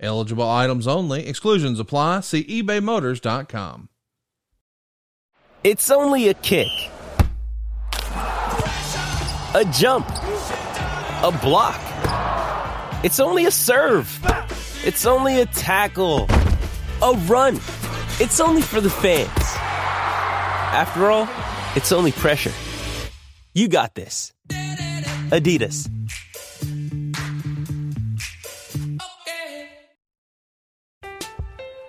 Eligible items only. Exclusions apply. See ebaymotors.com. It's only a kick, a jump, a block. It's only a serve. It's only a tackle, a run. It's only for the fans. After all, it's only pressure. You got this. Adidas.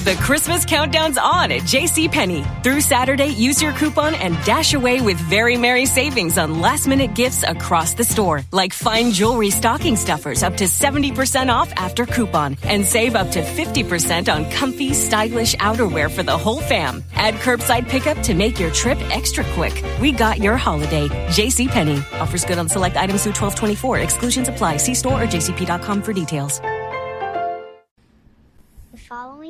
The Christmas countdown's on at JCPenney. Through Saturday, use your coupon and dash away with very merry savings on last minute gifts across the store, like fine jewelry stocking stuffers up to 70% off after coupon, and save up to 50% on comfy, stylish outerwear for the whole fam. Add curbside pickup to make your trip extra quick. We got your holiday. JCPenney offers good on select items through 1224. Exclusions apply. See store or jcp.com for details.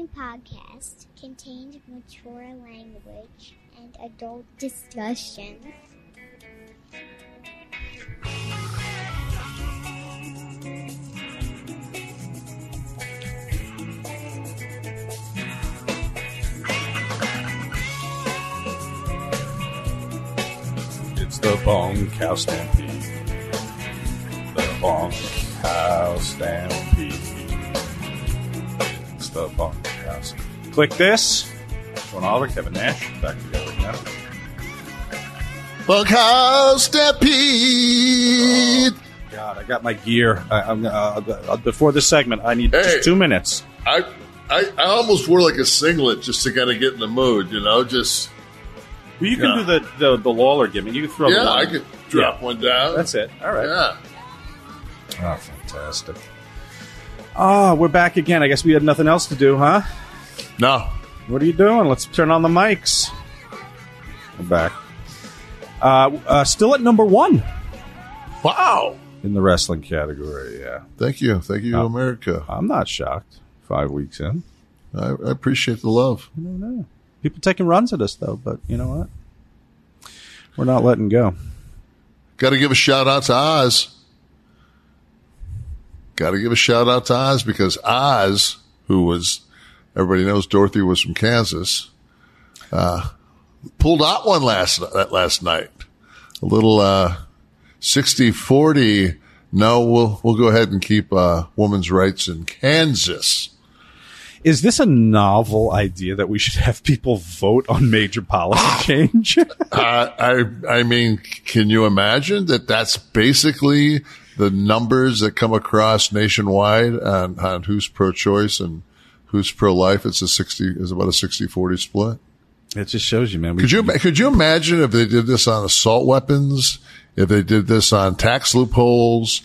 Following podcast contains mature language and adult discussions. It's the bunkhouse stampede. The bunkhouse stampede. It's the bunkhouse. Kliq This. Sean Oliver, Kevin Nash, back together again. Bunkhouse Stampede. God, I got my gear. I, I'm, uh, uh, before this segment, I need Hey. just two minutes. I, I I almost wore like a singlet just to kind of get in the mood, you know. Just Well, you can Yeah. do the, the the Lawler gimmick. You can throw. yeah, one. I could drop Yeah. one down. That's it. All right. Yeah. Oh, fantastic. Ah, we're back again. I guess we had nothing else to do, huh? No. What are you doing? Let's turn on the mics. I'm back. Uh, uh, still at number one Wow. in the wrestling category. Yeah, Thank you. Thank you, Oh. America. I'm not shocked. Five weeks in, I, I appreciate the love. I don't know. People taking runs at us though, but you know what? We're not letting go. Got to give a shout out to Oz. Got to give a shout out to Oz because Oz, who was, everybody knows Dorothy was from Kansas, uh, pulled out one last that last night. A little uh, 60-40. No, we'll we'll go ahead and keep uh, women's rights in Kansas. Is this a novel idea that we should have people vote on major policy change? Uh, I I mean, can you imagine that? That's basically the numbers that come across nationwide on, on who's pro-choice and who's pro-life. It's a sixty is about a 60-40 split. it just shows you, man. We, Could you could you imagine if they did this on assault weapons? If they did this on tax loopholes?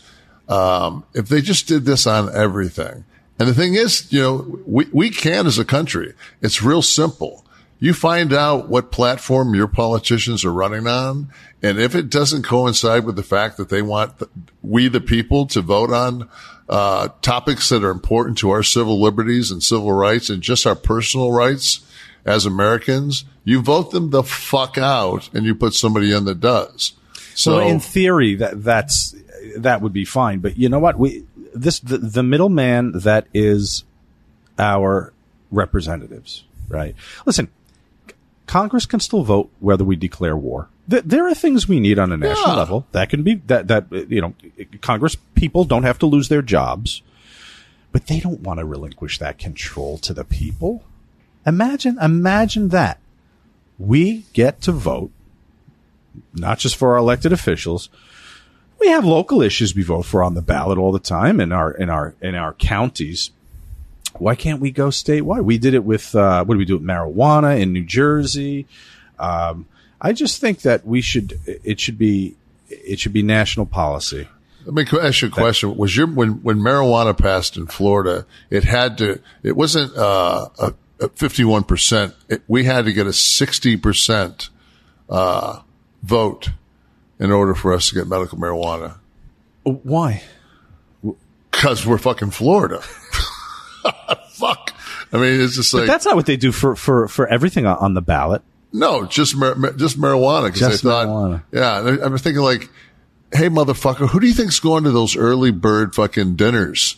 Um, if they just did this on everything? And the thing is, you know, we we can as a country. It's real simple. You find out what platform your politicians are running on, and if it doesn't coincide with the fact that they want the, we the people to vote on uh, topics that are important to our civil liberties and civil rights and just our personal rights as Americans, you vote them the fuck out and you put somebody in that does. So, So in theory, that that's that would be fine. But you know what? We this the, the middleman that is our representatives, right? Listen, Congress can still vote whether we declare war. Th- There are things we need on a national Yeah. level that can be that that you know Congress people don't have to lose their jobs. but they don't want to relinquish that control to the people. Imagine, imagine that. We get to vote, not just for our elected officials. We have local issues we vote for on the ballot all the time in our in our in our counties. Why can't we go statewide? We did it with uh, what do we do with marijuana in New Jersey? Um, I just think that we should it should be it should be national policy. Let me ask you a question. Was your when when marijuana passed in Florida, it had to it wasn't uh, a fifty one percent. We had to get a sixty percent uh, vote in order for us to get medical marijuana. Why? Because we're fucking Florida. Fuck. I mean, it's just like but that's not what they do for for for everything on the ballot. No, just mar- just marijuana they thought, marijuana. yeah. I'm thinking like, hey, motherfucker, who do you think's going to those early bird fucking dinners?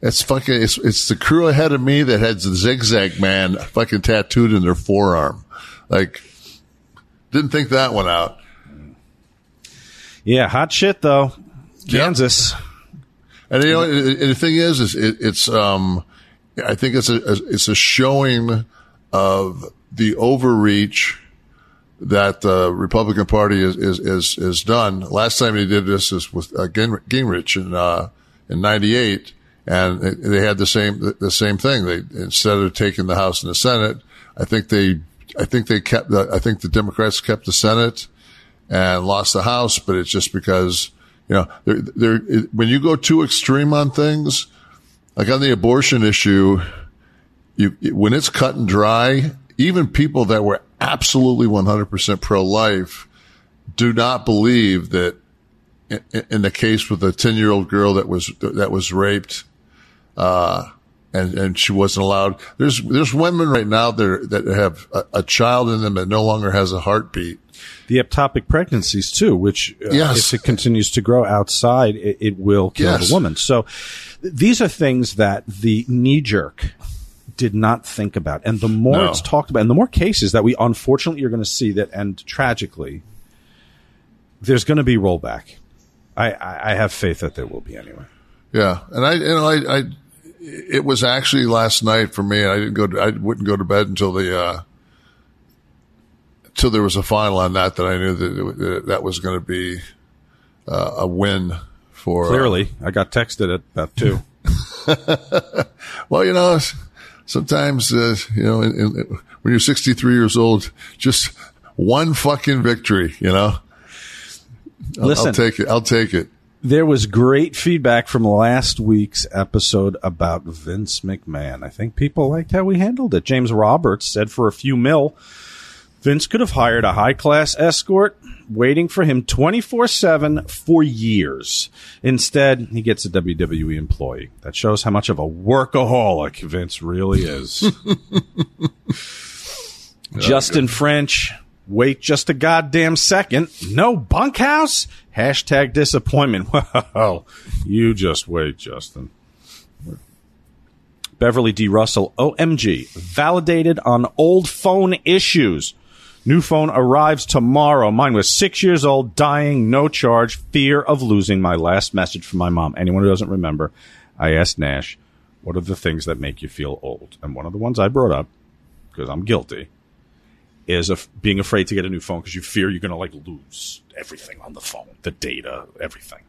It's fucking, it's, it's the crew ahead of me that has the zigzag man fucking tattooed in their forearm. Like, didn't think that one out. Yeah, hot shit though. Kansas. Yep. And you know, the thing is, is it, it's, um, I think it's a, it's a showing of the overreach that the Republican Party is, is, is, is done. Last time he did this is with uh, Gingrich in, uh, in 98. And they had the same, the same thing. They, instead of taking the House and the Senate, I think they, I think they kept the, I think the Democrats kept the Senate and lost the House, but it's just because, you know, they're, they're, when you go too extreme on things, like on the abortion issue, you, when it's cut and dry, even people that were absolutely 100% pro-life do not believe that in, in the case with the 10 year old girl that was, that was raped, uh, and, and she wasn't allowed. There's, there's women right now that, that have a, a, child in them that no longer has a heartbeat. The ectopic pregnancies too, which uh, yes. if it continues to grow outside, it, it will kill yes. the woman. So these are things that the knee jerk did not think about. And the more No. it's talked about, and the more cases that we unfortunately are going to see that end tragically, there's going to be rollback. I, I, I have faith that there will be anyway. Yeah, and I, you know, I, I, it was actually last night for me. I didn't go. To, I wouldn't go to bed until the, uh, till there was a final on that. That I knew that that, that was going to be uh, a win for. uh, Clearly, I got texted at about two. well, you know, sometimes uh, you know, in, in, when you're 63 years old, just one fucking victory. You know, Listen. I'll take it. I'll take it. There was great feedback from last week's episode about Vince McMahon. I think people liked how we handled it. James Roberts said for a few mil, Vince could have hired a high class escort waiting for him 24 7 for years. Instead, he gets a WWE employee. That shows how much of a workaholic Vince really is. Justin French, wait just a goddamn second. No bunkhouse? Hashtag disappointment. Well, you just wait, Justin. Beverly D. Russell, OMG, validated on old phone issues. New phone arrives tomorrow. Mine was six years old, dying, no charge, fear of losing my last message from my mom. Anyone who doesn't remember, I asked Nash, what are the things that make you feel old? And one of the ones I brought up, because I'm guilty, is of being afraid to get a new phone because you fear you're going to like lose everything on the phone, the data, everything.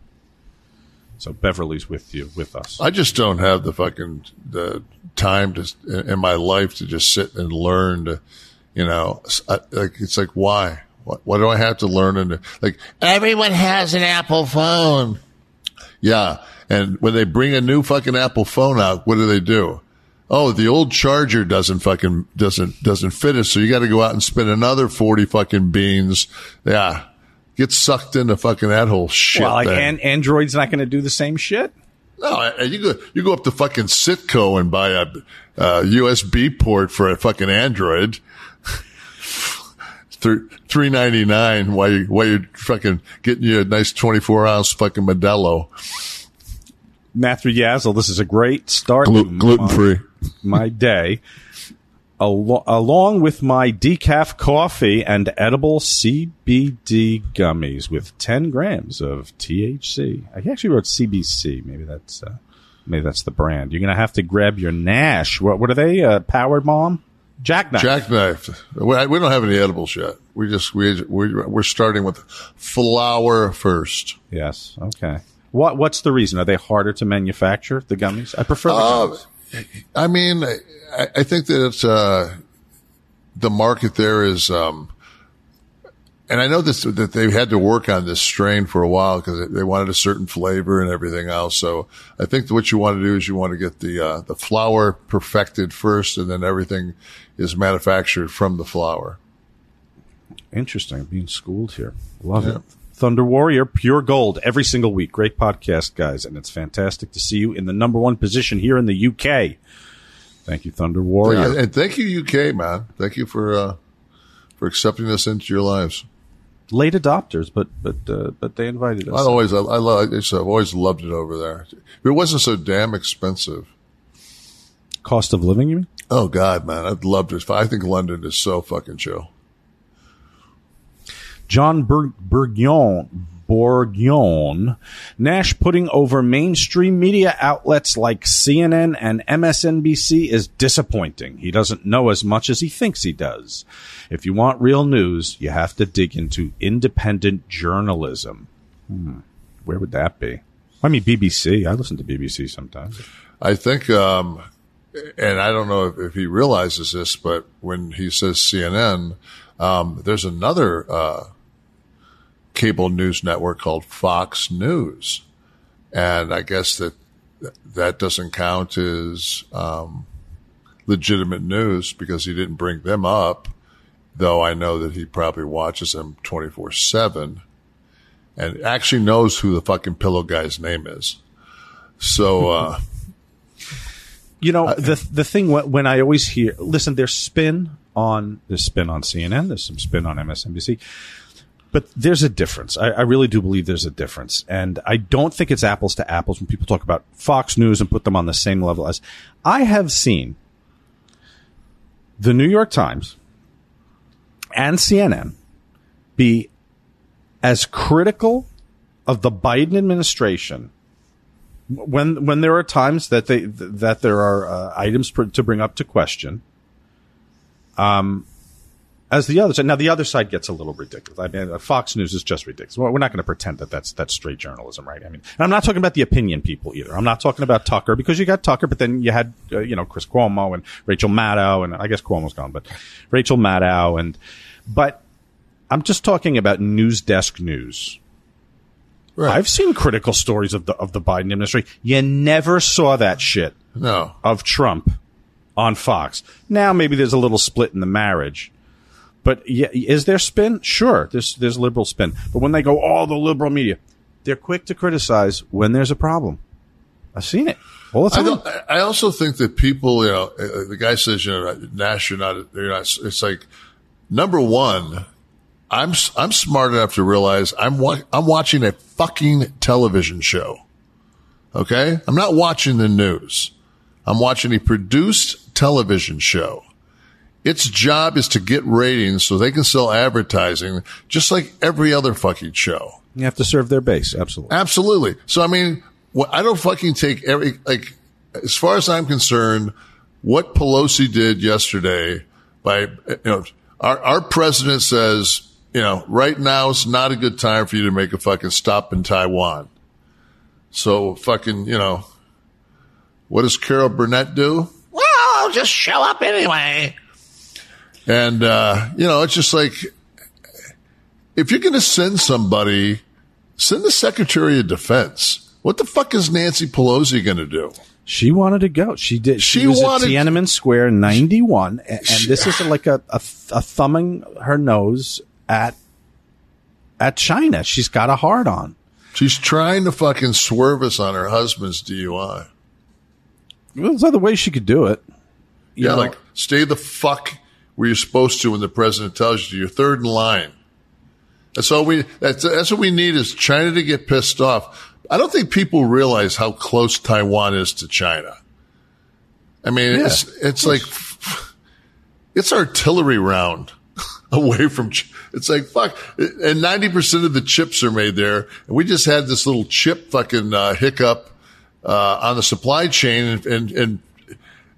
So Beverly's with you, with us. I just don't have the fucking the time to in my life to just sit and learn to, you know, I, like it's like why? What, what do I have to learn? And like everyone has an Apple phone. Yeah, and when they bring a new fucking Apple phone out, what do they do? Oh, the old charger doesn't fucking doesn't doesn't fit it, so you got to go out and spend another forty fucking beans. Yeah, get sucked into fucking that whole shit. well, like thing. an- Android's not going to do the same shit. No, you go you go up to fucking Citgo and buy a, uh USB port for a fucking Android. Three ninety nine. While you while you're fucking getting you a nice twenty four ounce fucking Modelo, Matthew Yazel, this is a great start. Glu- gluten free. My, day. Al- along with my decaf coffee and edible CBD gummies with 10 grams of THC. I actually wrote CBC. Maybe that's uh, Maybe that's the brand. You're going to have to grab your Nash. What, what are they? Uh, Powerbomb? Jackknife. Jackknife. We, we don't have any edibles yet. We just we we we're starting with flour first. Yes. Okay. What What's the reason? Are they harder to manufacture? The gummies? I prefer the Uh, gummies. I mean, I, I think that it's, uh, the market there is, um, and I know this, that they had to work on this strain for a while because they wanted a certain flavor and everything else. So I think what you want to do is you want to get the, uh, the flour perfected first and then everything is manufactured from the flour. Interesting. Being schooled here. Love it. Thunder Warrior, pure gold every single week. Great podcast, guys. And it's fantastic to see you in the number one position here in the UK. Thank you, Thunder Warrior. Yeah, and thank you, UK, man. Thank you for, uh, for accepting us into your lives. Late adopters, but but uh, but they invited us. I always, I, I love, I've always loved it over there. It wasn't so damn expensive. Cost of living, you mean? Oh God, man, I'd love to. I think London is so fucking chill. John Bur- Bourguignon, Bourguignon, Nash putting over mainstream media outlets like CNN and MSNBC is disappointing. He doesn't know as much as he thinks he does. If you want real news, you have to dig into independent journalism. Hmm. Where would that be? I mean, BBC. I listen to BBC sometimes. I think, um, and I don't know if, if he realizes this, but when he says CNN, um, there's another uh, cable news network called Fox News, and I guess that that doesn't count as um, legitimate news because he didn't bring them up. Though I know that he probably watches them twenty four seven, and actually knows who the fucking pillow guy's name is. So. Uh, You know, the the thing wh- when I always hear, listen, there's spin on there's spin on CNN, there's some spin on MSNBC, but there's a difference. I, I really do believe there's a difference, and I don't think it's apples to apples when people talk about Fox News and put them on the same level as. I have seen the New York Times and CNN be as critical of the Biden administration when when there are times that they that there are uh, items pr- to bring up to question um as the other side now the other side gets a little ridiculous. I mean uh, fox news is just ridiculous. We're not going to pretend that that's that's straight journalism right? I mean i'm not talking about the opinion people either. I'm not talking about tucker because you got tucker but then you had uh, you know chris cuomo and rachel maddow and i guess cuomo's gone but rachel maddow and but i'm just talking about news desk news I've seen critical stories of the of the Biden administration. You never saw that shit. No. Of Trump on Fox. Now maybe there's a little split in the marriage. But yeah, is there spin? Sure, there's there's liberal spin. But when they go all the liberal media, they're quick to criticize when there's a problem. I've seen it all the I, time. don't, I also think that people, you know, uh, the guy says, you know, Nash, you're not, you're not, it's like, number one, I'm, I'm smart enough to realize I'm, wa- I'm watching a fucking television show. Okay. I'm not watching the news. I'm watching a produced television show. Its job is to get ratings so they can sell advertising just like every other fucking show. You have to serve their base, absolutely. Absolutely. So I mean, what, I don't fucking take every like as far as I'm concerned, what Pelosi did yesterday by you know our our president says you know right now is not a good time for you to make a fucking stop in Taiwan. So fucking you know what does Carol Burnett do? Well, I'll just show up anyway. And, uh, you know, it's just like, if you're going to send somebody, send the Secretary of Defense. What the fuck is Nancy Pelosi going to do? She wanted to go. She did. She, She was wanted- at Tiananmen Square in '91, and, and this is like a, a a thumbing her nose at at China. She's got a hard on. She's trying to fucking swerve us on her husband's DUI. Well, there's other ways she could do it. You yeah, know, like stay the fuck where you're supposed to when the president tells you to. You're third in line. That's all we. That's that's what we need is China to get pissed off. I don't think people realize how close Taiwan is to China. I mean, Yeah, it's it's like it's artillery round away from. Ch- It's like fuck, and ninety percent of the chips are made there, and we just had this little chip fucking uh, hiccup uh, on the supply chain, and, and and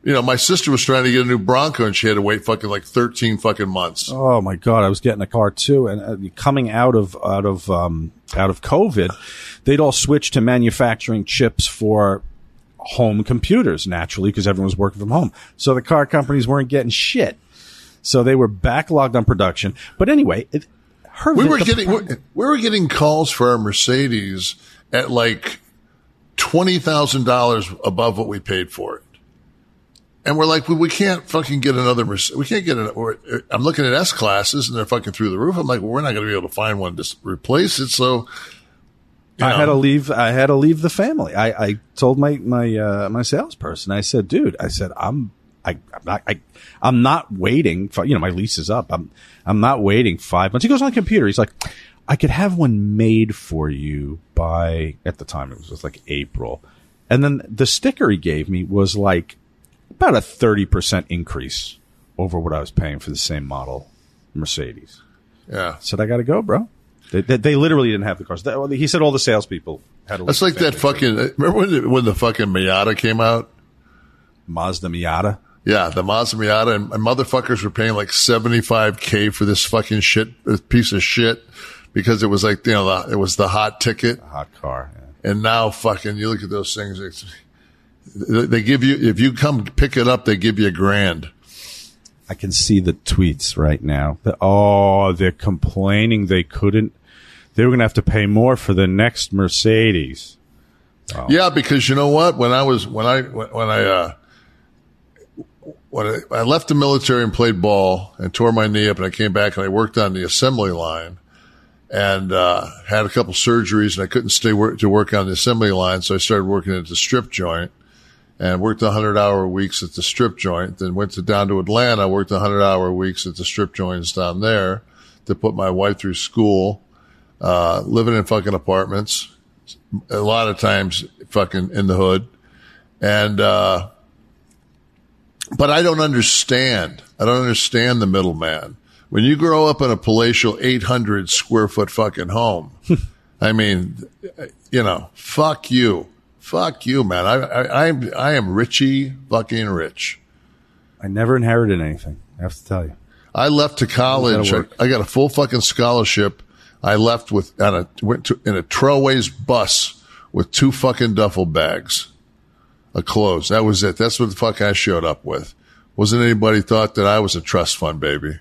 you know, my sister was trying to get a new Bronco, and she had to wait fucking like thirteen fucking months. Oh my god, I was getting a car too, and uh, coming out of out of um, out of COVID, they'd all switched to manufacturing chips for home computers naturally because everyone was working from home. So the car companies weren't getting shit. So they were backlogged on production. But anyway, it, her we were getting we, we were getting calls for our Mercedes at like twenty thousand dollars above what we paid for it, and we're like, we, we can't fucking get another Mercedes. We can't get an. I'm looking at S classes and they're fucking through the roof. I'm like, well, we're not going to be able to find one to replace it. So you I had to leave. I had to leave the family. I, I told my my uh, my salesperson. I said, "Dude, I said I'm I, I'm not I, I'm not waiting for you know my lease is up. I'm I'm not waiting five months." He goes on the computer. He's like, "I could have one made for you by at the time it was just like April," and then the sticker he gave me was like about a thirty percent increase over what I was paying for the same model Mercedes. yeah. Said I got to go, bro. They, they, they literally didn't have the cars. Well, He said all the salespeople had. To That's like that fucking. Remember when the, when the fucking Miata came out? Mazda Miata. Yeah, the Mazda Miata, and, and motherfuckers were paying like seventy five k for this fucking shit piece of shit because it was like you know the, it was the hot ticket, hot car. Yeah. and now fucking you look at those things. It's, they give you if you come pick it up, they give you a grand. I can see the tweets right now. Oh, they're complaining they couldn't. They were going to have to pay more for the next Mercedes. Yeah, because you know what? When I was when I when I uh, when I, I left the military and played ball and tore my knee up, and I came back and I worked on the assembly line and uh, had a couple surgeries, and I couldn't stay to work on the assembly line, so I started working at the strip joint and worked 100 hour weeks at the strip joint. Then went to down to Atlanta, worked 100 hour weeks at the strip joints down there to put my wife through school. Uh, living in fucking apartments, a lot of times fucking in the hood. And, uh, but I don't understand. I don't understand the middleman. When you grow up in a palatial 800 square foot fucking home, I mean, you know, fuck you. Fuck you, man. I, I, I'm, I am Richie fucking rich. I never inherited anything. I have to tell you. I left to college. I. I got a full fucking scholarship. I left with on a went to in a Trailways bus with two fucking duffel bags of clothes. That was it. That's what the fuck I showed up with. Wasn't anybody thought that I was a trust fund baby?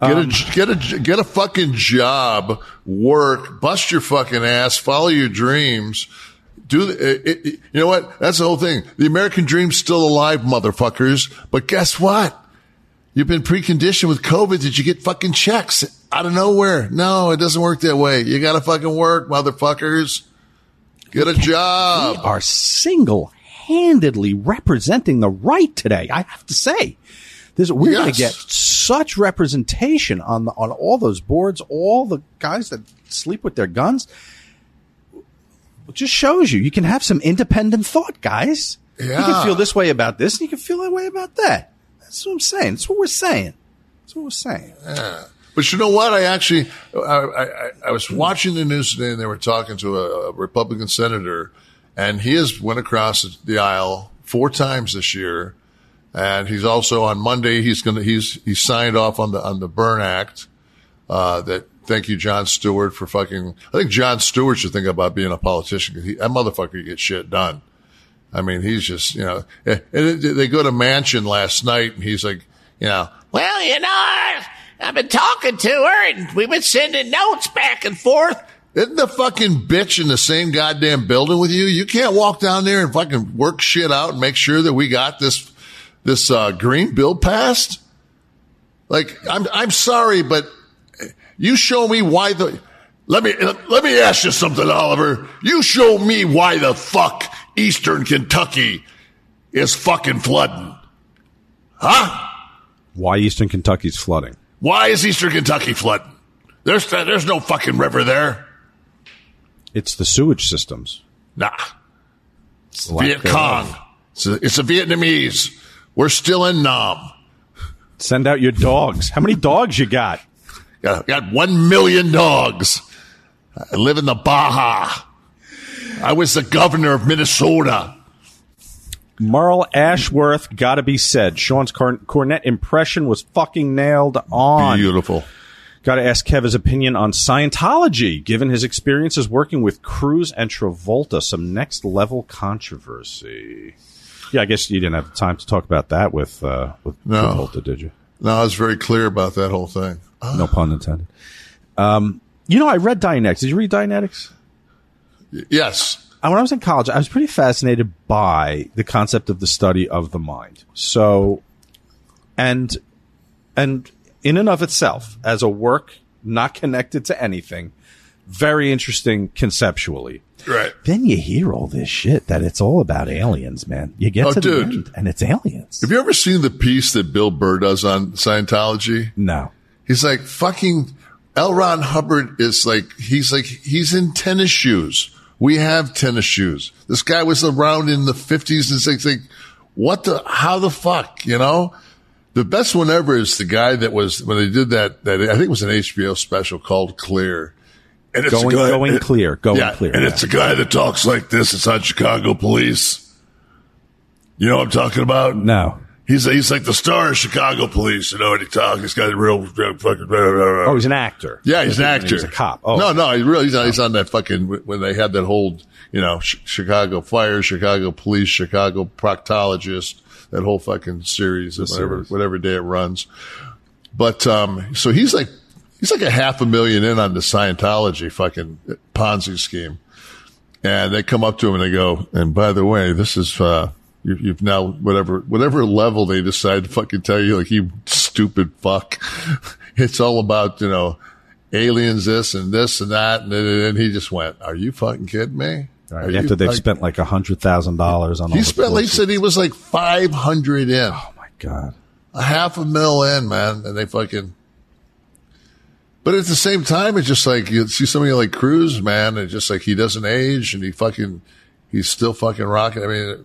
Get Um, a get a get a fucking job, work, bust your fucking ass, follow your dreams. Do the, it, it, you know what? That's the whole thing. The American dream's still alive, motherfuckers. But guess what? You've been preconditioned with COVID. Did you get fucking checks out of nowhere? No, it doesn't work that way. You got to fucking work, motherfuckers. Get a job. We are single handedly representing the right today. I have to say, this, we're going to get such representation on the, on all those boards, all the guys that sleep with their guns. It just shows you you can have some independent thought, guys. You can feel this way about this, and you can feel that way about that. That's what I'm saying. That's what we're saying. That's what we're saying. But you know what? I actually, I, I, I was watching the news today and they were talking to a, Republican senator and he has went across the aisle four times this year. And he's also on Monday, he's going to, he's, he signed off on the, on the Burn Act, uh, that thank you, Jon Stewart for fucking, I think Jon Stewart should think about being a politician because that motherfucker gets shit done. I mean, he's just, you know, and they go to Manchin last night and he's like, you know, Well, you know, I've been talking to her and we've been sending notes back and forth. Isn't the fucking bitch in the same goddamn building with you? You can't walk down there and fucking work shit out and make sure that we got this this uh, green bill passed. Like, I'm I'm sorry, but you show me why the. Let me let me ask you something, Oliver. You show me why the fuck Eastern Kentucky is fucking flooding, huh? Why Eastern Kentucky's flooding? Why is Eastern Kentucky flooding? There's there's no fucking river there. It's the sewage systems. Nah. It's Lack Viet. Cong. It's a, it's a Vietnamese. We're still in Nam. Send out your dogs. How many dogs you got? Got, got one million dogs. I live in the Baja. I was the governor of Minnesota. Merle Ashworth, gotta be said. Sean's Cor- Cornette impression was fucking nailed on. Beautiful. Gotta ask Kev his opinion on Scientology, given his experiences working with Cruise and Travolta. Some next level controversy. Yeah, I guess you didn't have time to talk about that with uh, with No. Travolta, did you? No, I was very clear about that whole thing. No pun intended. Um, you know, I read Dianetics. Did you read Dianetics? Yes. When I was in college, I was pretty fascinated by the concept of the study of the mind. So, and and in and of itself, as a work not connected to anything, very interesting conceptually. Right. Then you hear all this shit that it's all about aliens, man. You get Oh, to the dude. end, and it's aliens. Have you ever seen the piece that Bill Burr does on Scientology? No. He's like fucking L. Ron Hubbard is like he's like he's in tennis shoes. We have tennis shoes. This guy was around in the fifties and sixties. Like, what the how the fuck, you know? The best one ever is the guy that was when they did that that I think it was an HBO special called Clear. And it's a Going- guy- going clear, going yeah, clear, And yeah. it's a guy that talks like this. It's on Chicago police. You know what I'm talking about? No. He's he's like the star of Chicago police. You know, and he talks. He's got a real, real fucking. Oh, he's an actor. Yeah, he's an actor. He's a cop. Oh, no, no, he really he's on, he's on that fucking when they had that whole you know Ch- Chicago Fire, Chicago Police, Chicago Proctologist, that whole fucking series, The whatever series. whatever day it runs. But um, so he's like he's like a half a million in on the Scientology fucking Ponzi scheme, and they come up to him and they go, and by the way, this is. uh you've now whatever whatever level they decide to fucking tell you like you stupid fuck. It's all about you know aliens this and this and that and then he just went, "Are you fucking kidding me?" Right, you after they've fucking- spent like a hundred thousand dollars on he spent. He said he was like five hundred in, Oh my god. a half a mil in, man, and they fucking. But at the same time, it's just like you see somebody like Cruise, man, and just like he doesn't age and he fucking, he's still fucking rocking. I mean,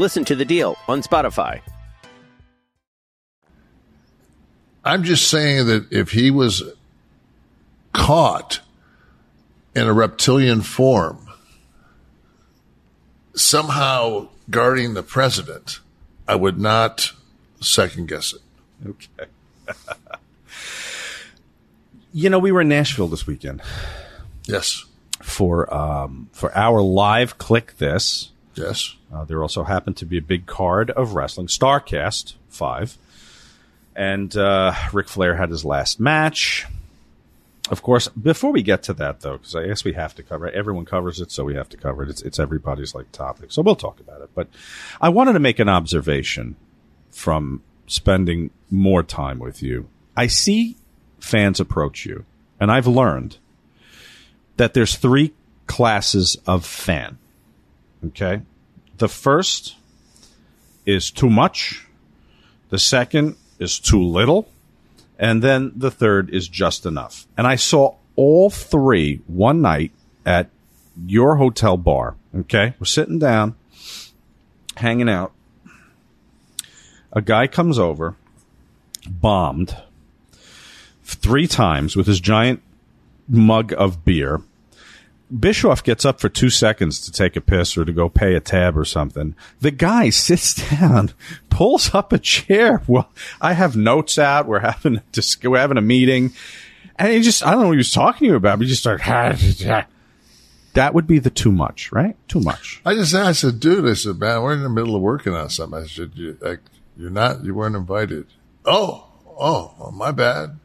Listen to The Deal on Spotify. I'm just saying that if he was caught in a reptilian form, somehow guarding the president, I would not second guess it. Okay. you know, we were in Nashville this weekend Yes. for um, for our live Kliq This. Yes. Uh, there also happened to be a big card of wrestling, Starcast five, and uh, Ric Flair had his last match. Of course, before we get to that, though, because I guess we have to cover it. Everyone covers it, so we have to cover it. It's, it's everybody's like topic, so we'll talk about it. But I wanted to make an observation from spending more time with you. I see fans approach you, and I've learned that there's three classes of fan. Okay. The first is too much. The second is too little. And then the third is just enough. And I saw all three one night at your hotel bar. Okay. We're sitting down, hanging out. A guy comes over, bombed three times with his giant mug of beer. Bischoff gets up for two seconds to take a piss or to go pay a tab or something. The guy sits down, pulls up a chair. Well, I have notes out. We're having a dis- we're having a meeting, and he just I don't know what he was talking to you about. But he just started. That would be the too much, right? Too much. I just I said, dude, I said, man, we're in the middle of working on something. I said, you, like, you're not, you weren't invited. Oh, oh, oh, my bad.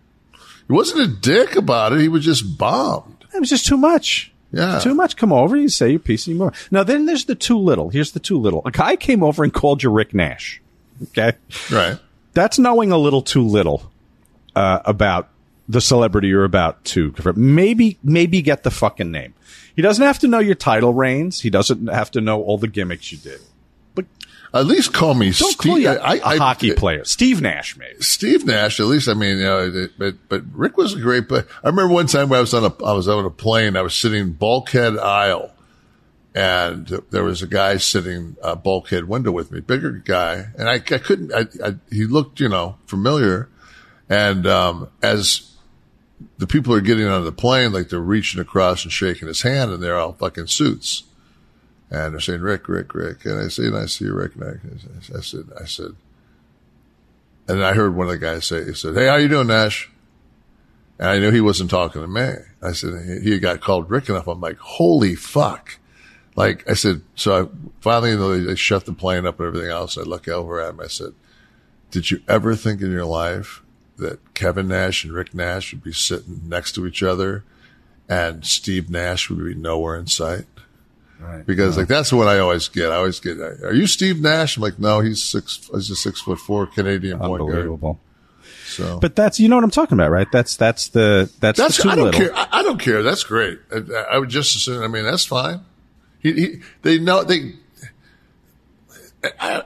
He wasn't a dick about it. He was just bombed. It was just too much. Yeah. Too much. Come over. You say your piece anymore. Now then, there's the too little. Here's the too little. A guy came over and called you Rick Nash. Okay. Right. That's knowing a little too little uh, about the celebrity you're about to. Maybe, maybe get the fucking name. He doesn't have to know your title reigns. He doesn't have to know all the gimmicks you did. At least call me don't Steve. call you a I- I- hockey player. Steve Nash, maybe. Steve Nash, at least, I mean, you know, but, but Rick was a great, but I remember one time when I was on a, I was on a plane, I was sitting bulkhead aisle and there was a guy sitting uh, bulkhead window with me, bigger guy. And I, I couldn't, I, I, he looked, you know, familiar. And, um, as the people are getting on the plane, like they're reaching across and shaking his hand and they're all fucking suits. And they're saying, Rick, Rick, Rick. And I say, and I see you, Rick. And I, I said, I said, and I heard one of the guys say, he said, Hey, how you doing, Nash? And I knew he wasn't talking to me. I said, he he got called Rick enough. I'm like, holy fuck. Like I said, so I finally, you know, they shut the plane up and everything else. I look over at him. I said, did you ever think in your life that Kevin Nash and Rick Nash would be sitting next to each other and Steve Nash would be nowhere in sight? Right. Because like that's what I always get. I always get, are you Steve Nash? I'm like, no, he's six, he's a six foot four Canadian point guard. Unbelievable. So, But that's you know what I'm talking about, right? That's that's the that's, that's the too I don't little. care. I, I don't care. That's great. I, I would just assume. I mean, that's fine. He, he they know they. I, I,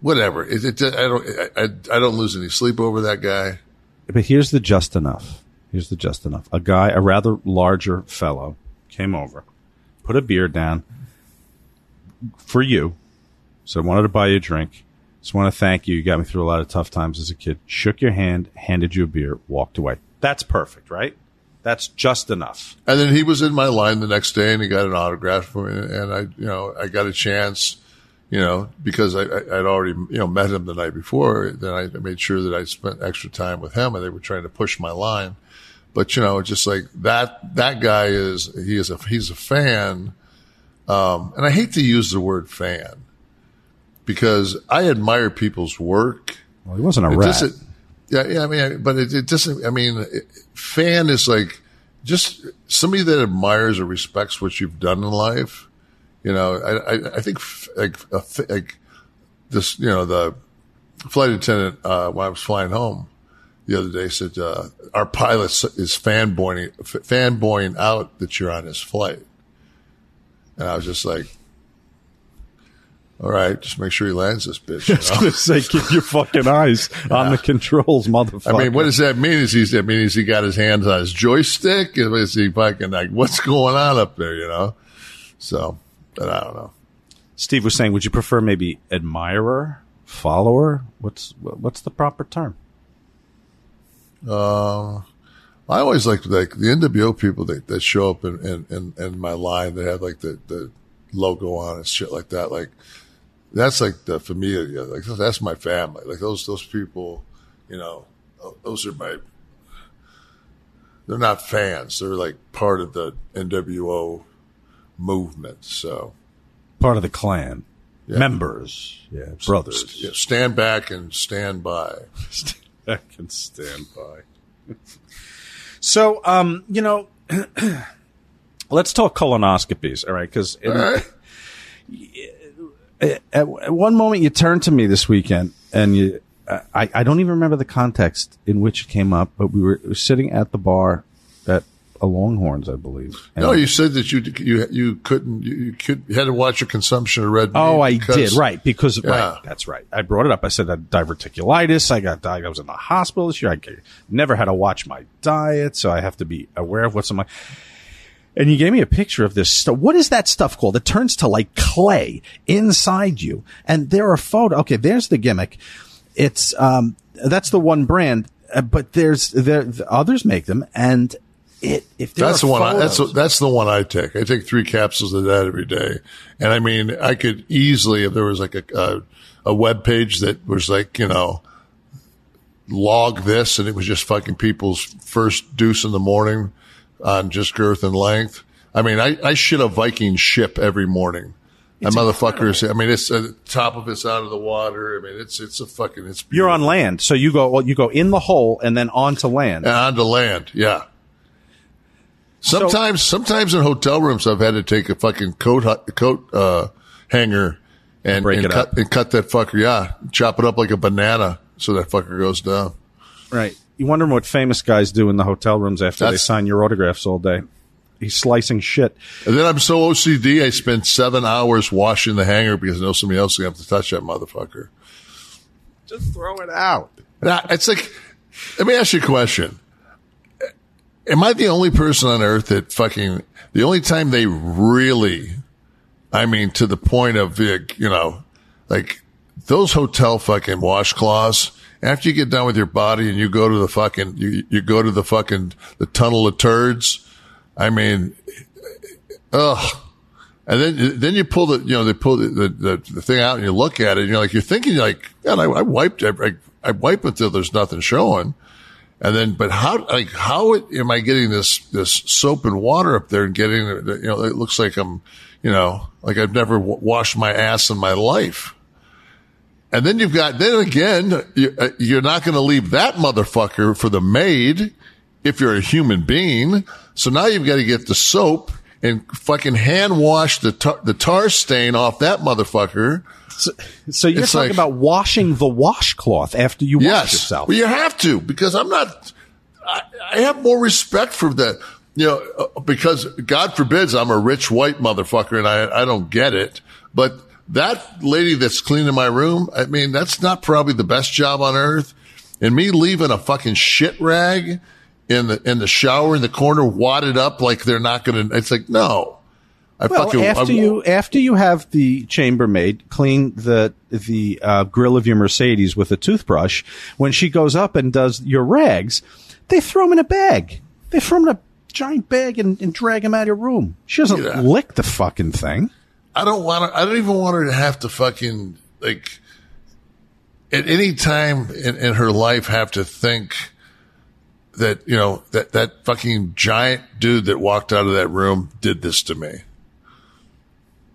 whatever. It, it, I don't. I, I don't lose any sleep over that guy. But here's the just enough. Here's the just enough. A guy, a rather larger fellow, came over, put a beer down for you. So I wanted to buy you a drink. Just want to thank you. You got me through a lot of tough times as a kid. Shook your hand, handed you a beer, walked away. That's perfect, right? That's just enough. And then he was in my line the next day, and he got an autograph for me. And I, you know, I got a chance, you know, because I, I'd already, you know, met him the night before. Then I made sure that I spent extra time with him, and they were trying to push my line. But you know, just like that, that guy is he is a he's a fan, um, and I hate to use the word fan because I admire people's work. Well, he wasn't a It rat. yeah, yeah. I mean, but it, it doesn't. I mean, it, fan is like just somebody that admires or respects what you've done in life. You know, I, I, I think f- like a, f- like this. You know, the flight attendant uh, when I was flying home the other day said uh, our pilot is fanboying fanboying out that you're on his flight, and I was just like. All right, just make sure he lands this bitch. you I was know? going to say, keep your fucking eyes on the controls, motherfucker. I mean, what does that mean? Is he? I mean, is he got his hands on his joystick? Is he fucking like what's going on up there? You know. So, but I don't know. Steve was saying, would you prefer maybe admirer, follower? What's what's the proper term? Uh, I always like like the NWO people that, that show up in, in, in, in my line. They have like the, the logo on and shit like that. Like that's like the familia. Like that's my family. Like those those people, you know, those are my. They're not fans. They're like part of the NWO movement. So Part of the clan, Yeah. members, yeah, brothers. yeah, stand back and stand by. I can stand by. so, um, you know, let's talk colonoscopies, all right? Because right. at, at one moment you turned to me this weekend and you I, I don't even remember the context in which it came up, but we were sitting at the bar a Longhorns, I believe. And- No, you said that you you you couldn't you, you could you had to watch your consumption of red meat. Oh, I because- did right because Yeah. right. That's right. I brought it up. I said I had diverticulitis. I got. I was in the hospital this year. I never had to watch my diet, so I have to be aware of what's in my. And you gave me a picture of this stuff. What is that stuff called? It turns to like clay inside you. And there are photos. Okay, there's the gimmick. It's um that's the one brand, uh, but there's there others make them, and it if there That's the one. I, that's that's the one I take. I take three capsules of that every day, and I mean, I could easily if there was like a a, a web page that was like you know log this, and it was just fucking people's first deuce in the morning on just girth and length. I mean, I, I shit a Viking ship every morning. That motherfuckers. I mean, it's uh, top of it's out of the water. I mean, it's it's a fucking it's you're on land, so you go well, you go in the hole and then onto land. and onto land. Yeah. Sometimes, sometimes in hotel rooms, I've had to take a fucking coat coat uh, hanger and, Break and it cut up. and cut that fucker. Yeah, chop it up like a banana so that fucker goes down. Right. You wonder what famous guys do in the hotel rooms after they sign your autographs all day. He's slicing shit. And then I'm so OCD, I spend seven hours washing the hanger because I know somebody else is going to have to touch that motherfucker. Just throw it out. Now, it's like, let me ask you a question. Am I the only person on earth that fucking, the only time they really, I mean, to the point of, you know, like those hotel fucking washcloths, after you get done with your body and you go to the fucking, you, you go to the fucking, the tunnel of turds. I mean, ugh. And then, then you pull the, you know, they pull the, the, the, thing out and you look at it and you're like, you're thinking like, God, I, I wiped, I, I, until there's nothing showing. And then, but how, like, how am I getting this, this soap and water up there and getting, it, you know, it looks like I'm, you know, like I've never w- washed my ass in my life. And then you've got, then again, uh, you're not going to leave that motherfucker for the maid if you're a human being. So now you've got to get the soap and fucking hand wash the tar, the tar stain off that motherfucker. So, so you're It's talking like- about washing the washcloth after you wash yourself. Well, you have to because I'm not. I, I have more respect for that. You know, uh, because God forbids I'm a rich white motherfucker and I I don't get it. But that lady that's cleaning my room, I mean, that's not probably the best job on earth. And me leaving a fucking shit rag in the in the shower in the corner, wadded up like they're not going to. It's like no. I Well, fucking after I- you after you have the chambermaid clean the the uh, grill of your Mercedes with a toothbrush, when she goes up and does your rags, they throw them in a bag. They throw them in a giant bag and, and drag them out of your room. She doesn't Yeah. lick the fucking thing. I don't want to, I don't even want her to have to fucking like at any time in, in her life have to think that, you know, that, that fucking giant dude that walked out of that room did this to me.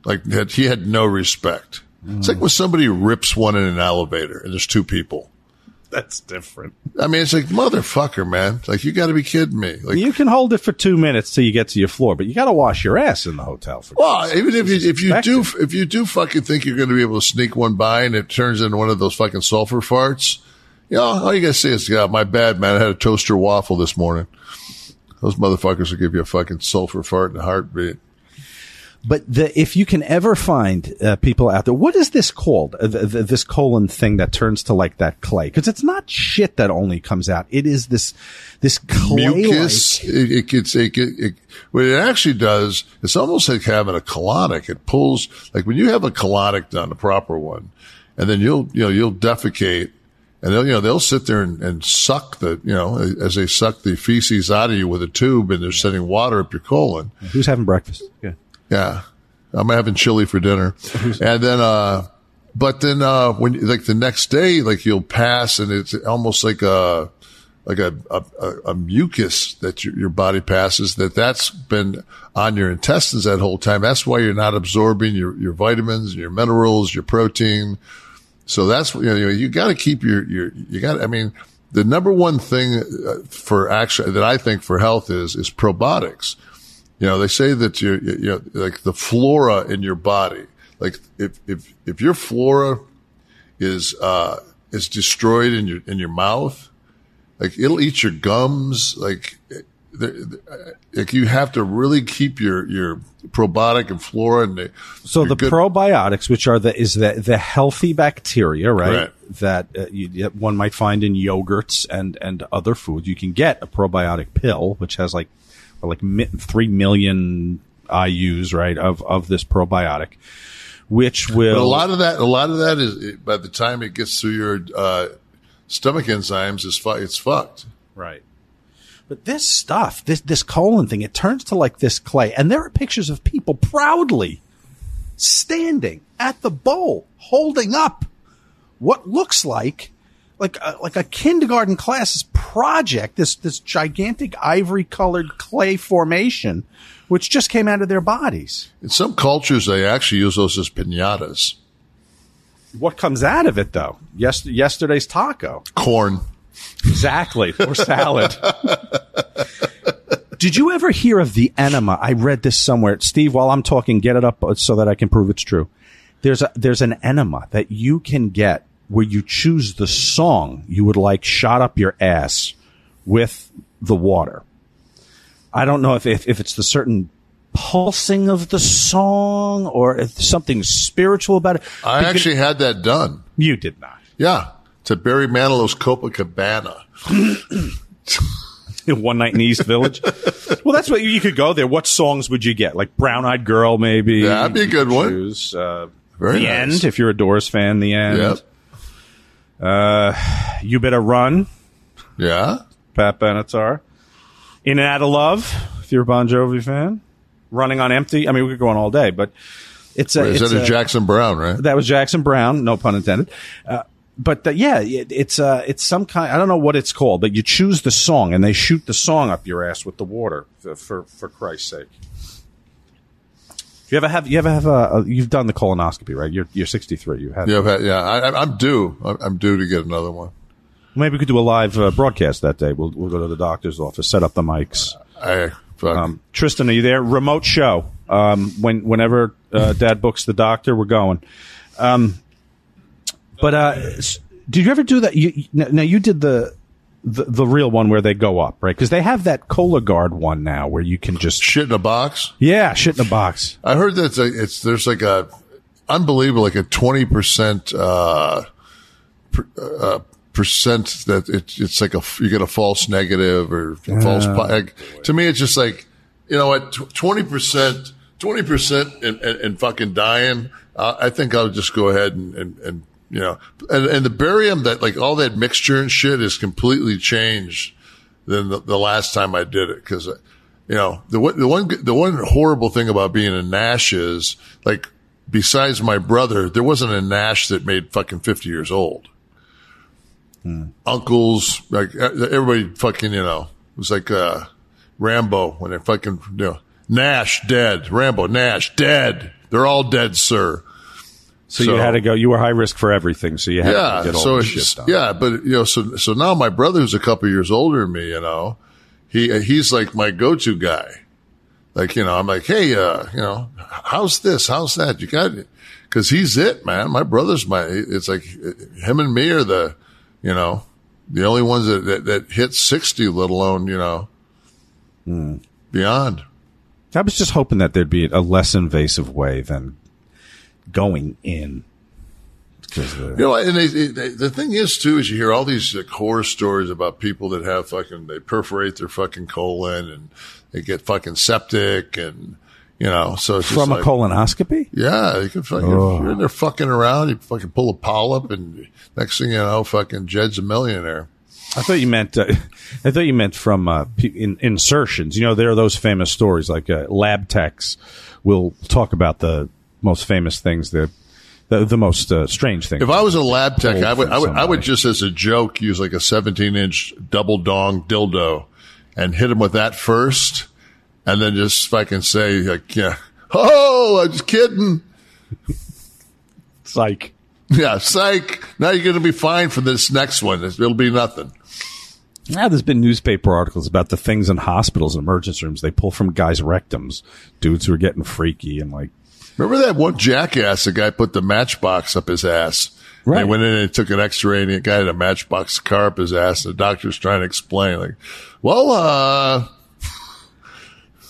Like that he had no respect. It's like when somebody rips one in an elevator and there's two people. That's different. I mean, it's like motherfucker, man. Like you got to be kidding me. Like, you can hold it for two minutes till you get to your floor, but you got to wash your ass in the hotel. For Well, even if you if you do if you do fucking think you're going to be able to sneak one by and it turns into one of those fucking sulfur farts, know, all you got to say is, "God, my bad, man. I had a toaster waffle this morning." Those motherfuckers will give you a fucking sulfur fart in a heartbeat. But the, if you can ever find uh, people out there, what is this called? Uh, th th this colon thing that turns to like that clay? Because it's not shit that only comes out. It is this this clay Mucus, it, it gets it, it, it what it actually does. It's almost like having a colonic. It pulls like when you have a colonic done, a proper one, and then you'll you know you'll defecate. And they'll, you know, they'll sit there and, and suck the, you know, as they suck the feces out of you with a tube and they're sending water up your colon. Who's having breakfast? Yeah. Yeah. I'm having chili for dinner. and then, uh, but then, uh, when, like the next day, like you'll pass and it's almost like a, like a, a, a- mucus that your, your body passes that that's been on your intestines that whole time. That's why you're not absorbing your, your vitamins, your minerals, your protein. So that's, you know, you got to keep your, your, you got, I mean, the number one thing uh, for actually that I think for health is, is probiotics. You know, they say that you, you know, like the flora in your body, like if, if, if your flora is, uh, is destroyed in your, in your mouth, like it'll eat your gums. Like, like you have to really keep your, your probiotic and flora and the, So the good- probiotics, which are the is the the healthy bacteria, right? Correct. That uh, you, one might find in yogurts and and other foods. You can get a probiotic pill, which has like like three million IU's, right, of of this probiotic, which will But a lot of that, a lot of that is by the time it gets through your uh, stomach enzymes, is fu- it's fucked. Right. But this stuff, this this colon thing, it turns to like this clay, and there are pictures of people proudly standing at the bowl, holding up what looks like like a, like a kindergarten class's project. This this gigantic ivory colored clay formation, which just came out of their bodies. In some cultures, they actually use those as pinatas. What comes out of it, though? Yes, yesterday's taco. Corn. Exactly. Or salad. Did you ever hear of the enema? I read this somewhere. Steve, while I'm talking, get it up so that I can prove it's true. There's a, there's an enema that you can get where you choose the song you would like shot up your ass with the water. I don't know if, if, if it's the certain pulsing of the song or if something spiritual about it. I Because- actually had that done. You did not. Yeah. To Barry Manilow's Copacabana. One night in East Village. well, that's what you, you could go there. What songs would you get? Like Brown Eyed Girl, maybe. Yeah, that'd be a good one. Choose, uh, Very the nice. End, if you're a Doors fan. The End. Yep. Uh, you better run. Yeah. Pat Benatar. In and Out of Love, if you're a Bon Jovi fan. Running on Empty. I mean, we could go on all day, but it's a. Is it's that a a- Jackson Browne, right? That was Jackson Browne, no pun intended. Uh, but uh, yeah, it, it's uh, it's some kind. I don't know what it's called, but you choose the song and they shoot the song up your ass with the water. For for, for Christ's sake. You ever have you ever have a, a you've done the colonoscopy right? You're you're 63. You had Yeah, had, yeah. I, I'm due. I'm I'm due to get another one. maybe we could do a live uh, broadcast that day. We'll we'll go to the doctor's office, set up the mics. I. Um, Tristan, are you there? Remote show. Um, when whenever uh, Dad books the doctor, we're going. Um, but uh, did you ever do that? You, now you did the, the the real one where they go up, right? Because they have that Cologuard one now where you can just shit in a box. Yeah, shit in a box. I heard that it's, there's like a unbelievable like a twenty percent uh, per, uh, percent that it, it's like a you get a false negative or a false. Like, to me, it's just like you know what twenty percent twenty percent and and fucking dying. Uh, I think I'll just go ahead and and, and you know and, and the barium that like all that mixture and shit is completely changed than the, the last time I did it because you know the one the one the one horrible thing about being a Nash is like besides my brother there wasn't a Nash that made fucking fifty years old. Uncles like everybody fucking you know it was like uh, Rambo when they fucking you know Nash dead Rambo Nash dead they're all dead sir. So, you had to go. You were high risk for everything, so you had yeah, to get all so this shit done. yeah, but you know, so so now my brother, who's a couple years older than me, you know, he he's like my go-to guy. Like you know, I'm like, hey, uh, you know, how's this? How's that? You got it? Because he's it, man. My brother's my. It's like him and me are the, you know, the only ones that that, that hit sixty, let alone you know, Hmm. beyond. I was just hoping that there'd be a less invasive way than going in. the- You know, and they, they, the thing is too is you hear all these like, horror stories about people that have fucking they perforate their fucking colon and they get fucking septic and you know so it's just from a like- colonoscopy. Yeah, you can fucking Oh. you're in there fucking around. You fucking pull a polyp and next thing you know, fucking Jed's a millionaire. I thought you meant. Uh, I thought you meant from uh, in, insertions. You know, there are those famous stories like uh, lab techs will talk about the most famous things, the the, the most uh, strange things. If I was a lab tech, I would, I would, I would just as a joke use like a 17 inch double dong dildo and hit him with that first and then just fucking say like, yeah, oh, I'm just kidding. Psych. Yeah, psych. Now you're going to be fine for this next one. It'll be nothing. Now there's been newspaper articles about the things in hospitals and emergency rooms they pull from guys' rectums, dudes who are getting freaky and like. Remember that one jackass? The guy put the matchbox up his ass. Right. They went in and took an X-ray, and the guy had a matchbox car up his ass. And the doctor's trying to explain, like, "Well, uh,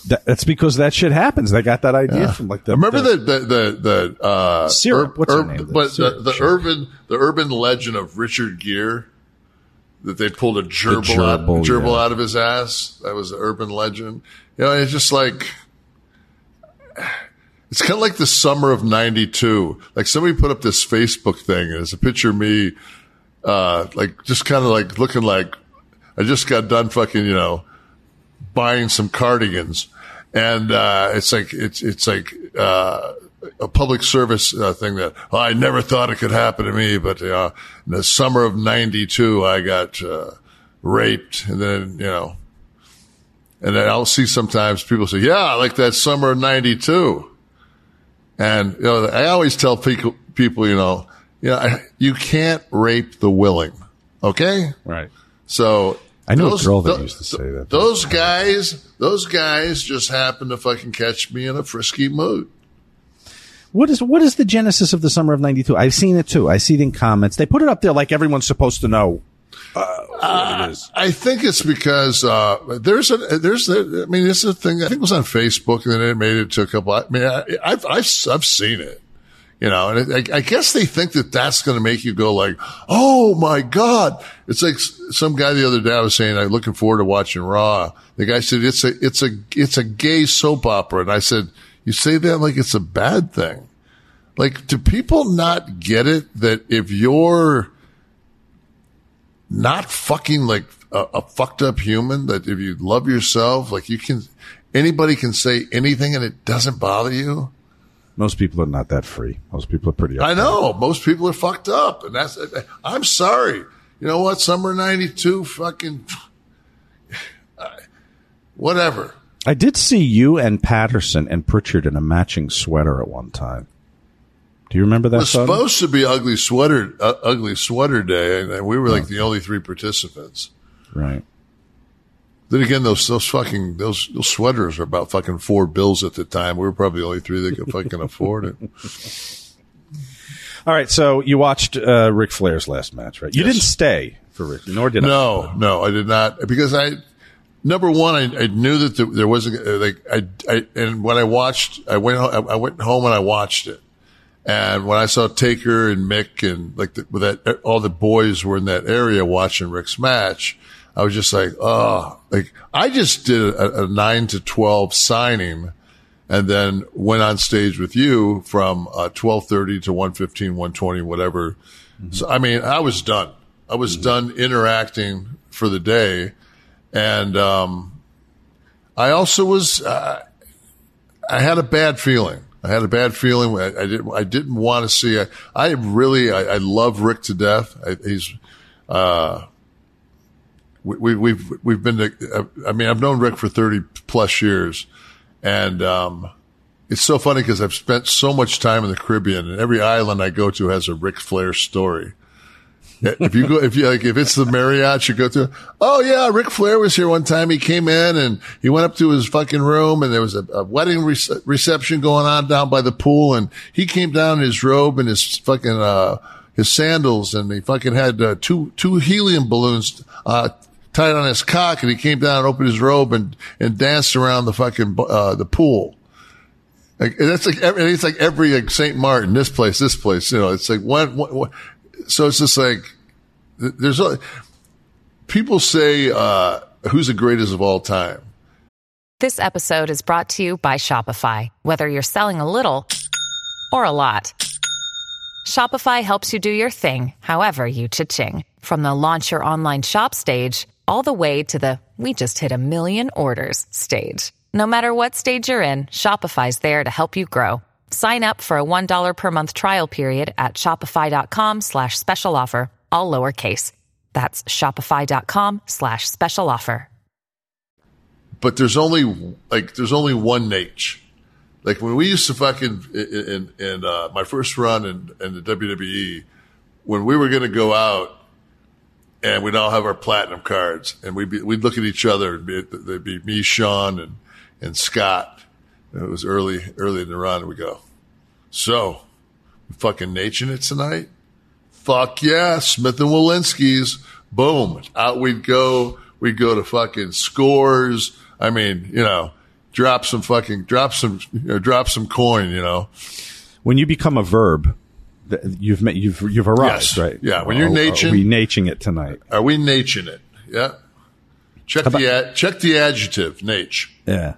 That, that's because that shit happens. They got that idea Yeah. from like the. remember the, the the the, the uh, Syrup. What's name? But syrup the, the syrup. urban the urban legend of Richard Gere that they pulled a gerbil, gerbil, out, gerbil yeah. out of his ass. That was the urban legend. You know, it's just like it's kind of like the summer of '92. Like somebody put up this Facebook thing, and it's a picture of me, uh, like just kind of like looking like I just got done fucking, you know, buying some cardigans, and uh, it's like it's it's like uh, a public service uh, thing that I never thought it could happen to me, but uh, in the summer of '92, I got uh, raped, and then you know, and then I'll see sometimes people say, "Yeah, like that summer of '92," and you know, I always tell people, people, you know, you know, you can't rape the willing, okay? right. So I knew a those- girl that tho- used to say that. Those guys, those guys just happen to fucking catch me in a frisky mood. What is what is the genesis of the summer of '92? I've seen it too. I see it in comments. They put it up there like everyone's supposed to know Uh, I think it's because uh, there's a there's a, I mean it's a thing I think it was on Facebook and then it made it to a couple. I mean I, I've I've I've seen it, you know, and it, I, I guess they think that that's going to make you go like, oh my god! It's like some guy the other day I was saying I'm looking forward to watching Raw. The guy said it's a it's a it's a gay soap opera, and I said you say that like it's a bad thing. Like, do people not get it that if you're not fucking like a, a fucked up human, that if you love yourself, like you can, anybody can say anything and it doesn't bother you? Most people are not that free. Most people are pretty. I know most people are fucked up, and that's. I'm sorry. You know what? Summer '92, fucking whatever. I did see you and Patterson and Pritchard in a matching sweater at one time. Do you remember that? It was supposed to be ugly sweater, uh, ugly sweater day, and we were like the only three participants. Right. Then again, those those fucking those those sweaters are about fucking four bills at the time. We were probably the only three that could fucking afford it. All right. So you watched uh, Ric Flair's last match, right? You Yes. didn't stay for Rick, nor did I. No, no, I did not because I number one, I, I knew that there, there wasn't uh, like I, I and when I watched, I went ho- I went home and I watched it, and when I saw Taker and Mick and like the, with that all the boys were in that area watching Rick's match, I was just like, oh, like I just did a, a nine to twelve signing. And then went on stage with you from uh, twelve thirty to one fifteen, one twenty, whatever. So I mean, I was done. I was done interacting for the day, and um, I also was. Uh, I had a bad feeling. I had a bad feeling. I, I didn't. I didn't want to see. I, I really. I, I love Rick to death. I, he's. Uh, we, we, we've we've been. To, I mean, I've known Rick for thirty plus years, and um, it's so funny because I've spent so much time in the Caribbean, and every island I go to has a Ric Flair story. If you go, if you like, if it's the Marriott you go to, oh yeah, Ric Flair was here one time. He came in and he went up to his fucking room and there was a, a wedding rece- reception going on down by the pool and he came down in his robe and his fucking, uh, his sandals and he fucking had uh, two, two helium balloons, uh, tied on his cock and he came down and opened his robe and, and danced around the fucking, uh, the pool. Like, that's like, every, it's like every, like St. Martin, this place, this place, you know, it's like one, one, one so it's just like, there's a, people say, uh, who's the greatest of all time? This episode is brought to you by Shopify. Whether you're selling a little or a lot, Shopify helps you do your thing, however you cha-ching. From the launch your online shop stage, all the way to the we just hit a million orders stage. No matter what stage you're in, Shopify's there to help you grow. Sign up for a $1 per month trial period at shopify.com slash special offer, all lowercase. That's shopify.com slash special offer. But there's only, like, there's only one Naitch. Like when we used to fucking, in, in, in uh, my first run in, in the WWE, when we were to go out and we'd all have our platinum cards and we'd be, we'd look at each other and be, there'd be me, Sean and, and Scott. It was early, early in the run. We go, so fucking Nation it tonight? Fuck yeah. Smith & Wollensky's. Boom. Out we'd go. We'd go to fucking scores. I mean, you know, drop some fucking, drop some, you know, drop some coin, you know. When you become a verb, you've met, you've you've arrived, Yes. right? Yeah, when you're Are- are naching- we naching it tonight? Are we Nation it? Yeah. Check the, ad, check the adjective, Naitch. Yeah.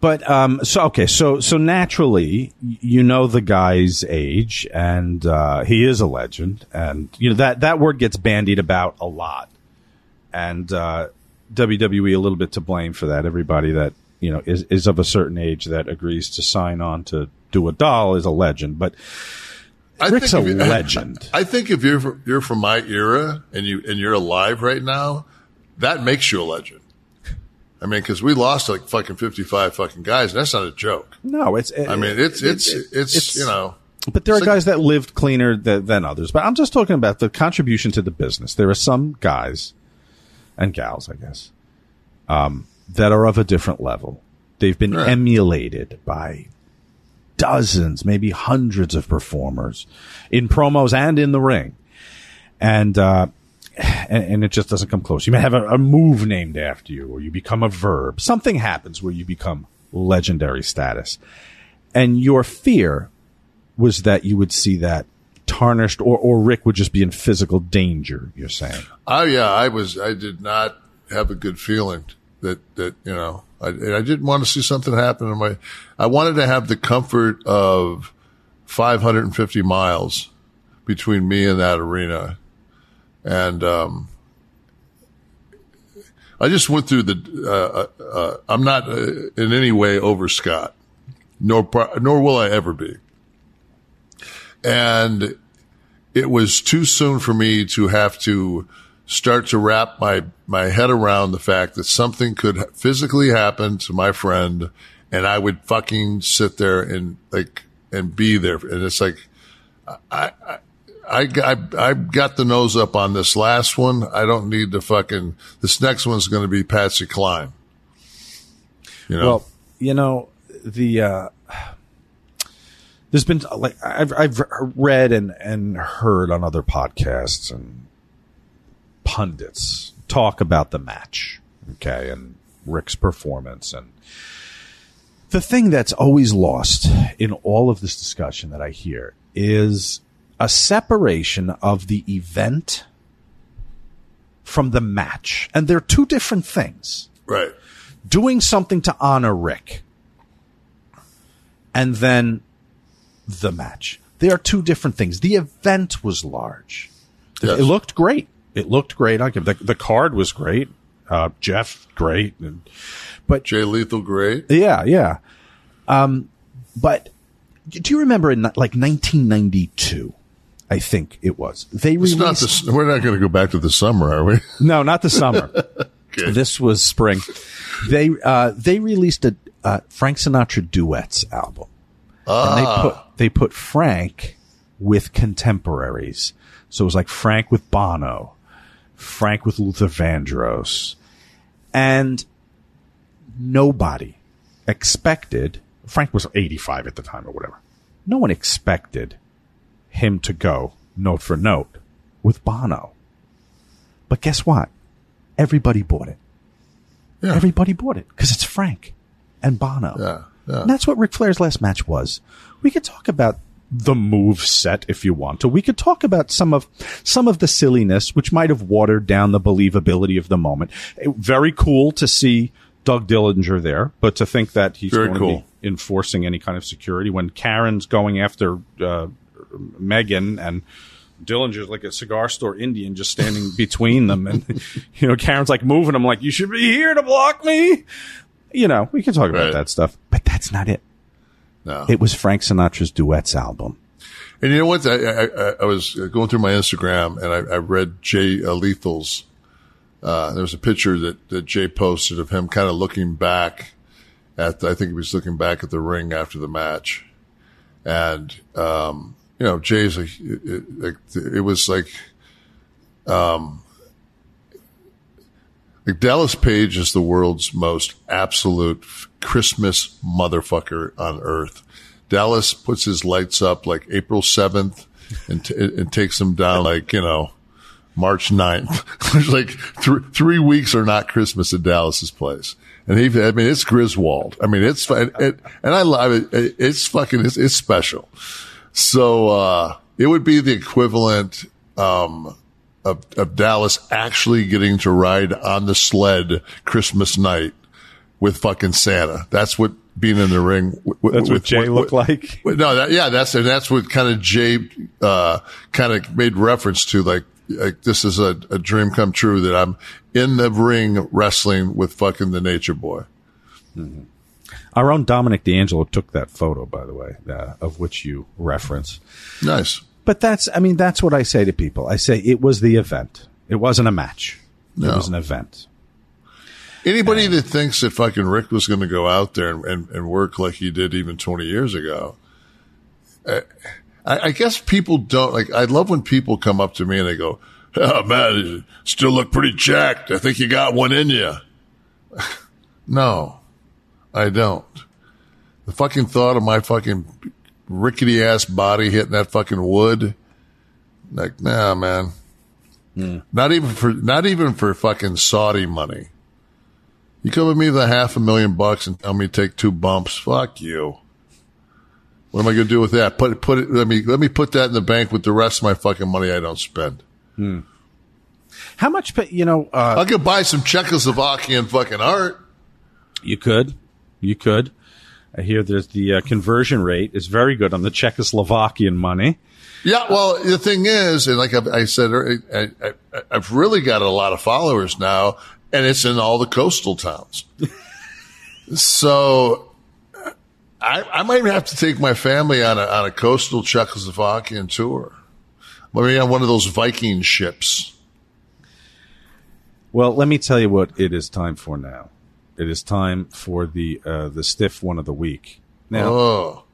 But um, so okay, so so naturally, you know the guy's age, and uh, he is a legend, and you know that that word gets bandied about a lot, and uh, WWE a little bit to blame for that. Everybody that you know is is of a certain age that agrees to sign on to do a doll is a legend, but Rick's a you- legend. I think if you're you're from my era and you and you're alive right now, that makes you a legend. I mean, because we lost like fucking fifty five fucking guys. And that's not a joke. No, it's. I mean, it's it's it- it's, you know. But there are like- guys that lived cleaner th- than others. But I'm just talking about the contribution to the business. There are some guys and gals, I guess, um, that are of a different level. They've been Right. emulated by dozens, maybe hundreds of performers in promos and in the ring. and uh, and, and it just doesn't come close. You may have a, a move named after you, or you become a verb. Something happens where you become legendary status, and your fear was that you would see that tarnished, or or Rick would just be in physical danger. You're saying? Oh yeah, I was. I did not have a good feeling that that you know. I, I didn't want to see something happen in my. I wanted to have the comfort of 550 miles between me and that arena, and um, I just went through the. Uh, uh, I'm not uh, in any way over Scott, nor nor will I ever be. And it was too soon for me to have to start to wrap my my head around the fact that something could physically happen to my friend, and I would fucking sit there and like and be there. And it's like I. I I, I, I got the nose up on this last one. I don't need to fucking, this next one's going to be Patsy Cline. You know? Well, you know, the, uh, there's been like, I've, I've read and, and heard on other podcasts and pundits talk about the match. Okay. And Rick's performance and the thing that's always lost in all of this discussion that I hear is a separation of the event from the match. And they're two different things. Right. Doing something to honor Rick and then the match. They are two different things. The event was large. Yes. It looked great. It looked great. I give the, the card was great. Uh, Jeff, great. And, but Jay Lethal, great. Yeah, yeah. Um, but do you remember in like 1992? I think it was. They It's released. not the, we're not going to go back to the summer, are we? No, not the summer. Okay. This was spring. They uh, they released a uh, Frank Sinatra duets album, and they Ah. put they put Frank with contemporaries. So it was like Frank with Bono, Frank with Luther Vandross, and nobody expected. Frank was eighty five at the time or whatever. No one expected him to go note for note with Bono. But guess what? Everybody bought it. Yeah. Everybody bought it because it's Frank and Bono. Yeah, yeah. And that's what Ric Flair's last match was. We could talk about the move set if you want to. We could talk about some of some of the silliness which might have watered down the believability of the moment. It- very cool to see Doug Dillinger there, but to think that he's Very going cool. to be enforcing any kind of security when Karen's going after uh, Megan and Dillinger's like a cigar store Indian just standing between them. And, you know, Karen's like moving. I'm like, you should be here to block me. You know, we can talk about Right. that stuff, but that's not it. No. It was Frank Sinatra's duets album. And you know what? I, I, I- I was going through my Instagram and I, I read Jay uh, Lethal's. Uh, there was a picture that, that Jay posted of him kind of looking back at. The, I think he was looking back at the ring after the match, and um, you know, Jay's like, it, it, it was like, um, like Dallas Page is the world's most absolute Christmas motherfucker on earth. Dallas puts his lights up like April 7th and, t- and takes them down like, you know, March 9th. There's like th- three weeks are not Christmas at Dallas's place. And he, I mean, it's Griswold. I mean, it's, it, it, and I love it. it it's fucking, it's, it's special. So, uh, it would be the equivalent, um, of, of Dallas actually getting to ride on the sled Christmas night with fucking Santa. That's what being in the ring. w- w- That's what Jay with- looked like. with- no, that, yeah, that's and that's what kind of Jay uh, kind of made reference to. Like, like this is a, a dream come true that I'm in the ring wrestling with fucking the Nature Boy. Our own Dominic D'Angelo took that photo, by the way, uh, of which you reference. Nice. But that's, I mean, that's what I say to people. I say it was the event. It wasn't a match. No. It was an event. Anybody that thinks that fucking Rick was going to go out there and, and, and work like he did even 20 years ago, uh, I, I guess people don't like. I love when people come up to me and they go, "Oh man, you still look pretty jacked. I think you got one in you." no, I don't. The fucking thought of my fucking rickety ass body hitting that fucking wood, like, nah, man, Not even for not even for fucking Saudi money. You come with me with a half a million bucks and tell me to take two bumps. Fuck you. What am I going to do with that? Put put it. Let me let me put that in the bank with the rest of my fucking money I don't spend. How much? You know, uh, I could buy some Czechoslovakian fucking art. you could, you could. I hear there's the uh, conversion rate is very good on the Czechoslovakian money. Yeah, well, the thing is, and like I, I said, I, I, I've really got a lot of followers now, and it's in all the coastal towns. so I, I might have to take my family on a on a coastal Czechoslovakian tour. Maybe on one of those Viking ships. Well, let me tell you what it is time for now. It is time for the uh, the stiff one of the week. Now, Oh,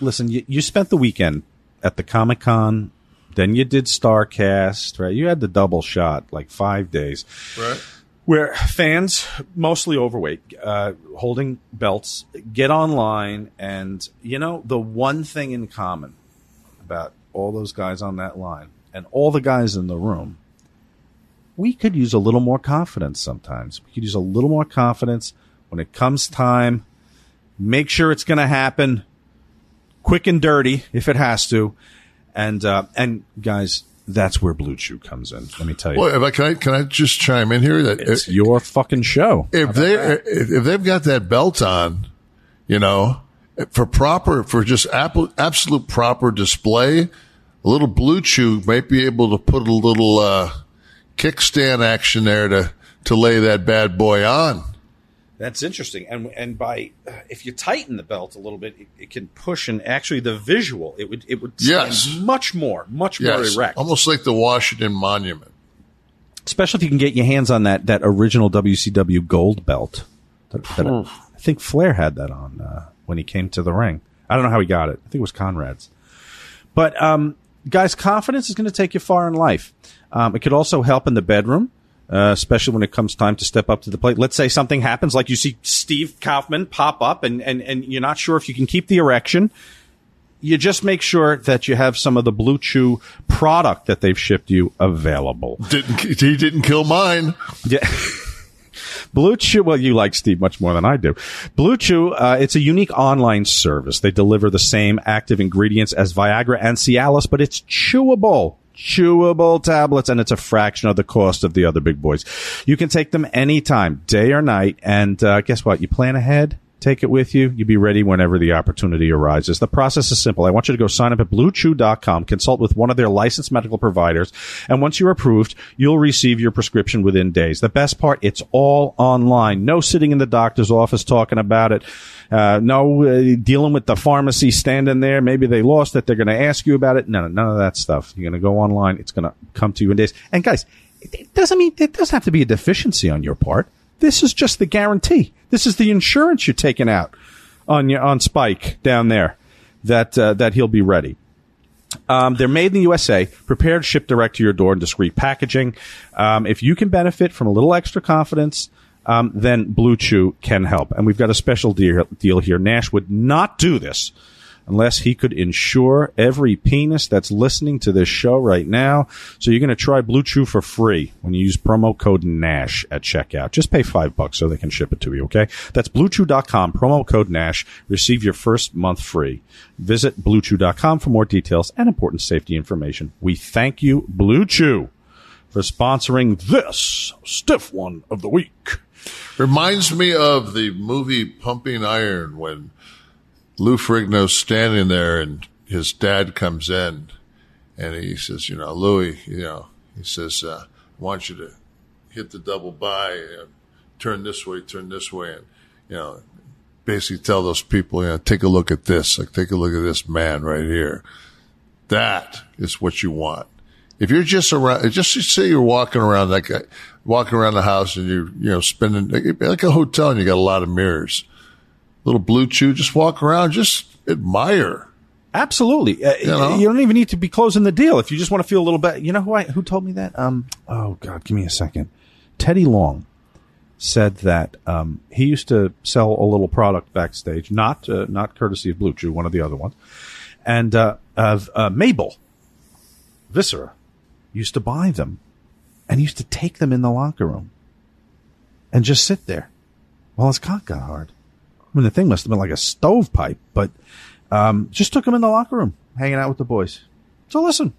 listen, you, you spent the weekend at the Comic Con, then you did Starcast, right? You had the double shot, like five days, right. where fans, mostly overweight, uh, holding belts, get online, and you know the one thing in common about all those guys on that line and all the guys in the room we could use a little more confidence sometimes. We could use a little more confidence when it comes time. Make sure it's going to happen quick and dirty if it has to. And, uh, and guys, that's where BlueChew comes in. Let me tell you. Well, if I can, I, can I just chime in here? That it's your fucking show. if they if, if they've got that belt on, you know, for proper for just apple, absolute proper display, a little BlueChew might be able to put a little uh, kickstand action there to to lay that bad boy on. That's interesting. And and by uh, if you tighten the belt a little bit, it, it can push and actually the visual it would it would stand Yes. much more much more erect. almost like the Washington Monument. especially if you can get your hands on that that original WCW gold belt. That, that- I think Flair had that on uh, when he came to the ring. I don't know how he got it. I think it was Conrad's. But um, guys, confidence is going to take you far in life. Um, it could also help in the bedroom. Uh, especially when it comes time to step up to the plate. Let's say something happens, like you see Steve Kaufman pop up, and, and, and you're not sure if you can keep the erection you just make sure that you have some of the BlueChew product that they've shipped you available. Didn't he didn't kill mine? Yeah. BlueChew, well, you like Steve much more than I do. BlueChew, uh, it's a unique online service. They deliver the same active ingredients as Viagra and Cialis, but it's chewable. Chewable tablets, and it's a fraction of the cost of the other big boys. You can take them anytime, day or night, and uh, guess what? You plan ahead, take it with you. You'll be ready whenever the opportunity arises. The process is simple. I want you to go sign up at bluechew.com, consult with one of their licensed medical providers, and once you're approved, you'll receive your prescription within days. The best part, it's all online. No sitting in the doctor's office talking about it. Uh, no uh, dealing with the pharmacy standing there. Maybe they lost it. They're going to ask you about it. No, none of that stuff. You're going to go online. It's going to come to you in days. And guys, it- doesn't mean it doesn't have to be a deficiency on your part. This is just the guarantee. This is the insurance you're taking out on your on Spike down there that uh, that he'll be ready. Um, they're made in the USA, prepared, shipped direct to your door in discreet packaging. Um, if you can benefit from a little extra confidence, um, then BlueChew can help. And we've got a special deal, deal here. Nash would not do this unless he could insure every penis that's listening to this show right now. So you're going to try BlueChew for free when you use promo code NASH at checkout. Just pay five bucks so they can ship it to you, okay? That's bluechew.com, promo code NASH. Receive your first month free. Visit bluechew.com for more details and important safety information. We thank you, BlueChew, for sponsoring this stiff one of the week. Reminds me of the movie Pumping Iron when Lou Ferrigno's standing there and his dad comes in and he says, you know, Louis, you know, he says, uh, I want you to hit the double bi and turn this way, turn this way. And, you know, basically tell those people, you know, take a look at this, like take a look at this man right here. That is what you want. If you're just around, just say you're walking around like a, walking around the house and you're, you know, spending like, like a hotel and you got a lot of mirrors, little BlueChew, just walk around, just admire. Absolutely. Uh, You know? You don't even need to be closing the deal if you just want to feel a little bit. You know who I who told me that? Um. Oh God, give me a second. Teddy Long said that um, he used to sell a little product backstage, not uh, not courtesy of BlueChew, one of the other ones, and uh, of uh, Mabel Viscera used to buy them and used to take them in the locker room and just sit there while his cock got hard. I mean, the thing must have been like a stovepipe, but um, just took him in the locker room, hanging out with the boys. So listen,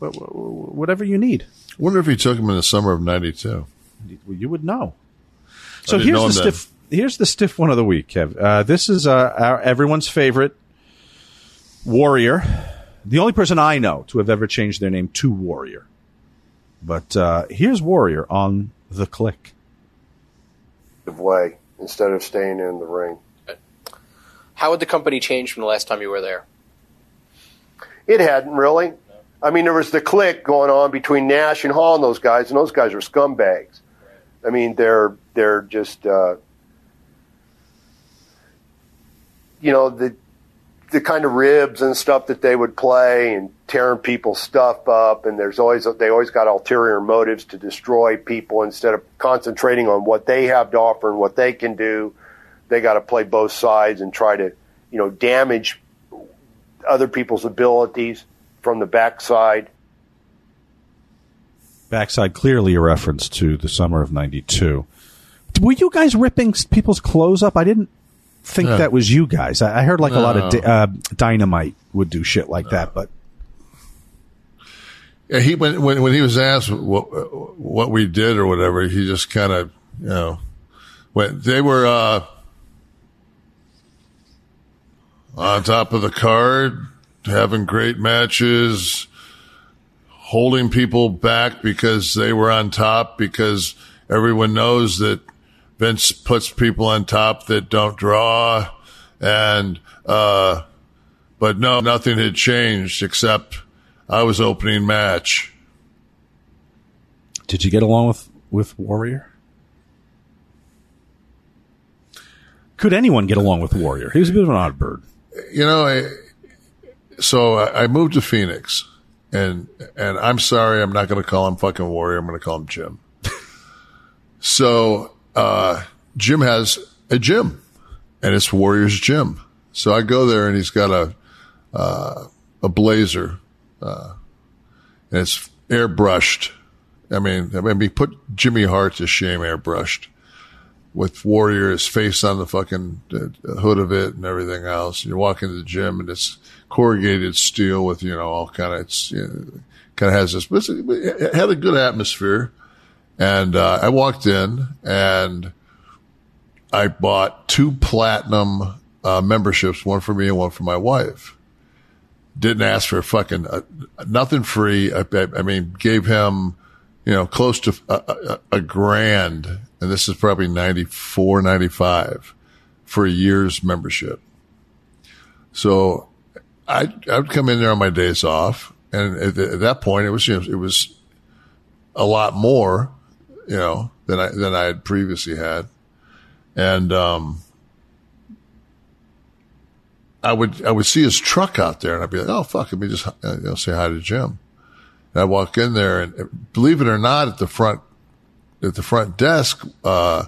wh- wh- whatever you need. Wonder if he took him in the summer of '92. You would know. So here's know the him then. stiff. Here's the stiff one of the week, Kev. Uh, this is uh, our, everyone's favorite warrior. The only person I know to have ever changed their name to Warrior. But uh, here's Warrior on the Kliq. way instead of staying in the ring. How would the company change from the last time you were there? It hadn't really. I mean, there was the Kliq going on between Nash and Hall and those guys, and those guys are scumbags. I mean, they're they're just uh, you know the the kind of ribs and stuff that they would play and tearing people's stuff up, and there's always they always got ulterior motives to destroy people instead of concentrating on what they have to offer and what they can do. They got to play both sides and try to you know damage other people's abilities from the backside. Backside clearly a reference to the summer of '92. Were you guys ripping people's clothes up? I didn't think No. that was you guys. I, I heard like a lot of di- uh, dynamite would do shit like that, but Yeah, he when when when he was asked what what we did or whatever, he just kind of you know went. They were uh, on top of the card, having great matches, holding people back because they were on top. Because everyone knows that Vince puts people on top that don't draw, and uh, but no, nothing had changed except I was opening match. did you get along with with Warrior? Could anyone get along with Warrior? He was a bit of an odd bird. You know, I, so I I moved to Phoenix, and and I'm sorry, I'm not going to call him fucking Warrior. I'm going to call him Jim. so uh, Jim has a gym, and it's Warrior's gym. So I go there, and he's got a uh, a blazer, uh, and it's airbrushed. I mean, I mean, he put Jimmy Hart to shame, airbrushed with Warrior's face on the fucking hood of it and everything else. And you walk into the gym and it's corrugated steel with, you know, all kind of, it's, you know, kind of has this, but it had a good atmosphere. And, uh, I walked in and I bought two platinum, uh, memberships, one for me and one for my wife. Didn't ask for fucking, uh, nothing free. I, I, I mean, gave him, you know, close to a, a, a grand, and this is probably 94, 95 for a year's membership. So I, I would come in there on my days off. And at, at that point, it was, you know, it was a lot more, you know, than I, than I had previously had. And, um, I would, I would see his truck out there and I'd be like, oh, fuck, let me just, you know, say hi to Jim. And I walk in there and believe it or not, at the front, at the front desk, uh,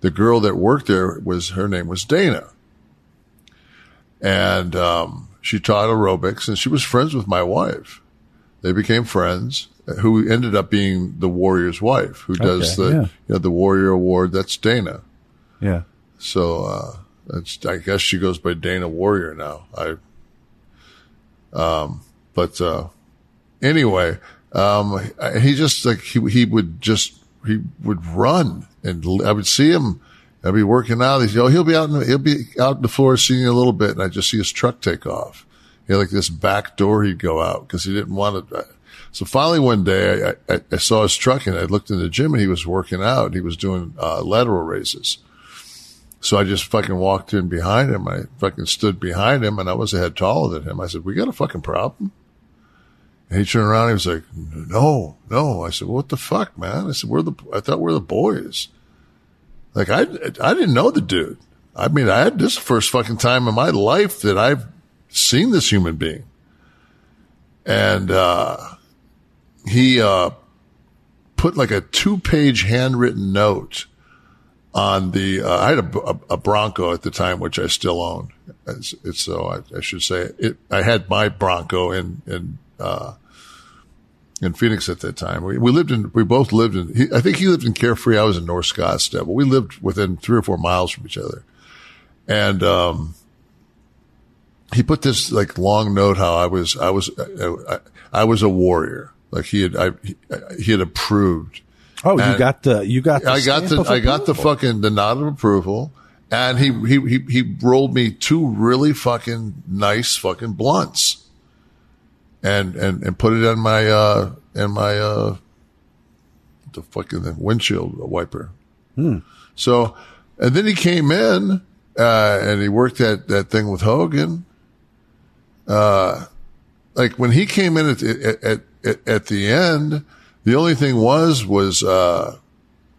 the girl that worked there was, her name was Dana. And, um, she taught aerobics and she was friends with my wife. They became friends who ended up being the warrior's wife who does Okay, the, yeah. you know, the warrior award. That's Dana. Yeah. So, uh, that's, I guess she goes by Dana Warrior now. I, um, but, uh, anyway, um, he just like, he, he would just, he would run and I would see him. I'd be working out. He's, oh, he'll be out in the, he'll be out in the floor seeing you a little bit. And I just see his truck take off. He had like this back door he'd go out because he didn't want to. So finally one day I, I, I saw his truck and I looked in the gym and he was working out. He was doing, uh, lateral raises. So I just fucking walked in behind him. I fucking stood behind him and I was a head taller than him. I said, we got a fucking problem. And he turned around. And He was like, no, no. I said, what the fuck, man? I said, we're the, I thought we're the boys. Like I, I didn't know the dude. I mean, I had this first fucking time in my life that I've seen this human being. And, uh, he, uh, put like a two page handwritten note on the, uh, I had a, a, Bronco at the time, which I still own. It's, it's so I, I should say it, I had my Bronco in, in, uh, in Phoenix at that time. We, we lived in, we both lived in, he, I think he lived in Carefree. I was in North Scottsdale, but we lived within three or four miles from each other. And, um, he put this like long note how I was, I was, I, I was a warrior. Like he had, I, he had approved. Oh, And you got the you got the I got the, I got the fucking, the nod of approval. And he, he, he, he rolled me two really fucking nice fucking blunts and, and, and put it in my, uh, in my, uh, the fucking the windshield wiper. Hmm. So, and then he came in, uh, and he worked that, that thing with Hogan. Uh, like when he came in at, at, at, at, at the end, the only thing was, was, uh,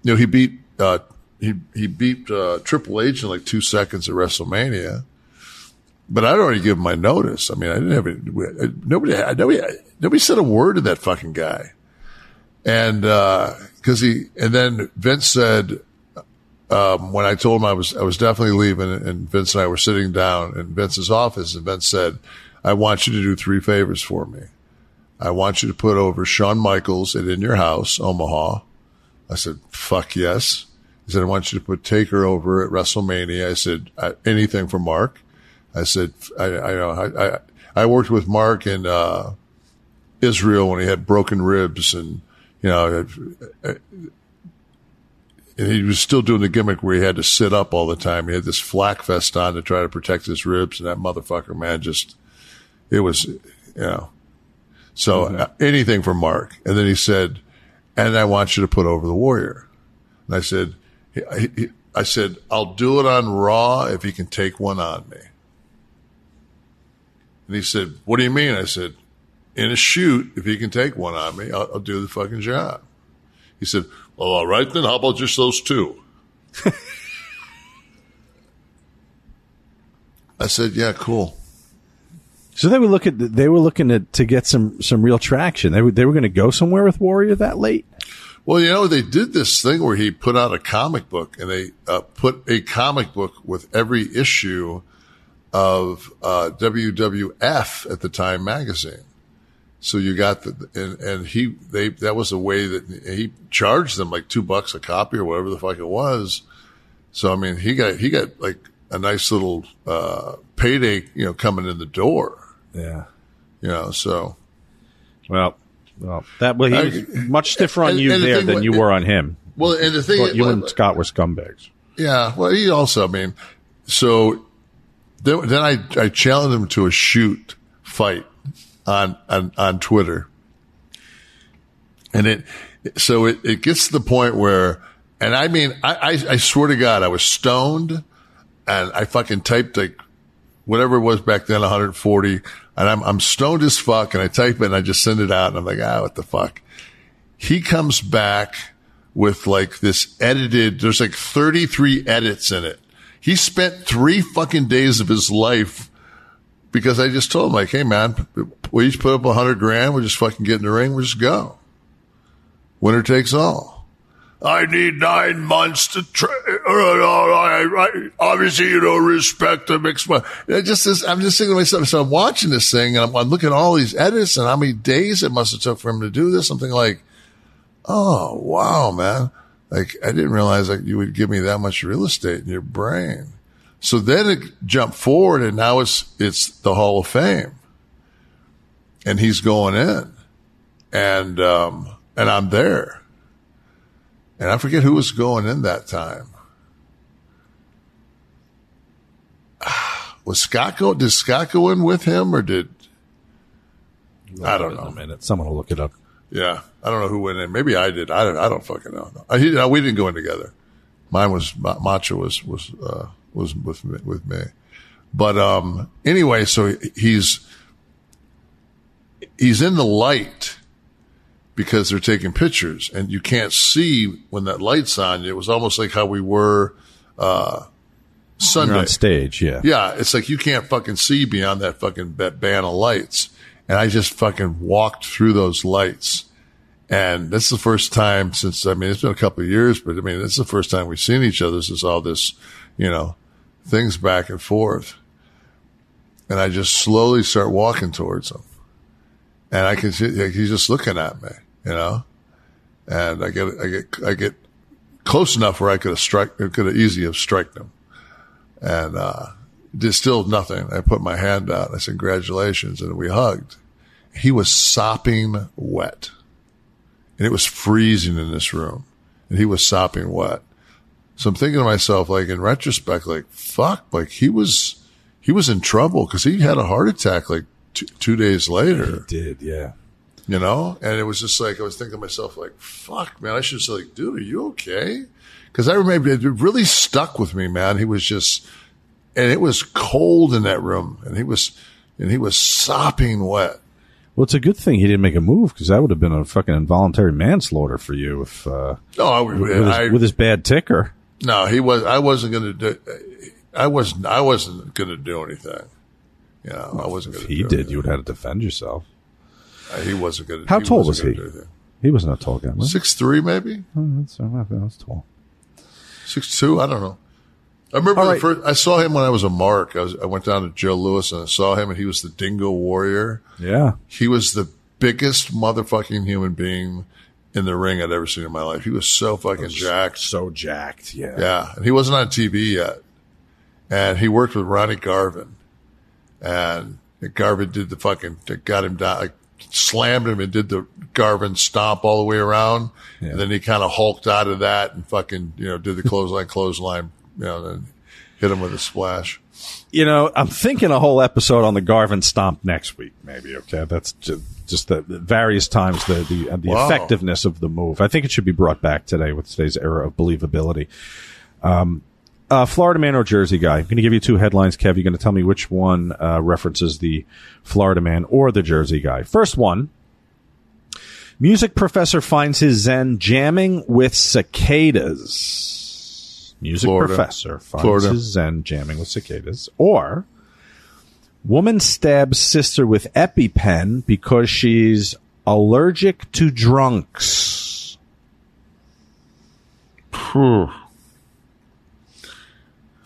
you know, he beat, uh, he, he beat, uh, Triple H in like two seconds at WrestleMania. But I'd already given my notice. I mean, I didn't have any, nobody, nobody, nobody said a word to that fucking guy. And, uh, cause he, and then Vince said, um, when I told him I was, I was definitely leaving and Vince and I were sitting down in Vince's office and Vince said, I want you to do three favors for me. I want you to put over Shawn Michaels at In Your House, Omaha. I said, fuck yes. He said, I want you to put Taker over at WrestleMania. I said, "Uh, anything for Mark. I said, I, I I, I, worked with Mark in, uh, Israel when he had broken ribs and, you know, and he was still doing the gimmick where he had to sit up all the time. He had this flak vest on to try to protect his ribs, and that motherfucker, man, just it was, you know. So uh, anything for Mark, and then he said, "And I want you to put over the Warrior." And I said, he, he, "I said I'll do it on Raw if he can take one on me." And he said, "What do you mean?" I said, "In a shoot, if he can take one on me, I'll, I'll do the fucking job." He said, "Well, all right then. How about just those two? I said, "Yeah, cool." So they were looking. They were looking to, to get some some real traction. They were they were going to go somewhere with Warrior that late. Well, you know, they did this thing where he put out a comic book and they uh, put a comic book with every issue of uh, WWF at the time magazine. So you got the, and, and he, they, that was a way that he charged them like two bucks a copy or whatever the fuck it was. So, I mean, he got, he got like a nice little, uh, payday, you know, coming in the door, Yeah. you know, so. Well, well, that well, he was much stiffer on and- you and there thing than wa- you were on him. Well, and the thing But you and Scott were scumbags. Yeah. Well, he also, I mean, so then, then I, I challenged him to a shoot fight on, on, on Twitter. And it, so it, it gets to the point where, and I mean, I, I, I swear to God, I was stoned and I fucking typed like whatever it was back then, 140. And I'm, I'm stoned as fuck and I type it and I just send it out and I'm like, ah, what the fuck? He comes back with like this edited, there's like 33 edits in it. He spent three fucking days of his life because I just told him like, Hey man, we each put up a hundred grand. We'll just fucking get in the ring. We'll just go. Winner takes all. I need nine months to train. Uh, uh, uh, obviously, you don't respect the mixed. mo- It just is, I'm just thinking to myself. So I'm watching this thing and I'm, I'm looking at all these edits and how many days it must have took for him to do this. Something like, oh wow, man! Like I didn't realize like you would give me that much real estate in your brain. So then it jumped forward and now it's it's the Hall of Fame, and he's going in, and um and I'm there, and I forget who was going in that time. Was Scott go? Did Scott go in with him, or did I don't know? A minute, someone will look it up. Yeah, I don't know who went in. Maybe I did. I don't. I don't fucking know. Uh, he, no, we didn't go in together. Mine was Ma- Macho was was uh, was with me, with me. But um, anyway, so he's he's in the light because they're taking pictures, and you can't see when that light's on. It was almost like how we were uh, Sunday You're on stage, yeah. yeah, it's like you can't fucking see beyond that fucking that band of lights. And I just fucking walked through those lights. And this is the first time since, I mean, it's been a couple of years, but I mean, this is the first time we've seen each other since all this, you know, things back and forth. And I just slowly start walking towards him. and I can see like, he's just looking at me, you know, and I get I get I get close enough where I could have struck could have easily have struck him, and uh, nothing. I put my hand out. I said congratulations, and we hugged. He was sopping wet, and it was freezing in this room, and he was sopping wet. So I'm thinking to myself, like in retrospect, like fuck, like he was he was in trouble because he had a heart attack like two, two days later. He did, yeah. You know, and it was just like I was thinking to myself, like, "Fuck, man, I should say, like, dude, are you okay?" Because I remember it really stuck with me, man. He was just, and it was cold in that room, and he was, and he was sopping wet. Well, it's a good thing he didn't make a move because that would have been a fucking involuntary manslaughter for you if uh, No, I, with, with I- his, with his bad ticker. no, he was. I wasn't going to do. I wasn't. I wasn't going to do anything. You know, I wasn't If he did, you would have had to defend yourself. Uh, He wasn't to. How tall was he? He wasn't a tall guy. was? Six three, maybe Oh, that's, uh, that's tall. six two. I don't know. I remember right. first. I saw him when I was a mark. I was. I went down to Joe Louis and I saw him, and he was the Dingo Warrior. Yeah. He was the biggest motherfucking human being in the ring I'd ever seen in my life. He was so fucking jacked. So jacked. Yeah. Yeah. And he wasn't on TV yet. And he worked with Ronnie Garvin. And Garvin did the fucking, got him down, like, slammed him and did the Garvin stomp all the way around. And then he kind of hulked out of that and fucking, you know, did the clothesline, clothesline, you know, and hit him with a splash. You know, I'm thinking a whole episode on the Garvin stomp next week, maybe. Okay, that's just, just the, the various times the the, the Wow. effectiveness of the move. I think it should be brought back today with today's era of believability. Um, uh, Florida man or Jersey guy? I'm going to give you two headlines, Kev. You're going to tell me which one uh, references the Florida man or the Jersey guy. First one. Music professor finds his zen jamming with cicadas. Music Florida. professor finds Florida. his zen jamming with cicadas. Or woman stabs sister with EpiPen because she's allergic to drunks.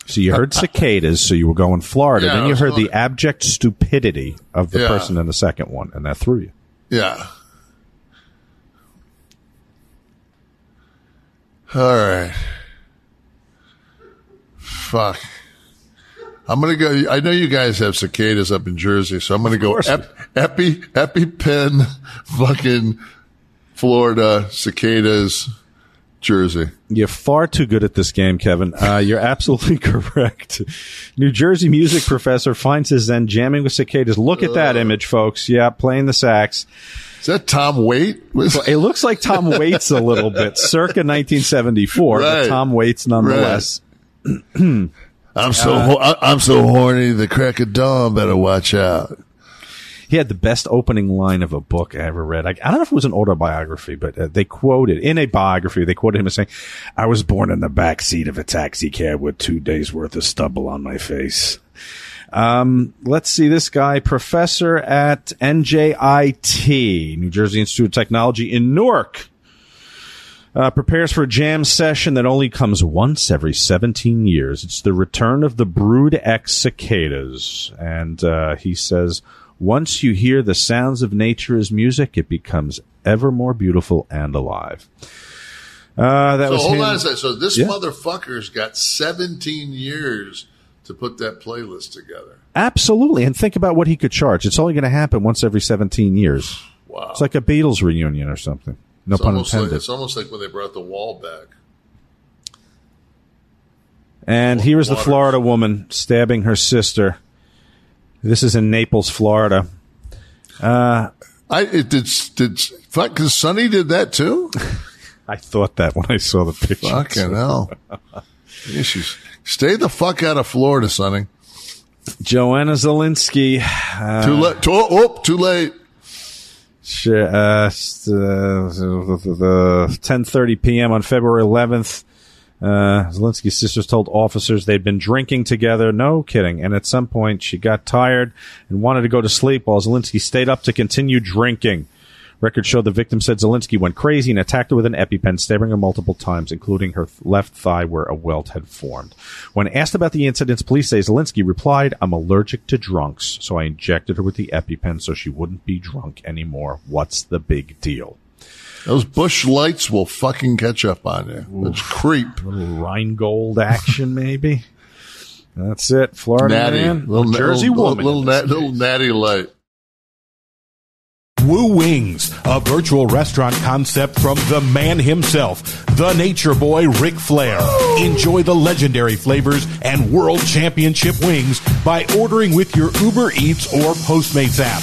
So you heard cicadas, so you were going Florida. Yeah, then you heard the abject stupidity of the Yeah. person in the second one, and that threw you. Yeah. All right. Fuck. I'm gonna go. I know you guys have cicadas up in Jersey, so I'm gonna go ep, epi Pen. fucking Florida cicadas, Jersey. You're far too good at this game, Kevin. Uh, you're absolutely correct. New Jersey music professor finds his Zen jamming with cicadas. Look at that image, folks. Yeah, playing the sax. Is that Tom Waits? It looks like Tom Waits a little bit, circa 1974, but Tom Waits nonetheless. I'm so Uh, I'm so horny. The crack of dawn. Better watch out. He had the best opening line of a book I ever read. I, I don't know if it was an autobiography, but uh, they quoted in a biography. They quoted him as saying, "I was born in the back seat of a taxi cab with two days worth of stubble on my face." Um, let's see this guy, professor at NJIT, New Jersey Institute of Technology in Newark. Uh, prepares for a jam session that only comes once every 17 years. It's the return of the Brood X cicadas. And uh, he says, once you hear the sounds of nature as music, it becomes ever more beautiful and alive. Uh, that so was hold him. on a second. So this Yeah. motherfucker's got 17 years to put that playlist together. Absolutely. And think about what he could charge. It's only going to happen once every 17 years. Wow. It's like a Beatles reunion or something. No it's pun almost Like, intended. it's almost like when they brought the wall back. And here is the Florida woman stabbing her sister. This is in Naples, Florida. Uh, I it did did fuck because Sonny did that too. I thought that when I saw the picture. Fucking hell. She's stay the fuck out of Florida, Sonny. Joanna Zelinsky. Uh, too late. Too, oh, too late. Sure, uh, uh, the 10:30 p.m. on February 11th. Uh, Zelensky's sisters told officers they'd been drinking together. No kidding. And at some point, she got tired and wanted to go to sleep while Zelensky stayed up to continue drinking. Records show the victim said Zelensky went crazy and attacked her with an EpiPen, stabbing her multiple times, including her left thigh where a welt had formed. When asked about the incidents, police say Zelensky replied, I'm allergic to drunks, so I injected her with the EpiPen so she wouldn't be drunk anymore. What's the big deal? Those Busch Lights will fucking catch up on you. It's creep. little Rheingold action, maybe. That's it. Florida natty. man, Little, Jersey little, woman. Little, little, nat- little natty light. Woo Wings, a virtual restaurant concept from the man himself, the nature boy Ric Flair. Enjoy the legendary flavors and world championship wings by ordering with your Uber Eats or Postmates app.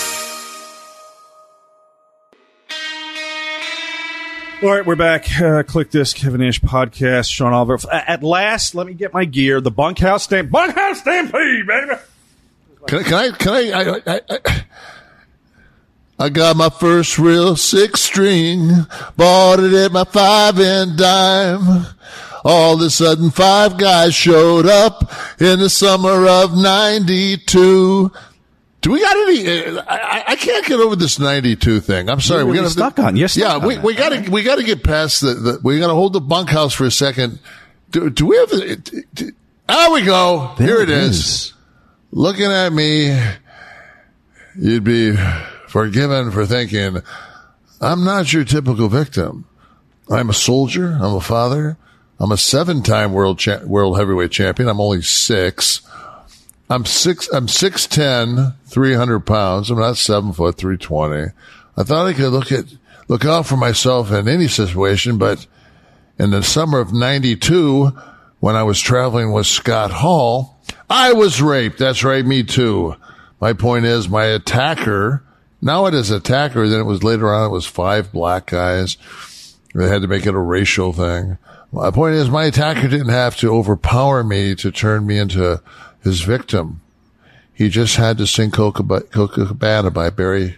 All right, we're back. Uh, Kliq This Kevin Nash podcast. Sean Oliver. At last, let me get my gear. The bunkhouse stamp. Bunkhouse stampede, baby. Can I? Can I? Can I? I, I, I I got my first real six string, bought it at my five and dime. All of a sudden, five guys showed up in the summer of '92. Do we got any? uh, I, I can't get over this '92 thing. I'm sorry. Really got stuck on- you're stuck yeah, we, we got to we got to get past the, the. We got to hold the bunkhouse for a second. Do, do we have? do- There we go. There Here it it is. Looking at me, you'd be forgiven for thinking, I'm not your typical victim. I'm a soldier. I'm a father. I'm a seven-time world cha- world heavyweight champion. I'm only six. I'm six. I'm six ten, three hundred pounds. I'm not seven foot, three twenty. I thought I could look at look out for myself in any situation, but in the summer of '92, when I was traveling with Scott Hall, I was raped. That's right, me too. My point is, my attacker. Now it is attacker. Then it was later on. It was five black guys. They had to make it a racial thing. My point is, my attacker didn't have to overpower me to turn me into his victim. He just had to sing Coca- Copacabana by Barry.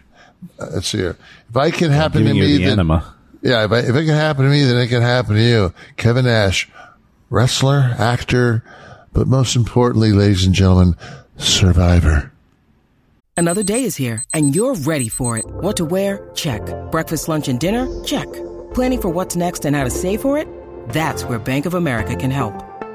uh, Let's see here. If I can happen to giving you me, the then, enema. yeah, if, I, if it can happen to me, then it can happen to you. Kevin Nash, wrestler, actor, but most importantly, ladies and gentlemen, survivor. Another day is here, and you're ready for it. What to wear? Check. Breakfast, lunch, and dinner? Check. Planning for what's next and how to save for it? That's where Bank of America can help.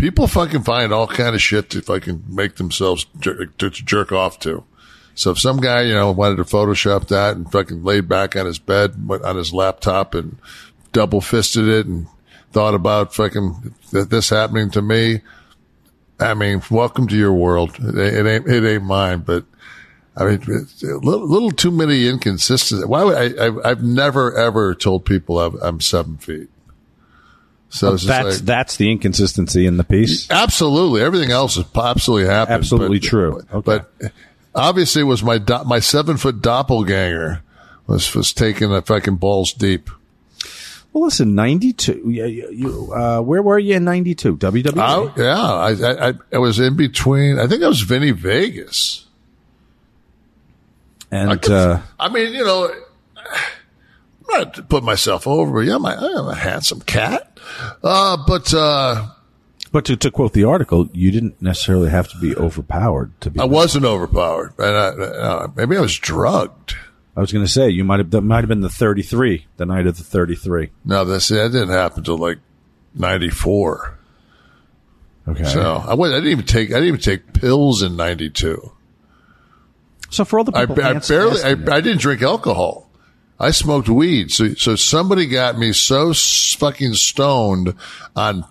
people fucking find all kind of shit to fucking make themselves jerk, to jerk off to. So if some guy, you know, wanted to Photoshop that and fucking laid back on his bed, went on his laptop and double fisted it and thought about fucking th- this happening to me. I mean, welcome to your world. It, ain't- it ain't, it ain't mine, but I mean, a little, little too many inconsistencies. Why would I, I, I've never ever told people I'm, I'm seven feet. So that's like, that's the inconsistency in the piece. Absolutely. Everything else is absolutely happened. Absolutely but, true. But obviously it was my, do- my seven foot doppelganger was, was taking a fucking balls deep. Well, listen, ninety two. Yeah, you, uh, where were you in ninety two? WWE. I, yeah. I, I, I- was in between. I think I was Vinny Vegas. and I, could- uh, I mean, you know, not to put myself over, but yeah, I'm a, I'm a handsome cat. Uh, but, uh, but to, to quote the article, you didn't necessarily have to be overpowered to be. I wasn't overpowered. And I, uh, maybe I was drugged. I was going to say you might have that might have been the thirty three, the night of the thirty three. No, that that didn't happen until like '94. Okay. So I, was, I didn't even take I didn't even take pills in '92. So for all the I, people, I Lance barely I, I didn't drink alcohol. I smoked weed. So so somebody got me so fucking stoned on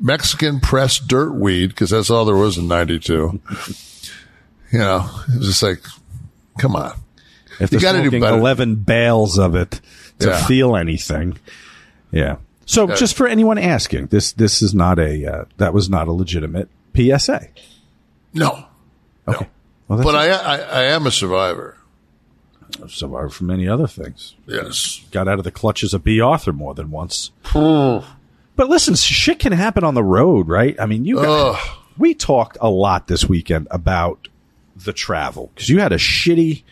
Mexican pressed dirt weed because that's all there was in '92. you know, it was just like, come on. If you got to do better. 11 bales of it to Yeah. feel anything. Yeah. So Yeah. just for anyone asking, this this is not a uh, that was not a legitimate PSA. No, Okay. Well, that's but I, I I am a survivor. A survivor from many other things. Yes. Got out of the clutches of Bea Arthur more than once. But listen, shit can happen on the road, right? I mean, you got, we talked a lot this weekend about the travel because you had a shitty,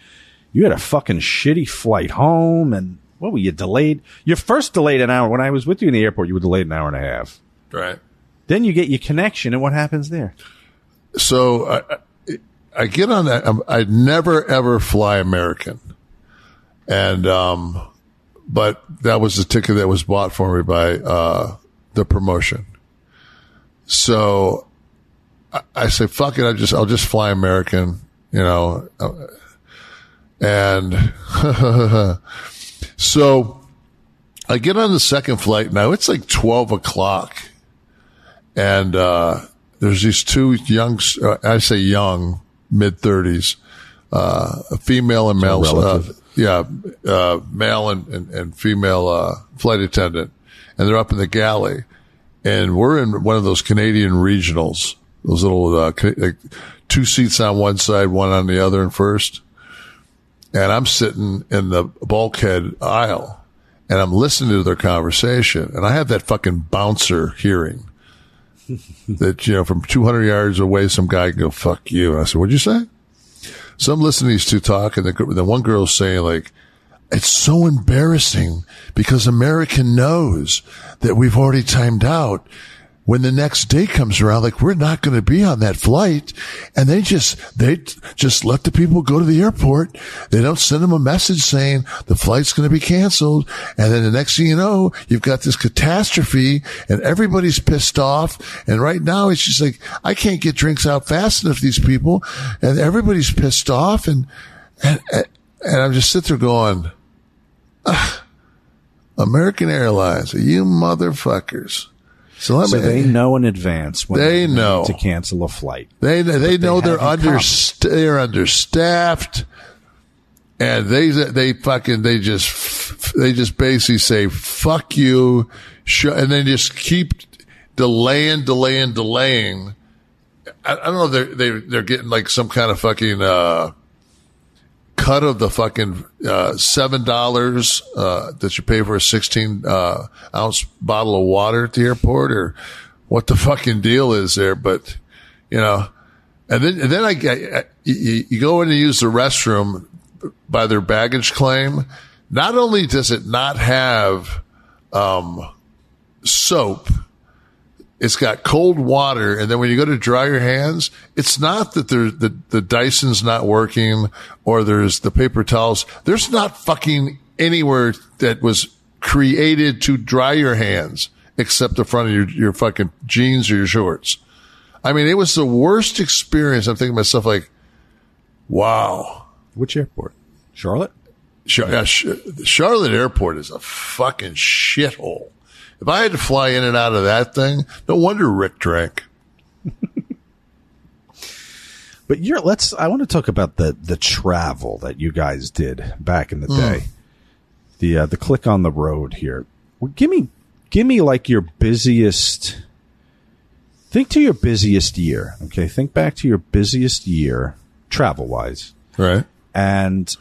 you had a fucking shitty flight home, and what were you delayed? Your first delayed an hour. When I was with you in the airport, you were delayed an hour and a half. Right. Then you get your connection, and what happens there? So I, I- get on that. Um, I'm- I never ever fly American, and um, but that was the ticket that was bought for me by uh, the promotion. So I, I say, "Fuck it! I just I'll just fly American," you know, uh, and so I get on the second flight now. It's like twelve o'clock and uh, there's these two young, uh, I say young, mid thirties, uh, a female and male, uh, relative. Yeah, uh, male and, and, and female uh, flight attendant, and they're up in the galley, and we're in one of those Canadian regionals, those little uh, like two seats on one side, one on the other, and first, and I'm sitting in the bulkhead aisle. And I'm listening to their conversation, and I have that fucking bouncer hearing that you know from 200 yards away some guy can go fuck you. And i said what'd you say so i'm listening to these two talk and the, the one girl's saying like it's so embarrassing because american knows that we've already timed out when the next day comes around like we're not going to be on that flight. And they just they just let the people go to the airport. They don't send them a message saying the flight's going to be canceled. And then the next thing you know you've got this catastrophe and everybody's pissed off. And right now it's just like i can't get drinks out fast enough these people. And everybody's pissed off. And and and, i'm just sitting there going "Ah, american airlines you motherfuckers so let So me they know in advance when They know. to cancel a flight. They they know they they are under they're understaffed, and they they fucking they just they just basically say fuck you, and they just keep delaying, delaying, delaying. I, I don't know. They're they they're getting like some kind of fucking uh, cut of the fucking uh, seven dollars uh, that you pay for a sixteen uh, ounce bottle of water at the airport, or what the fucking deal is there. But you know, and then and then I, I, you, you go in to use the restroom by their baggage claim. Not only does it not have um, soap, it's got cold water, and then when you go to dry your hands, it's not that there's the the Dyson's not working or there's the paper towels. There's not fucking anywhere that was created to dry your hands except the front of your your fucking jeans or your shorts. I mean, it was the worst experience. I'm thinking to myself like, wow. Which airport? Charlotte. Char- yeah, Sh- Charlotte Airport is a fucking shithole. If I had to fly in and out of that thing, no wonder Rick drank. But you're let's I want to talk about the the travel that you guys did back in the Mm. day. The uh, the Kliq on the road here. Well, give me give me like your busiest think to your busiest year. Okay, think back to your busiest year travel wise. Right. And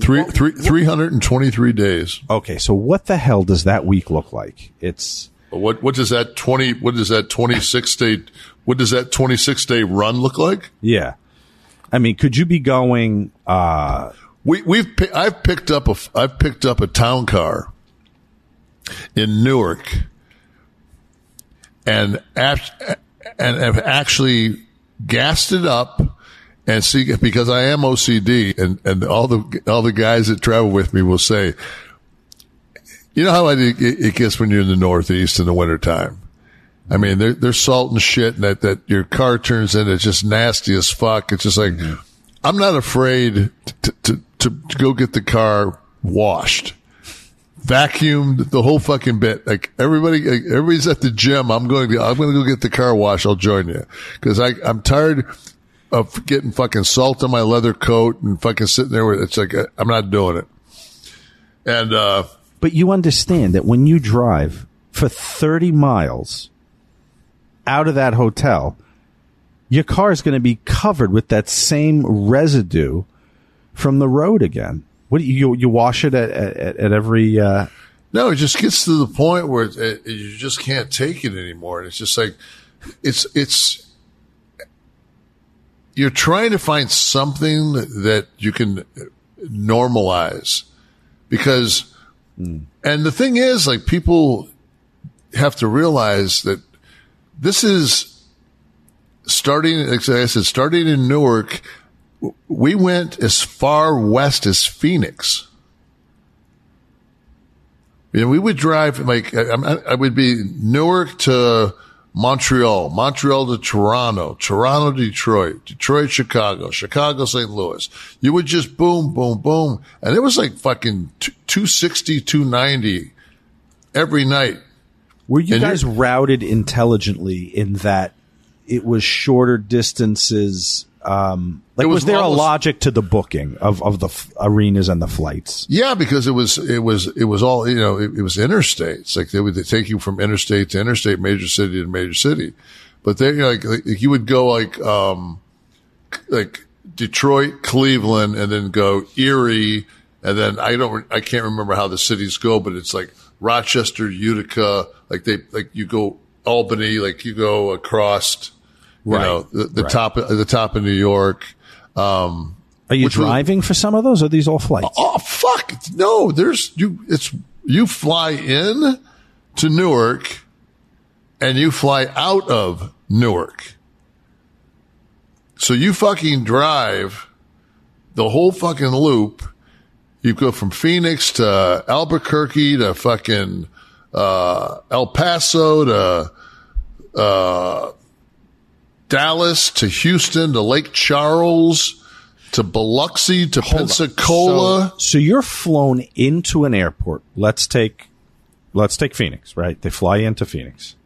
Three, three, 323 days. okay, so what the hell does that week look like? It's What, what does that 20, what does that 26 day, what does that 26 day run look like? yeah. I mean, could you be going uh We, we've, I've picked up a, I've picked up a town car in Newark and, act- and have actually gassed it up and see, because I am OCD and, and all the, all the guys that travel with me will say, you know how it, it gets when you're in the Northeast in the wintertime. I mean, they're, they're salt and shit and that, that your car turns in. It's just nasty as fuck. It's just like, mm-hmm. I'm not afraid to, to, to, to go get the car washed vacuumed the whole fucking bit. Like everybody, like, everybody's at the gym. I'm going to, I'm going to go get the car wash. I'll join you because I, I'm tired of getting fucking salt on my leather coat and fucking sitting there with, it's like, I'm not doing it. And, uh, But you understand that when you drive for 30 miles out of that hotel, your car is going to be covered with that same residue from the road again. What do you you, you wash it at at, at every uh, No, it just gets to the point where it, it, you just can't take it anymore. And it's just like, it's, it's, you're trying to find something that you can normalize because, and the thing is, like, people have to realize that this is starting, like I said, starting in Newark, we went as far west as Phoenix. You know, we would drive like I, I would be Newark to Montreal, Montreal to Toronto, Toronto, Detroit, Detroit, Chicago, Chicago, St. Louis. You would just boom, boom, boom. And it was like fucking 260, 290 every night. Were you And guys routed intelligently in that it was shorter distances? Um, like, It was, was there almost- a logic to the booking of, of the f- arenas and the flights? Yeah, because it was it was it was all you know. It, it was interstates. Like they would take you from interstate to interstate, major city to major city. But they like, like you would go like um like Detroit, Cleveland, and then go Erie, and then I don't I can't remember how the cities go, but it's like Rochester, Utica. Like they like you go Albany, like you go across. You Right. know the, the Right. top the top of New York. Um, Are you which was- driving for some of those? Or are these all flights? Oh fuck! No, there's you. It's you fly in to Newark, and you fly out of Newark. So you fucking drive the whole fucking loop. You go from Phoenix to Albuquerque to fucking uh, El Paso to uh, Dallas to Houston to Lake Charles to Biloxi to Pensacola. So, so you're flown into an airport. Let's take, let's take Phoenix, right? They fly into Phoenix.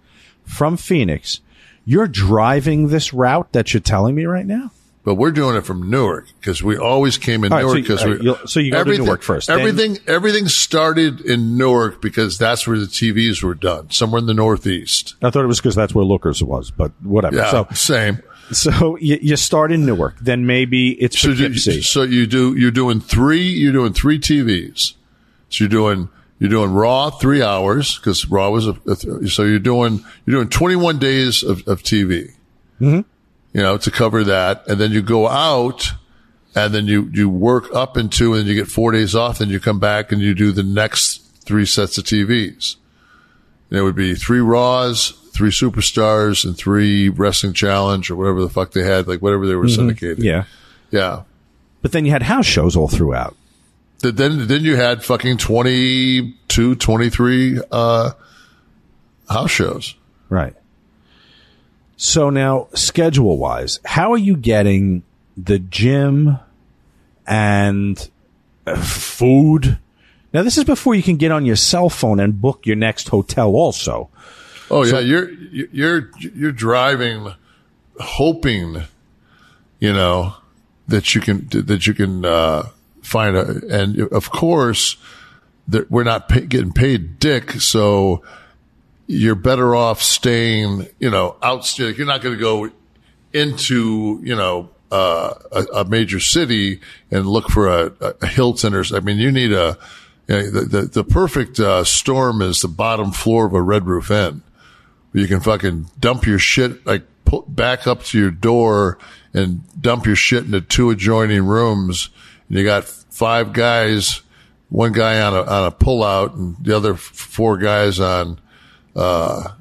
From Phoenix, you're driving this route that you're telling me right now? But we're doing it from Newark because we always came in right, so Newark because right, we. so you go to everything- Newark first, then- Everything, everything started in Newark because that's where the TVs were done, somewhere in the Northeast. I thought it was because that's where Lookers was, but whatever. Yeah, so, same. so you, you start in Newark, then maybe it's So, You, so you do you're doing three you're doing three TVs. So you're doing you're doing Raw three hours because Raw was a, a th- so you're doing you're doing 21 days of, of TV. Mhm. You know to cover that, and then you go out, and then you you work up into, and you get four days off. Then you come back and you do the next three sets of TVs. And it would be three Raws, three Superstars, and three Wrestling Challenge or whatever the fuck they had, like whatever they were Mhm. syndicated. Yeah. Yeah. But then you had house shows all throughout. Then, then you had fucking 22, 23, uh, house shows. Right. So now, schedule wise, how are you getting the gym and uh, food? Now, this is before you can get on your cell phone and book your next hotel, also. Oh yeah, you're you're you're driving, hoping, you know, that you can that you can uh, find a, and of course, that we're not pay, getting paid dick, so you're better off staying, you know, out. You're not going to go into, you know, uh, a, a major city and look for a, a Hilton or. I mean, you need a. You know, the, the the perfect uh, storm is the bottom floor of a Red Roof Inn where you can fucking dump your shit, like put back up to your door and dump your shit into two adjoining rooms. And you got five guys, one guy on a, on a pullout and the other four guys on, uh,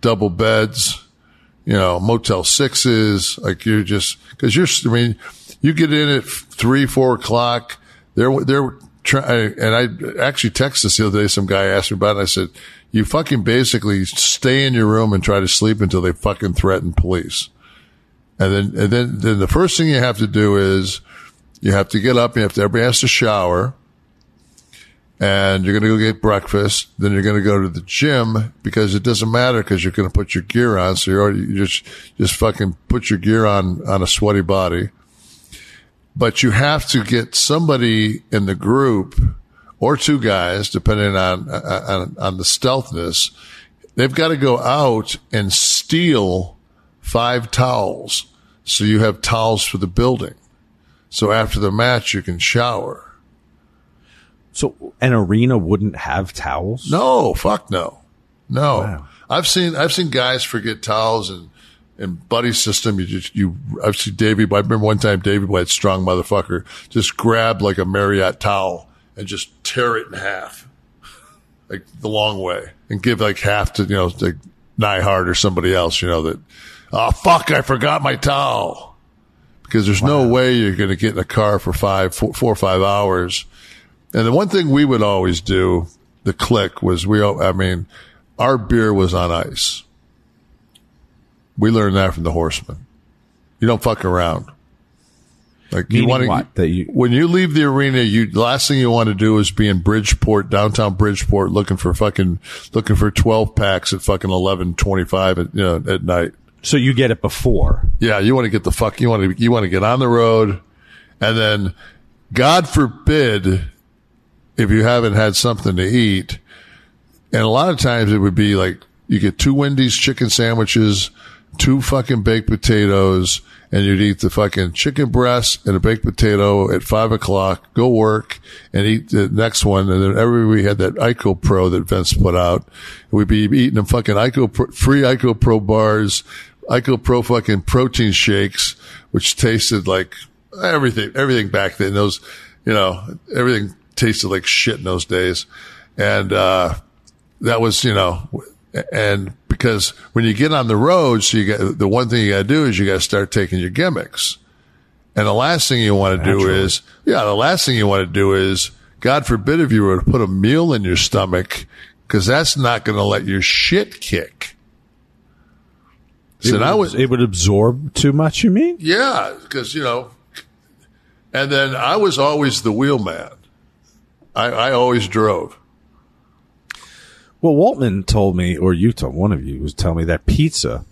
double beds, you know, motel sixes. Like you're just, cause you're, I mean, you get in at three, four o'clock. They're, they're trying, and I actually texted this the other day. Some guy asked me about it. I said, you fucking basically stay in your room and try to sleep until they fucking threaten police. And then, and then, then the first thing you have to do is you have to get up. You have to, everybody has to shower. And you're going to go get breakfast. Then you're going to go to the gym because it doesn't matter because you're going to put your gear on. So you're already, you just, just fucking put your gear on, on a sweaty body. But you have to get somebody in the group or two guys, depending on, on, on the stealthness. They've got to go out and steal five towels. So you have towels for the building. So after the match, you can shower. So an arena wouldn't have towels? No, fuck no. No. I've seen I've seen guys forget towels and and buddy system. You just you I've seen Davey. I remember one time Davey White, strong motherfucker, just grabbed like a Marriott towel and just tear it in half, like the long way, and give like half to you know like Neidhart or somebody else. You know that. Oh fuck! I forgot my towel because there's no way you're going to get in a car for five, four, four or five hours. And the one thing we would always do, the Kliq was we, I mean, our beer was on ice. We learned that from the horsemen. You don't fuck around. Like you want? That you when you leave the arena, you the last thing you want to do is be in Bridgeport, downtown Bridgeport, looking for fucking looking for twelve packs at fucking eleven twenty five at you know at night. So you get it before. Yeah, you want to get the fuck. You want to you want to get on the road, and then, God forbid, if you haven't had something to eat, and a lot of times it would be like you get two Wendy's chicken sandwiches, two fucking baked potatoes, and you'd eat the fucking chicken breast and a baked potato at five o'clock, go work and eat the next one. And then every we had that ICOPRO that Vince put out. We'd be eating them fucking ICOPRO, free ICOPRO bars, ICOPRO fucking protein shakes, which tasted like everything, everything back then. Those, you know, everything tasted like shit in those days. And, uh, that was, you know, and because when you get on the road, so you got the one thing you got to do is you got to start taking your gimmicks. And the last thing you want to do is, yeah, the last thing you want to do is, God forbid if you were to put a meal in your stomach, because that's not going to let your shit kick. It So would, I was, it would absorb too much. You mean? yeah, because you know, and then I was always the wheelman. I, I always drove. Well, Waltman told me, or you told one of you was telling me that pizza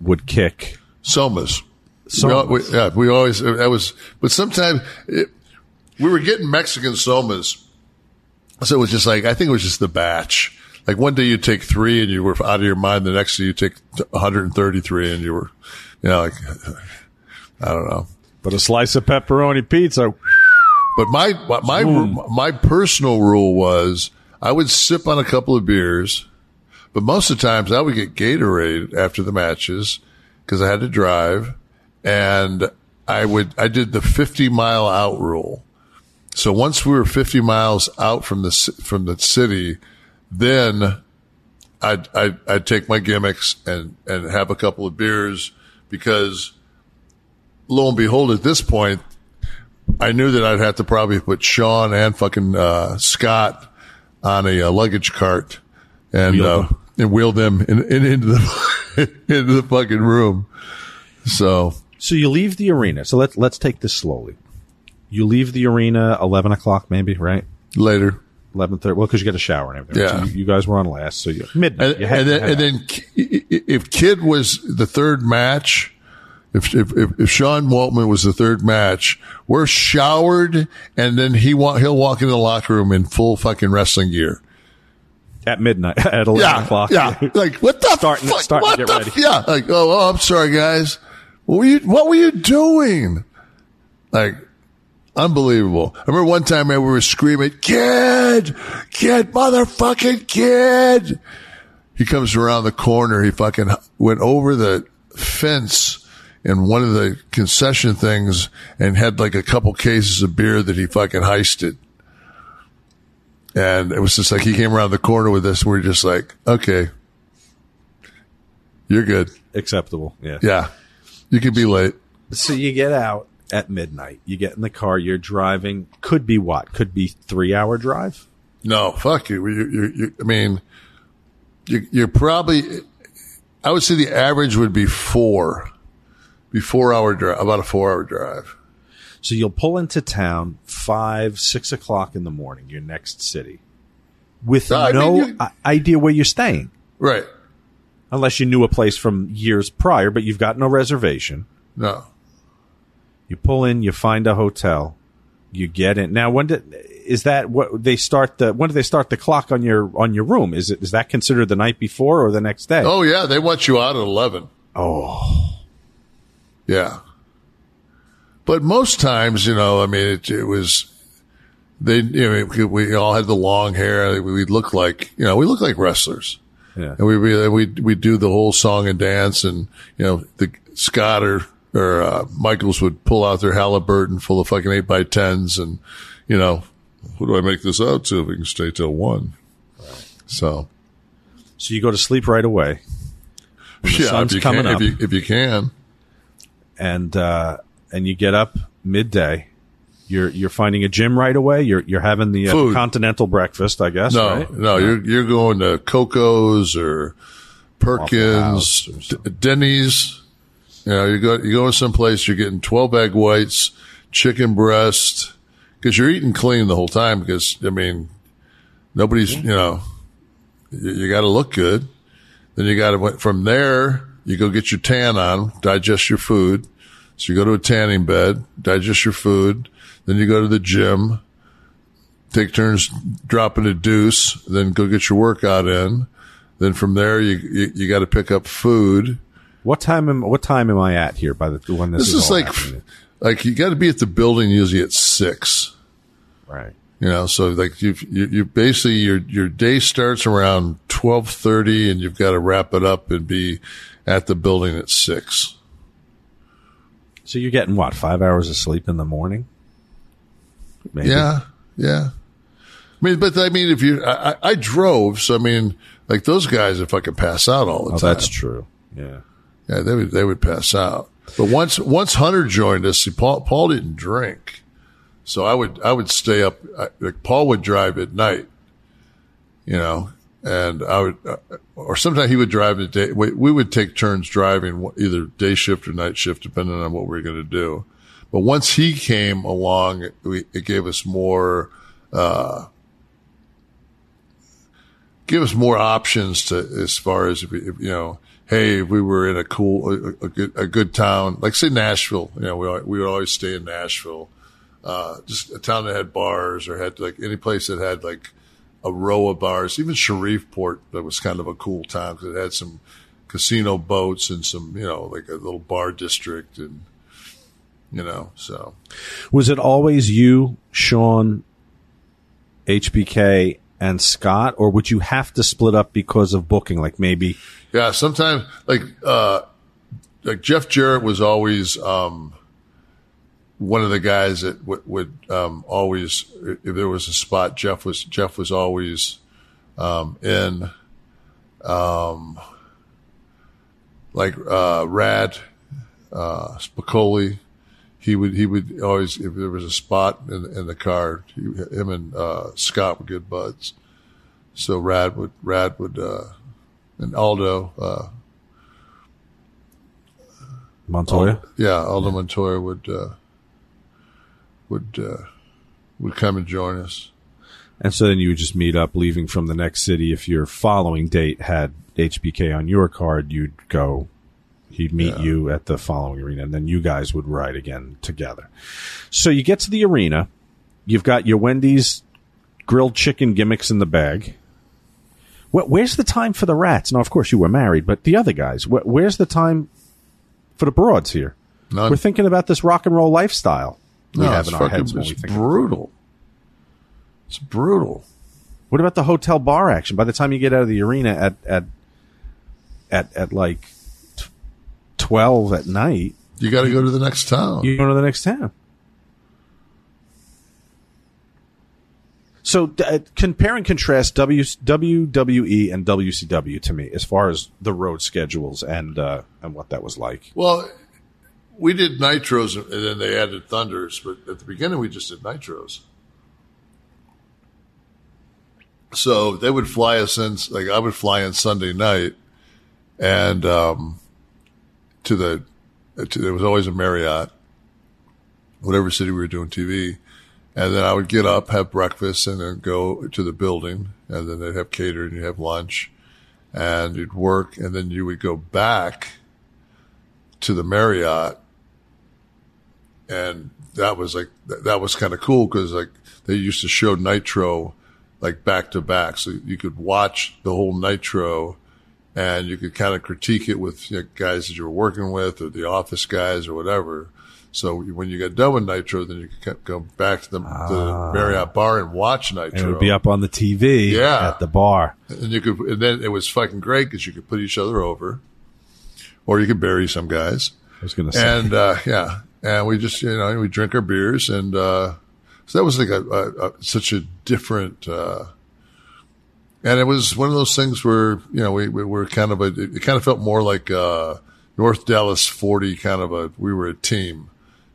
would kick Somas. Somas. We, we, yeah, we always that was, but sometimes it, we were getting Mexican somas, so it was just like I think it was just the batch. Like one day you take three and you were out of your mind. The next day you take 133 and you were, you know, like I don't know. But a slice of pepperoni pizza. But my my my personal rule was I would sip on a couple of beers, but most of the times I would get Gatorade after the matches because I had to drive, and I would I did the 50 mile out rule. So once we were 50 miles out from the from the city, then I'd, I'd I'd take my gimmicks and and have a couple of beers because lo and behold, at this point, I knew that I'd have to probably put Sean and fucking uh, Scott on a, uh luggage cart and Wheel uh, them. and wheel them in, in, into the into the fucking room. So So you leave the arena. So let's let's take this slowly. You leave the arena eleven o'clock, maybe, right? later, Eleven thirty. Well, because you got a shower and everything. Yeah. So you, you guys were on last, so you midnight. and, You and then and then if Kid was the third match. If, if, if, if Sean Waltman was the third match, we're showered and then he wa- he'll walk into the locker room in full fucking wrestling gear. at midnight at eleven yeah, o'clock. Yeah, like what the Starting- fuck? starting to what get the ready. Yeah, like oh, oh, I'm sorry, guys. What were you? What were you doing? Like unbelievable. I remember one time man, we were screaming, "Kid, kid, motherfucking kid!" He comes around the corner. He fucking went over the fence in one of the concession things and had like a couple cases of beer that he fucking heisted. And it was just like he came around the corner with us. We're just like, okay, you're good. Acceptable. Yeah. Yeah, you could be late. So you get out at midnight. You get in the car. You're driving. Could be what? Could be three hour drive. No, fuck you. You, you, you I mean, you, you're probably. I would say the average would be four, be four hour drive, about a four hour drive. So you'll pull into town five, six o'clock in the morning. Your next city. with mean, no i- idea where you're staying. Right. Unless you knew a place from years prior, but you've got no reservation. No. You pull in, you find a hotel, you get in. Now, when did is that what they start the when do they start the clock on your on your room? Is it is that considered the night before or the next day? Oh yeah, they want you out at eleven. Oh, yeah. But most times, you know, I mean, it, it was they. You know, we all had the long hair. We look like you know, we look like wrestlers. Yeah. And we we we we do the whole song and dance, and you know, the Scott or or uh, Michaels would pull out their Halliburton full of fucking eight by tens, and you know, who do I make this out to? If we can stay till one. So so you go to sleep right away. Yeah, sun's if you coming can, up, if you if you can. And uh, and you get up midday. You're you're finding a gym right away. You're you're having the uh, continental breakfast, I guess. No, right? no, you're you're going to Coco's or Perkins, D- Denny's. You know, you go you go someplace. You're getting twelve egg whites, chicken breast, because you're eating clean the whole time. Because I mean, nobody's you know, you, you got to look good. Then you got to went from there. You go get your tan on, digest your food. So you go to a tanning bed, digest your food. Then you go to the gym take turns dropping a deuce, then go get your workout in. Then from there, you you, you got to pick up food. What time am what time am I at here? By the when this, This, is, is like happening? like you got to be at the building usually at six. right. You know, so like you you you basically your your day starts around twelve thirty, and you've got to wrap it up and be at the building at six. So you're getting what five hours of sleep in the morning? Maybe. Yeah, yeah. I mean, but I mean, if you, I, I- drove, so I mean, like those guys, if I could pass out all the Oh, time. that's true. Yeah. Yeah, they would they would pass out. But once once Hunter joined us, see, Paul Paul didn't drink, so I would I would stay up. I, like Paul would drive at night, you know, and I would, uh, or sometimes he would drive at day. We, we would take turns driving, either day shift or night shift, depending on what we were going to do. But once he came along, it, we, it gave us more. Uh, give us more options to as far as if, if, you know hey if we were in a cool a, a good a good town like say Nashville you know we we would always stay in Nashville uh, just a town that had bars or had like any place that had like a row of bars even Shreveport that was kind of a cool town because it had some casino boats and some you know like a little bar district and you know so Was it always you, Sean, HBK, and Scott, or would you have to split up because of booking? Like maybe Yeah, sometimes like uh like Jeff Jarrett was always um one of the guys that would, would um always if there was a spot Jeff was Jeff was always um in um like uh Rad uh Spicolli he would he would always if there was a spot in, in the car he, him and uh Scott were good buds so Rad would Rad would uh and Aldo, uh, Montoya. Aldo- yeah, Aldo Montoya would uh, would uh, would come and join us. And so then you would just meet up, leaving from the next city. If your following date had HBK on your card, you'd go. He'd meet Yeah. you at the following arena, and then you guys would ride again together. So you get to the arena. You've got your Wendy's grilled chicken gimmicks in the bag. Where's the time for the rats? Now, of course, you were married, but the other guys, where's the time for the broads here? None. We're thinking about this rock and roll lifestyle we No, have it's in our fucking heads when we it's think brutal. It's brutal. What about the hotel bar action? By the time you get out of the arena at at at, at like t- twelve at night, You got to go to the next town. you go to the next town. So uh, compare and contrast w, WWE and WCW to me as far as the road schedules and uh, and what that was like. Well, we did nitros and then they added thunders, but at the beginning we just did nitros. So they would fly us in, like I would fly in Sunday night, and um, to the to, there was always a Marriott, whatever city we were doing TV, And then I would get up, have breakfast, and then go to the building. And then they'd have catering, you'd have lunch, and you'd work, and then you would go back to the Marriott. And that was like that, that was kind of cool because like they used to show Nitro like back to back, so you could watch the whole Nitro, and you could kind of critique it with you know, guys that you were working with or the office guys or whatever. So when you got done with Nitro, then you could go back to the, the Marriott bar and watch Nitro. And it would be up on the TV Yeah. at the bar. And you could, and then it was fucking great because you could put each other over, or you could bury some guys. I was going to say. And uh, yeah, and we just you know we drink our beers, and uh, so that was like a, a, a such a different. Uh, and it was one of those things where you know we, we were kind of a it kind of felt more like uh, North Dallas forty kind of a we were a team,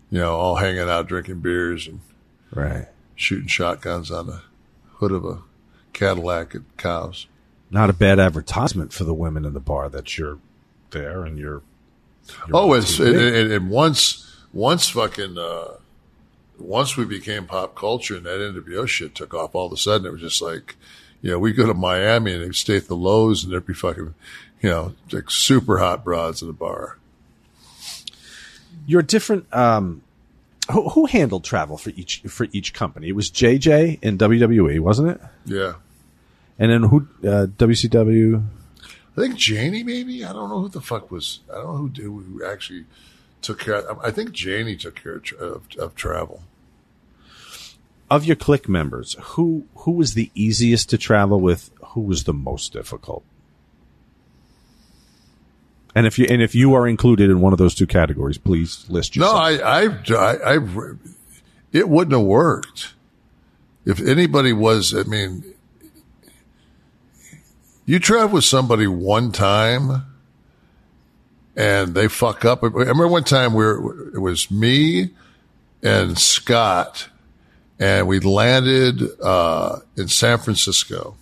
you know, all hanging out drinking beers and right shooting shotguns on the hood of a Cadillac at cows. Not a bad advertisement for the women in the bar that you're there and you're. you're Oh, it's and, and once once fucking uh, once we became pop culture and that NWO shit took off, all of a sudden it was just like, you know, we go to Miami and they'd stay at the Loews and there'd be fucking, you know, like super hot broads in the bar. You're different. Um, who, who handled travel for each for each company? It was JJ in WWE, wasn't it? Yeah, And then who? Uh, WCW. I think Janie maybe. I don't know who the fuck was. I don't know who did who actually took care. I think Janie took care of, of, of travel. Of your Kliq members, who who was the easiest to travel with? Who was the most difficult? And if you and if you are included in one of those two categories, please list No, yourself. I, I, I, I, it wouldn't have worked if anybody was. I mean, you travel with somebody one time, and they fuck up. I remember one time where it was me and Scott, and we landed uh, in San Francisco.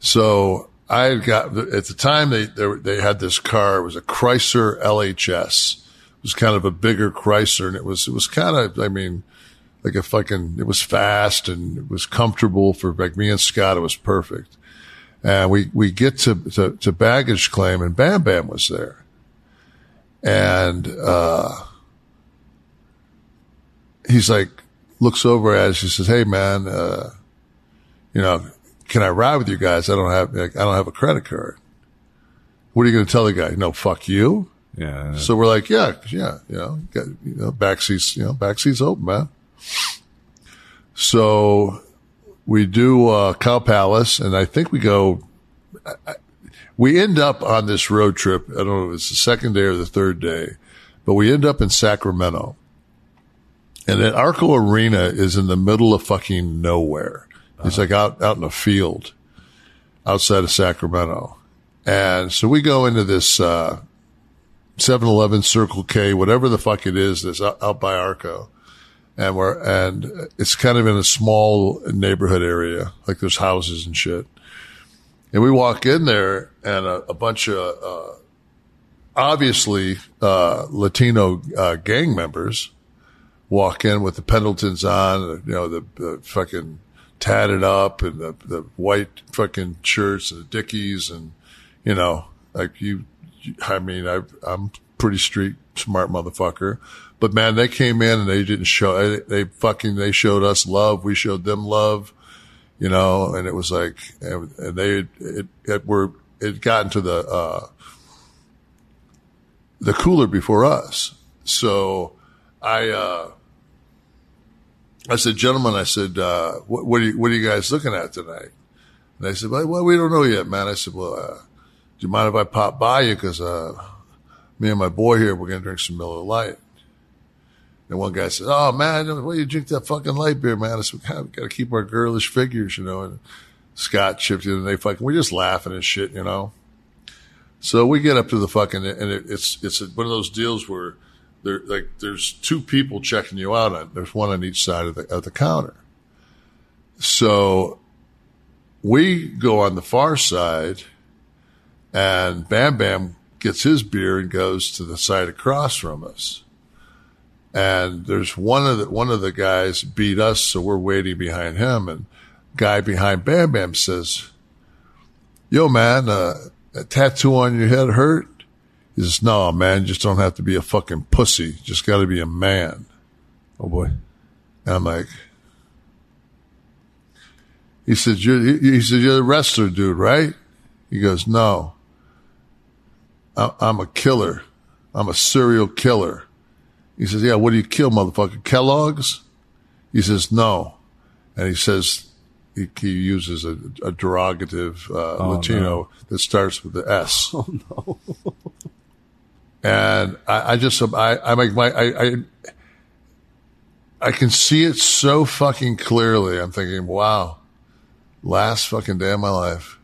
So I had got at the time they they, they had this car. It was a Chrysler LHS. It was kind of a bigger Chrysler, and it was it was kind of I mean like a fucking it was fast and it was comfortable for like me and Scott. It was perfect. And we we get to to, to baggage claim, and Bam Bam was there, and uh, he's like looks over at us. He says, "Hey man, uh, you know." Can I ride with you guys? I don't have, I don't have a credit card. What are you going to tell the guy? No, fuck you. Yeah. So we're like, yeah, yeah, you know, got, you know, back seats, you know, back seats open, man. So we do, uh, Cow Palace and I think we go, I, we end up on this road trip. I don't know if it's the second day or the third day, but we end up in Sacramento. And then Arco Arena is in the middle of fucking nowhere. It's like out, out in a field outside of Sacramento. And so we go into this, uh, 7-Eleven, Circle K, whatever the fuck it is that's out, out by Arco. And we're, and it's kind of in a small neighborhood area. Like there's houses and shit. And we walk in there and a, a bunch of, uh, obviously, uh, Latino, uh, gang members walk in with the Pendletons on, you know, the, the fucking tatted up and the, the white fucking shirts and the Dickies and, you know, like you, I mean, I, I'm pretty street smart motherfucker, but man, they came in and they didn't show, they, they fucking, they showed us love. We showed them love, you know, and it was like, and, and they, it, it were, it got into the, uh, the cooler before us. So I, uh, I said, gentlemen, I said, uh, what, what, are you, what are you guys looking at tonight? And they said, well, we don't know yet, man. I said, well, uh, do you mind if I pop by you? Cause, uh, me and my boy here, we're going to drink some Miller Lite. And one guy says, oh man, why you drink that fucking light beer, man? I said, we got to keep our girlish figures, you know, and Scott chipped in and they fucking, we're just laughing and shit, you know? So we get up to the fucking, and it, it's, it's one of those deals where there, like, there's two people checking you out on, there's one on each side of the, of the counter. So we go on the far side and Bam Bam gets his beer and goes to the side across from us. And there's one of the one of the guys beat us, so we're waiting behind him, and guy behind Bam Bam says, "Yo, man, uh, a tattoo on your head hurt?" He says, "No, man, just don't have to be a fucking pussy. Just got to be a man." Oh boy. And I'm like, he said, you're, he said, you're the wrestler dude, right? He goes, no, I'm a killer. I'm a serial killer. He says, yeah, what do you kill, motherfucker? Kellogg's? He says, no. And he says, he, he uses a, a derogative uh, Oh, Latino no. that starts with the S. Oh no. and I, I just I I make my I, I I can see it so fucking clearly. I'm thinking, wow, last fucking day of my life,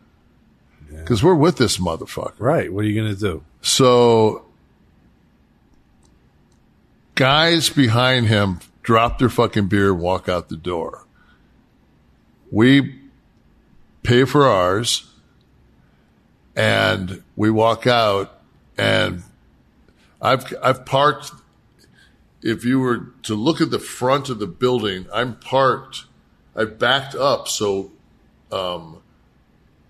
because we're with this motherfucker. Right. What are you going to do? So guys behind him drop their fucking beer and walk out the door. We pay for ours and we walk out and I've I've parked if you were to look at the front of the building, I'm parked I've backed up so um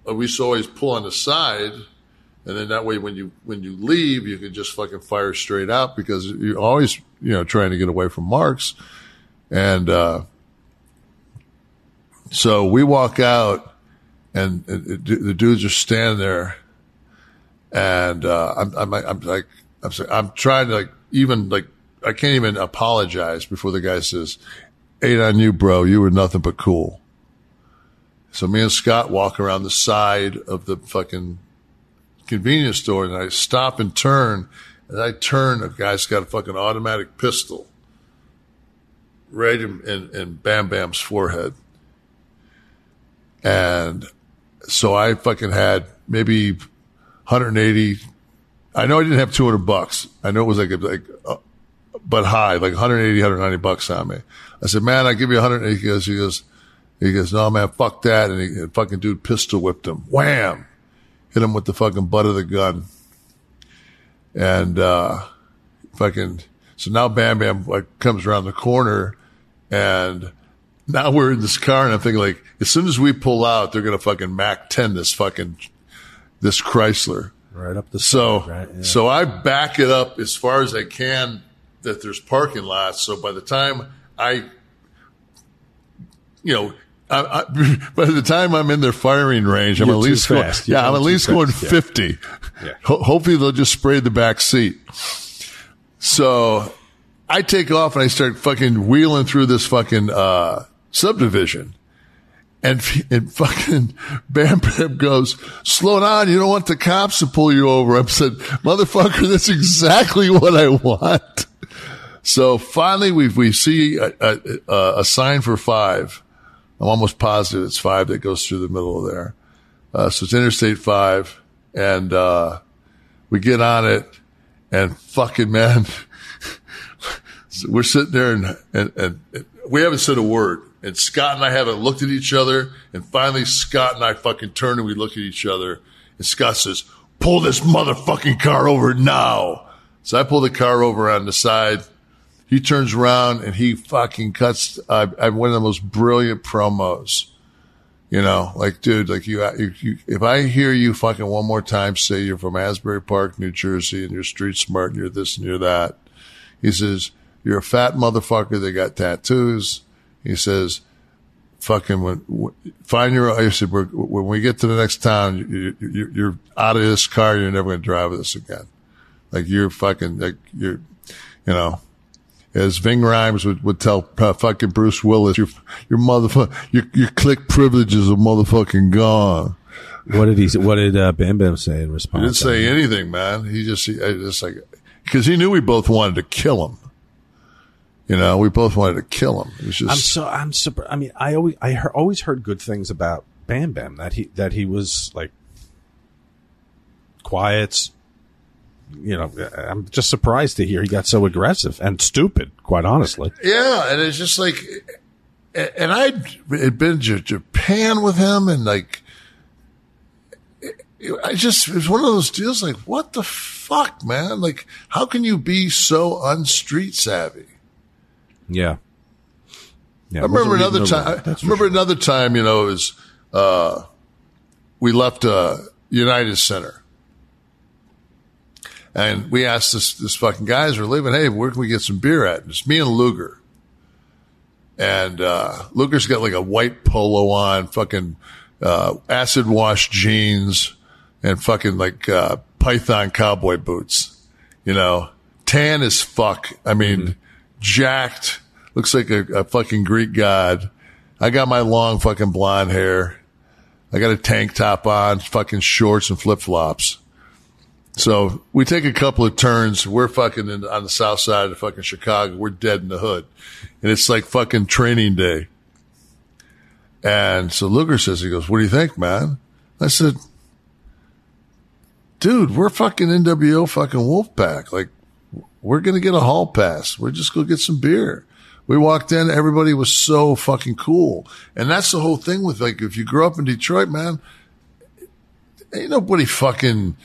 we used to always pull on the side and then that way when you when you leave you can just fucking fire straight out because you're always you know trying to get away from marks and uh so we walk out and, and it- the dudes are standing there and uh I'm, I'm I'm like I'm saying I'm trying to like even like I can't even apologize before the guy says ain't on you bro you were nothing but cool. So me and Scott walk around the side of the fucking convenience store and I stop and turn and I turn a guy's got a fucking automatic pistol right in, in, in Bam Bam's forehead. And so I fucking had maybe 180. I know I didn't have 200 bucks. I know it was like, like, uh, but high, like 180, 190 bucks on me. I said, man, I give you 180. He goes, he goes, he goes, no, man, fuck that. And he, and fucking dude pistol whipped him. Wham! Hit him with the fucking butt of the gun. And, uh, fucking, so now Bam Bam like comes around the corner and now we're in this car and I'm thinking like, as soon as we pull out, they're going to fucking Mac 10 this fucking, this Chrysler. Right up the So, side, right? Yeah. so I back it up as far as I can that there's parking lots. So by the time I, you know, I, I, by the time I'm in their firing range, I'm You're at least going, yeah, I'm at least going fast. Yeah. 50. Yeah. Ho- hopefully they'll just spray the back seat. So I take off and I start fucking wheeling through this fucking, uh, subdivision. And, and fucking Bam Bam goes, slow down. You don't want the cops to pull you over. I said, motherfucker, that's exactly what I want. So finally we, we see a, a- a sign for five. I'm almost positive it's five that goes through the middle of there. Uh, so it's Interstate five and, uh, we get on it and fucking man, we're sitting there and, and, and we haven't said a word. And Scott and I haven't looked at each other. And finally, Scott and I fucking turn and we look at each other. And Scott says, pull this motherfucking car over now. So I pull the car over on the side. He turns around and he fucking cuts, uh, I one of the most brilliant promos. You know, like, dude, like you, you, if I hear you fucking one more time say you're from Asbury Park, New Jersey, and you're street smart and you're this and you're that, he says, you're a fat motherfucker that got tattoos. He says, fucking when, find your, I said, when we get to the next town, you, you, you're out of this car. You're never going to drive with us again. Like you're fucking, like you're, you know, as Ving Rhames would, would tell uh, fucking Bruce Willis, your, your motherfucker, your, your Kliq privileges are motherfucking gone. What did he? say- What did uh, Bam Bam say in response? He didn't say anything, man. He just, he, I just like, cause he knew we both wanted to kill him. You know, we both wanted to kill him. It was just, I'm so I'm surprised. I mean, I always I heard, always heard good things about Bam Bam that he that he was like quiet. You know, I'm just surprised to hear he got so aggressive and stupid. Quite honestly, Yeah, and it's just like, and I had been to Japan with him, and like, I just it was one of those deals. Like, what the fuck, man? Like, how can you be so unstreet savvy? Yeah. Yeah, I remember another time. I remember another time. You know, it was uh, we left uh, United Center, and we asked this this fucking guys we're leaving. Hey, where can we get some beer at? And it's me and Luger, and uh, Luger's got like a white polo on, fucking uh, acid wash jeans, and fucking like uh, Python cowboy boots. You know, tan as fuck. I mean, jacked. Looks like a, a fucking Greek god. I got my long fucking blonde hair. I got a tank top on, fucking shorts and flip flops. So we take a couple of turns. We're fucking in, on the south side of fucking Chicago. We're dead in the hood. And it's like fucking training day. And so Luger says, he goes, what do you think, man? I said, dude, we're fucking NWO fucking Wolfpack. Like, we're going to get a hall pass. We're just going to get some beer. We walked in. Everybody was so fucking cool. And that's the whole thing with like, if you grew up in Detroit, man, ain't nobody fucking,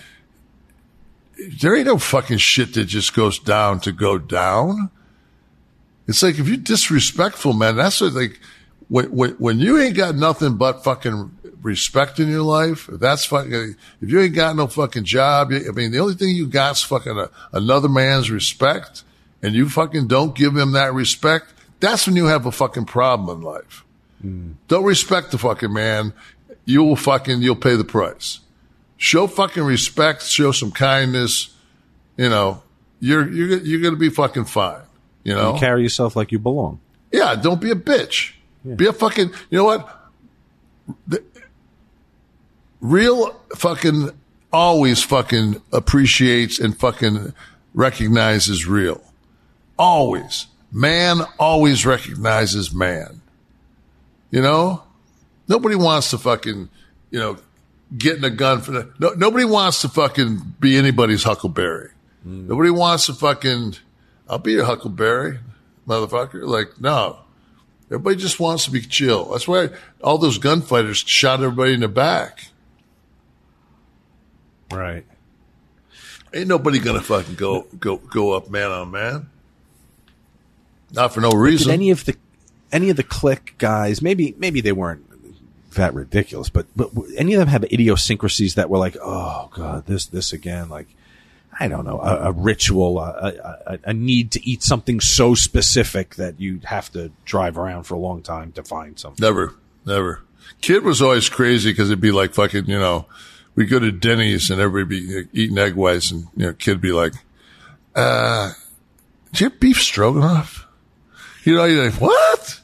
there ain't no fucking shit that just goes down to go down. It's like, if you're disrespectful, man, that's what like, when, when, when you ain't got nothing but fucking respect in your life, if that's fucking, if you ain't got no fucking job, I mean, the only thing you got's fucking a, another man's respect and you fucking don't give him that respect, that's when you have a fucking problem in life. Hmm. Don't respect the fucking man. You will fucking, you'll pay the price. Show fucking respect, show some kindness. You know, you're, you're, you're going to be fucking fine. You know, You carry yourself like you belong. yeah, don't be a bitch. Be a fucking, you know what? The- real fucking always fucking appreciates and fucking recognizes real. Always. Man always recognizes man. You know? Nobody wants to fucking, you know, getting a gun for the, no, nobody wants to fucking be anybody's huckleberry. Mm. Nobody wants to fucking, I'll be your huckleberry, motherfucker. Like, no. Everybody just wants to be chill. That's why all those gunfighters shot everybody in the back. Right. Ain't nobody gonna fucking go go go up man on man. Not for no reason. Did any of the any of the Kliq guys? Maybe maybe they weren't that ridiculous, but but any of them have idiosyncrasies that were like, oh god, this this again, like. I don't know, a, a ritual, a, a, a- need to eat something so specific that you have to drive around for a long time to find something. Never, never. Kid was always crazy because it'd be like fucking, you know, we go to Denny's and everybody be uh, eating egg whites and, you know, kid'd be like, uh, do you have beef stroganoff? You know, you're like, what?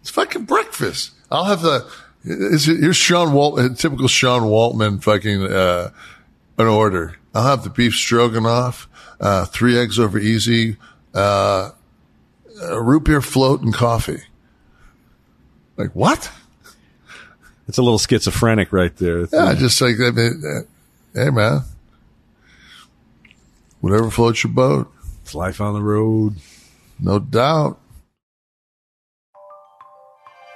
It's fucking breakfast. I'll have the, here's Sean Walt, uh, typical Sean Waltman fucking, uh, an order. I'll have the beef stroganoff, uh, three eggs over easy, uh, a root beer float and coffee. Like, what? It's a little schizophrenic right there. Yeah, just like that. uh, Hey, man, whatever floats your boat. It's life on the road. No doubt.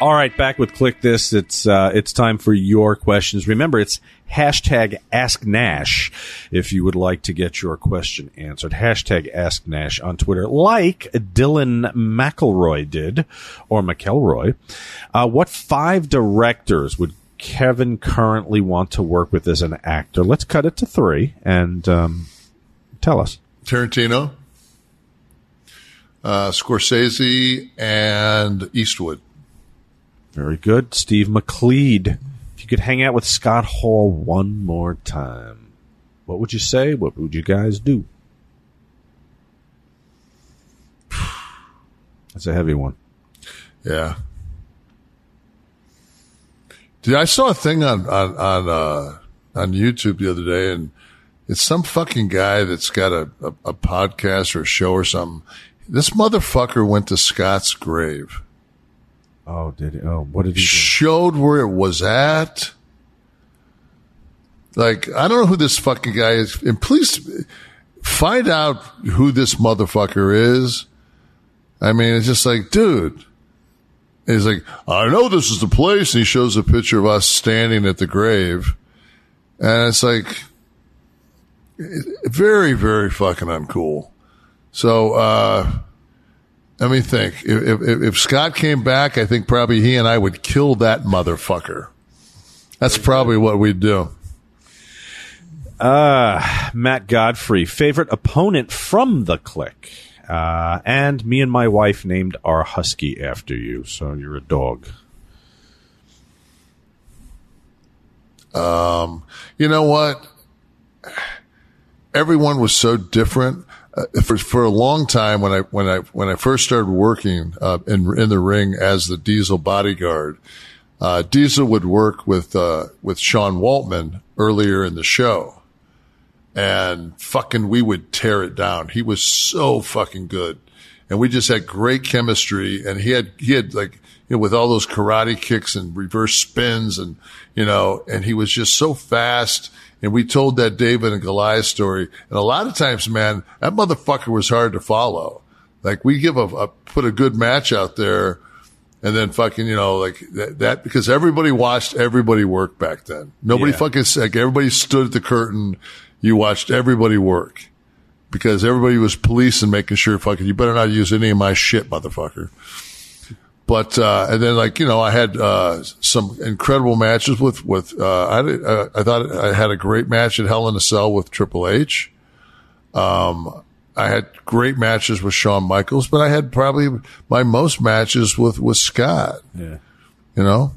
All right, back with Kliq This. It's uh, it's time for your questions. Remember, it's hashtag Ask Nash if you would like to get your question answered. Hashtag Ask Nash on Twitter, like Dylan McElroy did, or McElroy. Uh, what five directors would Kevin currently want to work with as an actor? Let's cut it to three and um, tell us. Tarantino, uh, Scorsese, and Eastwood. Very good. Steve McLeod. If you could hang out with Scott Hall one more time, what would you say? What would you guys do? That's a heavy one. Yeah. Dude, I saw a thing on on on uh, on YouTube the other day, and it's some fucking guy that's got a, a, a podcast or a show or something. This motherfucker went to Scott's grave. Oh, did he? Oh, what did he do? Showed where it was at. Like, I don't know who this fucking guy is. And please find out who this motherfucker is. I mean, it's just like, dude. He's like, I know this is the place. And he shows a picture of us standing at the grave. And it's like, very, very fucking uncool. So, uh, let me think. If, if, if Scott came back, I think probably he and I would kill that motherfucker. That's probably what we'd do. Uh, Matt Godfrey, favorite opponent from the Kliq. Uh, and me and my wife named our husky after you, so you're a dog. Um, you know what? Everyone was so different. Uh, for for a long time, when I when I when I first started working uh, in in the ring as the Diesel bodyguard, uh, Diesel would work with uh, with Sean Waltman earlier in the show, and fucking we would tear it down. He was so fucking good, and we just had great chemistry. And he had he had like you know with all those karate kicks and reverse spins, and you know, and he was just so fast. And we told that David and Goliath story, and a lot of times, man, that motherfucker was hard to follow. Like we give a, a put a good match out there and then fucking, you know, like that, that, because everybody watched everybody work back then. Nobody Yeah. fucking, like everybody stood at the curtain. You watched everybody work because everybody was policing, making sure fucking, you better not use any of my shit, motherfucker. But, uh, and then like, you know, I had, uh, some incredible matches with, with, uh, I, uh, I thought I had a great match at Hell in a Cell with Triple H. Um, I had great matches with Shawn Michaels, but I had probably my most matches with, with Scott, Yeah. you know?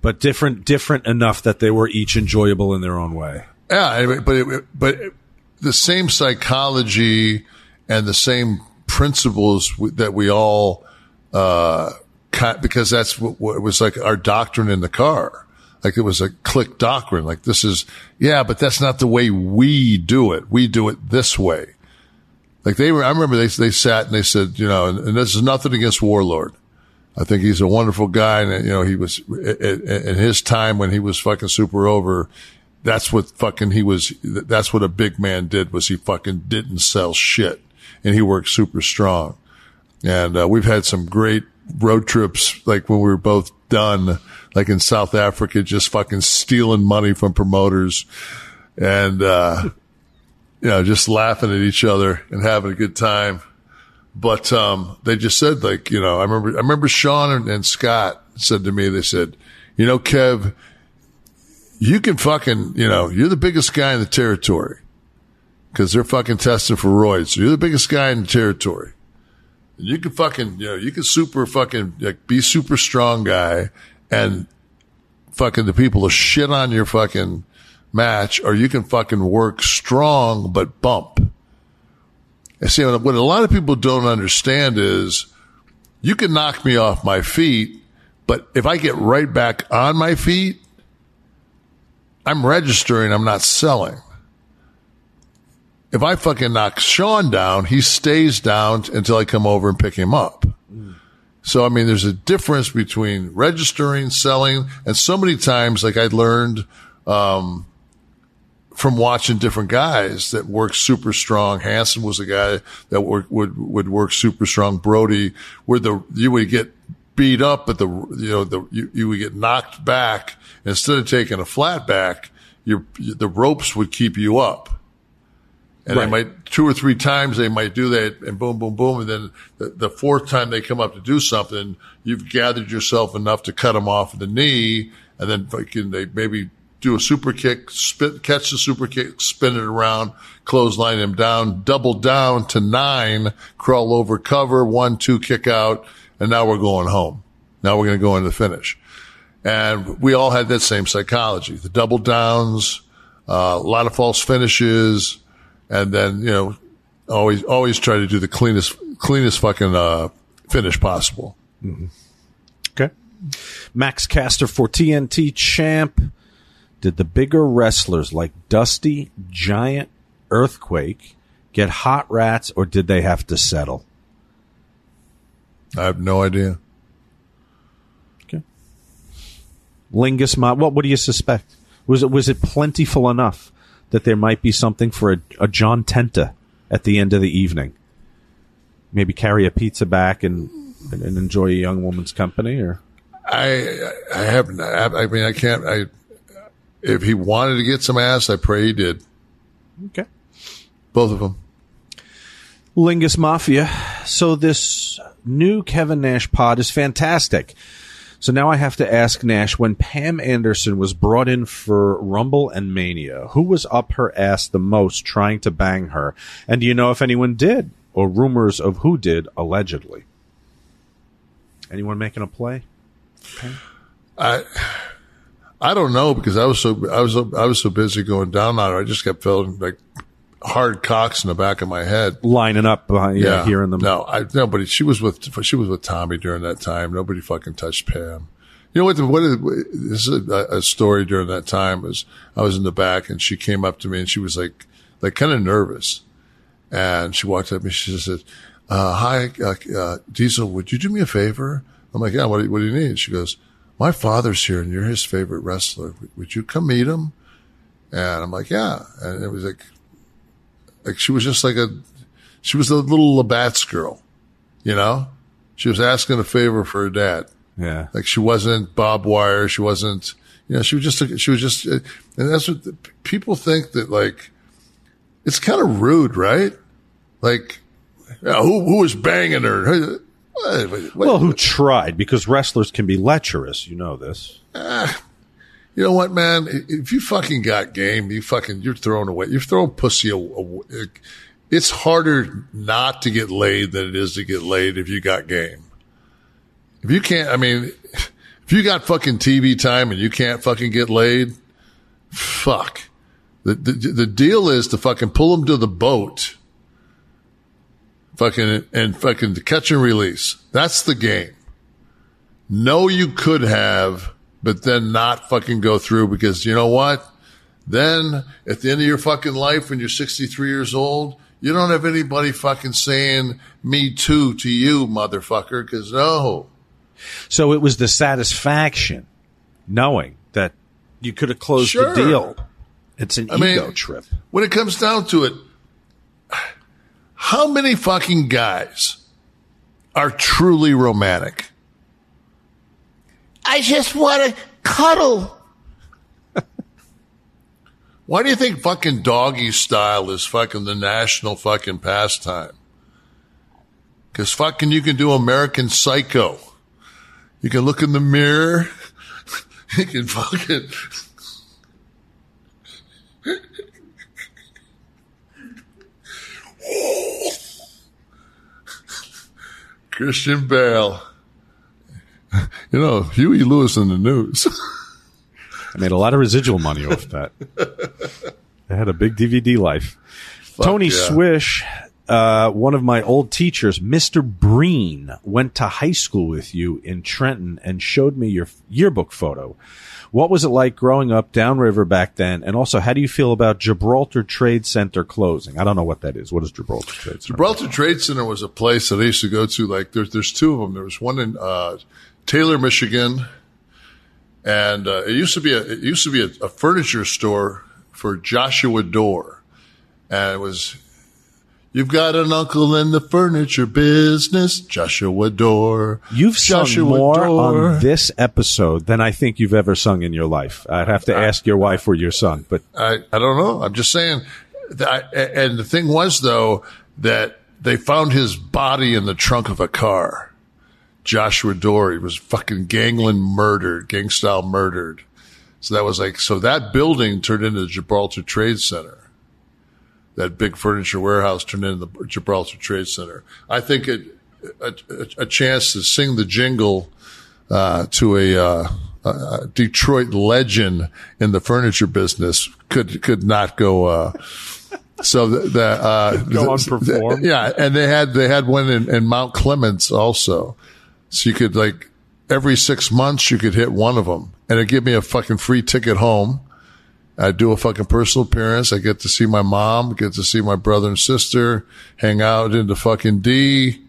But different, different enough that they were each enjoyable in their own way. Yeah, but it, but the same psychology and the same principles that we all uh because that's what, what it was like our doctrine in the car. Like it was a Kliq doctrine. Like this is yeah, but that's not the way we do it. We do it this way. Like they were, I remember they they sat and they said, you know, and, and this is nothing against Warlord. I think he's a wonderful guy, and you know he was in his time when he was fucking super over. That's what fucking he was. That's what a big man did was he fucking didn't sell shit, and he works super strong. And uh, we've had some great road trips, like when we were both done, like in South Africa, just fucking stealing money from promoters, and uh, you know just laughing at each other and having a good time. But um, they just said, like, you know, I remember, I remember Sean and, and Scott said to me, they said, you know, Kev, you can fucking, you know, you're the biggest guy in the territory because they're fucking testing for roids. So you're the biggest guy in the territory. And you can fucking, you know, you can super fucking like be super strong guy and fucking the people to shit on your fucking match, or you can fucking work strong but bump. And see, what a lot of people don't understand is you can knock me off my feet, but if I get right back on my feet, I'm registering, I'm not selling. If I fucking knock Sean down, he stays down until I come over and pick him up. So, I mean, there's a difference between registering, selling, and so many times, like I learned, um, from watching different guys that work super strong. Hansen was a guy that work, would, would work super strong. Brody, where the, you would get beat up, but the, you know, the, you, you would get knocked back. Instead of taking a flat back, your, the ropes would keep you up. And Right. they might two or three times they might do that and boom, boom, boom. And then the, the fourth time they come up to do something, you've gathered yourself enough to cut them off the knee. And then fucking they maybe do a super kick, spit, catch the super kick, spin it around, clothesline him down, double down to nine, crawl over cover, one, two, kick out. And now we're going home. Now we're going to go into the finish. And we all had that same psychology, the double downs, uh, a lot of false finishes, and then, you know, always, always try to do the cleanest, cleanest fucking, uh, finish possible. Okay. Max Caster for TNT champ. Did the bigger wrestlers like Dusty, Giant, Earthquake get hot rats or did they have to settle? I have no idea. Okay. Lingus. What, what do you suspect? Was it was it plentiful enough that there might be something for a, a John Tenta at the end of the evening? Maybe carry a pizza back and and, and enjoy a young woman's company, or I I haven't. I mean, I can't. I if he wanted to get some ass, I pray he did. Okay. Both of them. Lingus Mafia. So this new Kevin Nash pod is fantastic. So now I have to ask Nash when Pam Anderson was brought in for Rumble and Mania, who was up her ass the most trying to bang her? And do you know if anyone did or rumors of who did allegedly? Anyone making a play? I I don't know because I was so I was so, I was so busy going down on her. I just kept feeling like hard cocks in the back of my head, lining up behind, yeah, hearing them. No, I nobody. She was with she was with Tommy during that time. Nobody fucking touched Pam. You know what? The, what is, this is a, a story during that time was I was in the back and she came up to me and she was like like kind of nervous, and she walked up to me. She said, uh, "Hi, uh, uh, Diesel. Would you do me a favor?" I'm like, "Yeah. What do, what do you need?" She goes, "My father's here and you're his favorite wrestler. Would you come meet him?" And I'm like, "Yeah." And it was like like she was just like a, she was a little Labatt's girl, you know? She was asking a favor for her dad. Yeah. Like she wasn't Barb Wire. She wasn't, you know, she was just, she was just, and that's what the, people think that like, it's kind of rude, right? Like, who, who was banging her? well, who tried? Because wrestlers can be lecherous. You know this. Uh, you know what, man? If you fucking got game, you fucking you're throwing away. You're throwing pussy away. It's harder not to get laid than it is to get laid if you got game. If you can't, I mean, if you got fucking TV time and you can't fucking get laid, fuck. The, the, the deal is to fucking pull them to the boat, fucking, and fucking catch and release. That's the game. No, you could have but then not fucking go through because you know what? Then at the end of your fucking life, when you're 63 years old, you don't have anybody fucking saying me too to you, motherfucker, because no. So it was the satisfaction knowing that you could have closed Sure. the deal. It's an I ego mean, trip. When it comes down to it, how many fucking guys are truly romantic? I just want to cuddle. Why do you think fucking doggy style is fucking the national fucking pastime? Because fucking you can do American Psycho. You can look in the mirror. You can fucking. Christian Bale. You know, Huey Lewis and the News. I made a lot of residual money off that. I had a big DVD life. Tony yeah. Swish, uh, one of my old teachers, Mr. Breen, went to high school with you in Trenton and showed me your yearbook photo. What was it like growing up downriver back then? And also, how do you feel about Gibraltar Trade Center closing? I don't know what that is. What is Gibraltar Trade Center? Gibraltar Trade Center was a place that I used to go to. Like there's there's two of them. There was one in uh, Taylor, Michigan, and uh, it used to be a it used to be a, a furniture store for Joshua Doore, and it was. You've got an uncle in the furniture business, Joshua Doore. You've sung Joshua more Door. on this episode than I think you've ever sung in your life. I'd have to ask your wife where you sung, but I, I don't know. I'm just saying. That, and the thing was, though, that they found his body in the trunk of a car. Joshua Doore was fucking gangland murdered, gang style murdered. So that was like, so that building turned into the Gibraltar Trade Center. That big furniture warehouse turned into the Gibraltar Trade Center. I think it, a, a, a chance to sing the jingle uh, to a, uh, a Detroit legend in the furniture business could could not go. Uh, so the, the uh, Go unperformed. yeah, and they had they had one in, in Mount Clemens also, so you could like every six months you could hit one of them, and it'd give me a fucking free ticket home. I do a fucking personal appearance. I get to see my mom, get to see my brother and sister, hang out in the fucking D.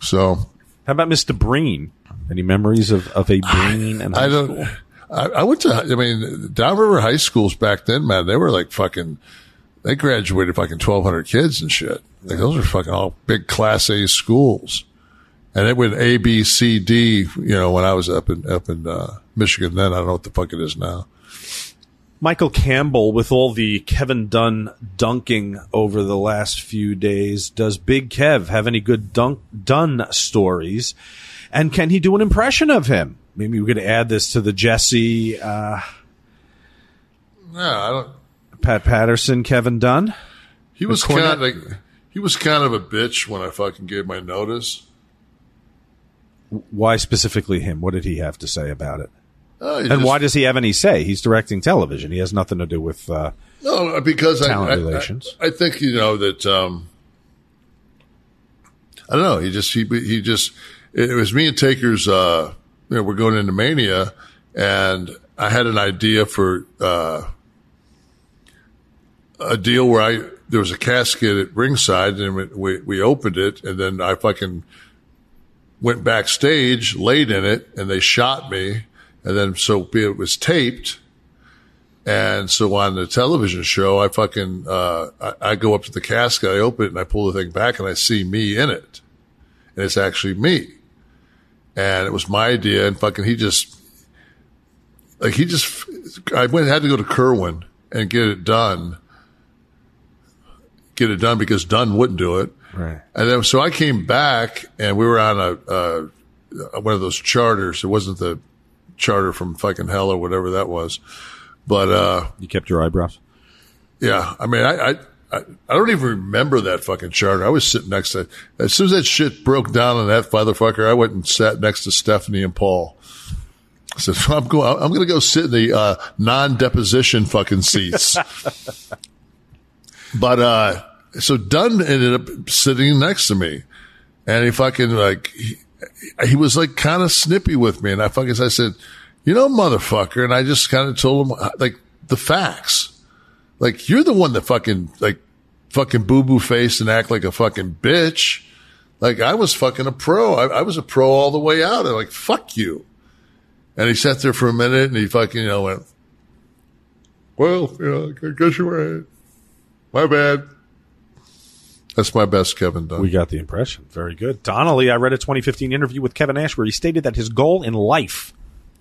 So How about Mr. Breen? Any memories of, of a Breen and high I don't. school? I, I went to. I mean, downriver high schools back then, man. They were like fucking. They graduated fucking twelve hundred kids and shit. Like those are fucking all big class A schools, and it went A B C D. You know, when I was up in up in uh, Michigan, then I don't know what the fuck it is now. Michael Campbell, with all the Kevin Dunn dunking over the last few days, does Big Kev have any good dunk Dunn stories? And can he do an impression of him? Maybe we could add this to the Jesse, uh, No, I don't. Pat Patterson, Kevin Dunn. He was kind of like he was kind of a bitch when I fucking gave my notice. Why specifically him? What did he have to say about it? He and just- why does he have any say? He's directing television. He has nothing to do with. Uh, No, because I, Talent I, relations. I, I think you know that. Um, I don't know. He just he he just it was me and Taker's. Uh, you know, we're going into Mania, and I had an idea for uh, a deal where I there was a casket at ringside, and we we opened it, and then I fucking went backstage, laid in it, and they shot me, and then so it was taped. And so on the television show, I fucking, uh, I, I go up to the casket, I open it and I pull the thing back and I see me in it. And it's actually me. And it was my idea and fucking he just, like he just, I went, had to go to Kerwin and get it done. Get it done because Dunn wouldn't do it. Right. And then, so I came back and we were on a, uh, one of those charters. It wasn't the charter from fucking hell or whatever that was. But, uh, You kept your eyebrows. yeah, I mean, I, I, I, I don't even remember that fucking charter. I was sitting next to, as soon as that shit broke down on that motherfucker, I went and sat next to Stephanie and Paul. I said, I'm going, I'm going to go sit in the, uh, non-deposition fucking seats. but, uh, so Dunn ended up sitting next to me and he fucking like, he, he was like kind of snippy with me. And I fucking, I said, you know, motherfucker. And I just kind of told him uh, like the facts. Like you're the one that fucking like fucking boo boo face and act like a fucking bitch. Like I was fucking a pro. I, I was a pro all the way out. I'm like, fuck you. And he sat there for a minute and he fucking, you know, went, well, you know, I guess you're right. My bad. That's my best Kevin Dunn. We got the impression. Very good. Donnelly, I read a 2015 interview with Kevin Nash where he stated that his goal in life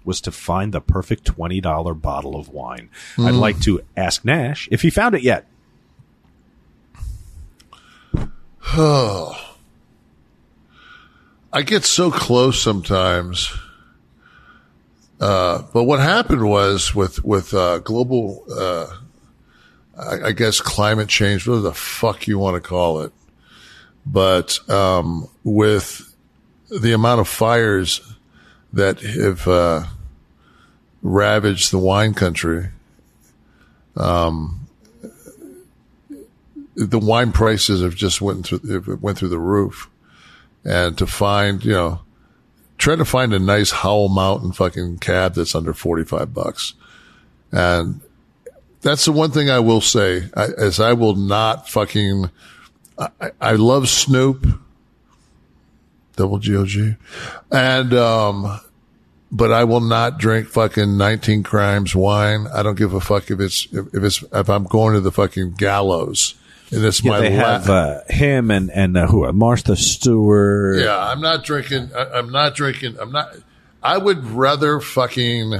was to find the perfect $20 bottle of wine. I'd Mm. like to ask Nash if he found it yet. Oh. I get so close sometimes. Uh, but what happened was with, with, uh, global, uh, I, guess climate change, whatever the fuck you want to call it. But, um, with the amount of fires that have, uh, ravaged the wine country, um, the wine prices have just went through went through the roof, and to find you know, try to find a nice Howell Mountain fucking cab that's under forty five bucks, and that's the one thing I will say I, is I will not fucking. I, I love Snoop, double G O G, and um, but I will not drink fucking 19 crimes wine. I don't give a fuck if it's, if, it's, if I'm going to the fucking gallows and it's Yeah, my they la- have uh, him and and uh, who? Uh, Martha Stewart. yeah, I'm not drinking, I, I'm not drinking, I'm not, I would rather fucking,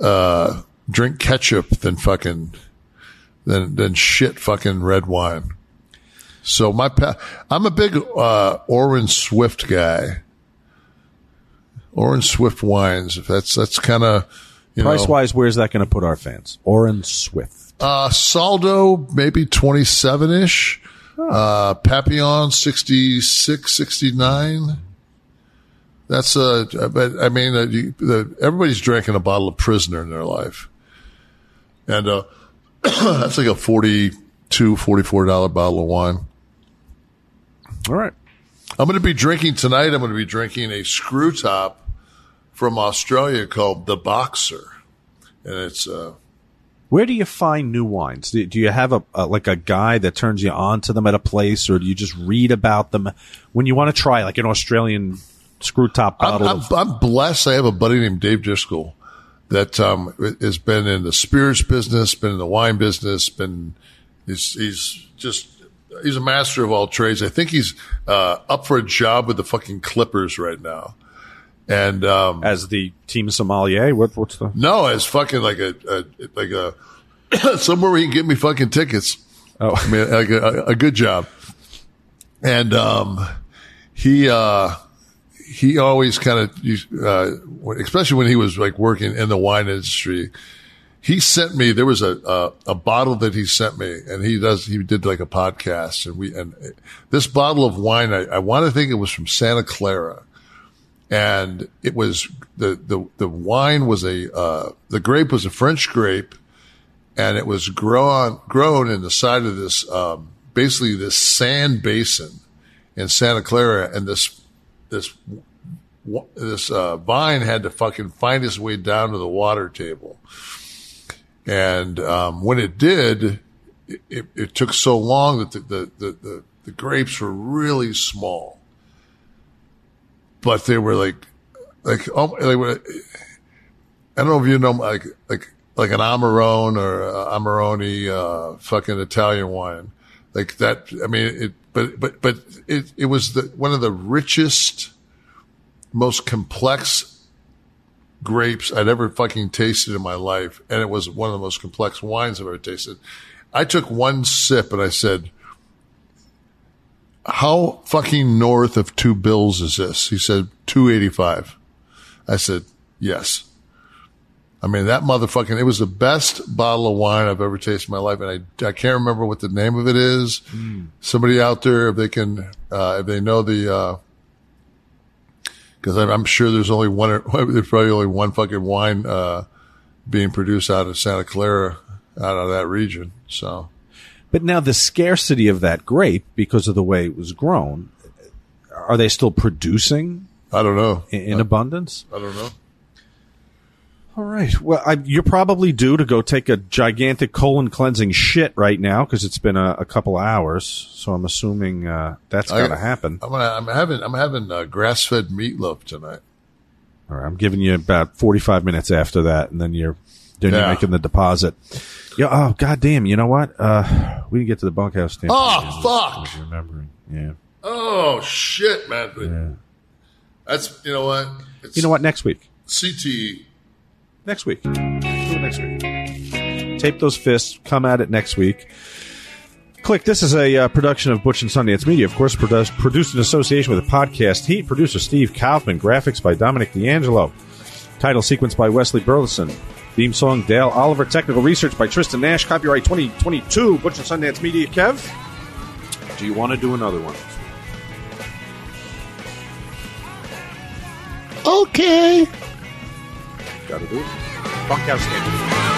uh, drink ketchup than fucking, than, than shit fucking red wine. So my, pa- I'm a big, uh, Swift guy. Orin Swift wines. If that's, that's kind of, you know. Price wise, where's that going to put our fans? Orin Swift. Uh, Saldo, maybe 27 ish. Uh, Papillon, 66, 69. That's, uh, but I mean, uh, you, the, everybody's drinking a bottle of Prisoner in their life. And, uh, that's like a 42, 44 dollar bottle of wine. All right. I'm going to be drinking tonight. I'm going to be drinking a screw top from Australia called the Boxer. And it's, uh, Where do you find new wines? Do, do you have a, a like a guy that turns you on to them at a place, or do you just read about them when you want to try like an Australian screw top I'm, bottle. I'm, of, I'm blessed. I have a buddy named Dave Driscoll that um, has been in the spirits business, been in the wine business, been he's, he's just he's a master of all trades. I think he's uh, up for a job with the fucking Clippers right now. And um, as the team sommelier, what, what's the no, as fucking like a, a like a somewhere where he can get me fucking tickets. Oh, I mean, like a, a good job. And um, he uh, he always kind of, uh, especially when he was like working in the wine industry, he sent me. There was a, a a bottle that he sent me, and he does he did like a podcast, and we and this bottle of wine, I, I want to think it was from Santa Clara, and it was the the the wine was a uh, the grape was a French grape, and it was grown grown in the side of this um, basically this sand basin in Santa Clara, and this this this uh, vine had to fucking find its way down to the water table. And um, when it did, it, it, it, took so long that the, the, the, the, the grapes were really small, but they were like, like, oh, they were, I don't know if you know, like, like, like an Amarone or uh, Amarone, uh, fucking Italian wine. Like that, I mean, it, but, but, but it, it was the, one of the richest, most complex grapes I'd ever fucking tasted in my life. And it was one of the most complex wines I've ever tasted. I took one sip and I said, how fucking north of two bills is this? He said, 285. I said, yes. I mean, that motherfucking, it was the best bottle of wine I've ever tasted in my life. And I, I can't remember what the name of it is. Mm. Somebody out there, if they can, uh, if they know the, uh, cause I'm, I'm, sure there's only one, there's probably only one fucking wine, uh, being produced out of Santa Clara, out of that region. So. But now the scarcity of that grape because of the way it was grown, are they still producing? I don't know. In, in I, abundance? I don't know. All right. Well, I, you're probably due to go take a gigantic colon cleansing shit right now because it's been a, a, couple of hours. So I'm assuming uh, that's got to happen. I'm, gonna, I'm having I'm having uh, grass fed meatloaf tonight. All right. I'm giving you about 45 minutes after that, and then you're then yeah. you're making the deposit. Yeah. Oh, goddamn. You know what? Uh, we didn't get to the bunkhouse. Stand oh, fuck. remembering. Yeah. Oh shit, man. Yeah. That's you know what. It's you know what? Next week. CTE next week. Do it next week. Tape those fists. Come at it next week. Kliq. This is a uh, production of Butch and Sundance Media, of course, produced, produced in association with the podcast Heat. Producer Steve Kaufman. Graphics by Dominic D'Angelo. Title sequence by Wesley Burleson. Theme song Dale Oliver. Technical research by Tristan Nash. Copyright 2022. Butch and Sundance Media. Kev, do you want to do another one? Okay. Got to do it. Bunkhouse Stampede.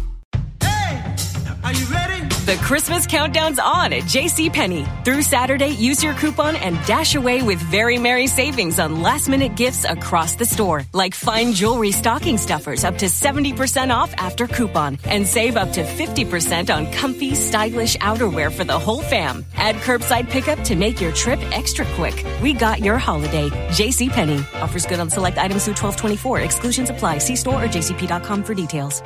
The Christmas countdown's on at JCPenney. Through Saturday, use your coupon and dash away with very merry savings on last minute gifts across the store, like fine jewelry stocking stuffers up to 70% off after coupon, and save up to 50% on comfy, stylish outerwear for the whole fam. Add curbside pickup to make your trip extra quick. We got your holiday. JCPenney offers good on select items through 1224. Exclusions apply. See store or jcp.com for details.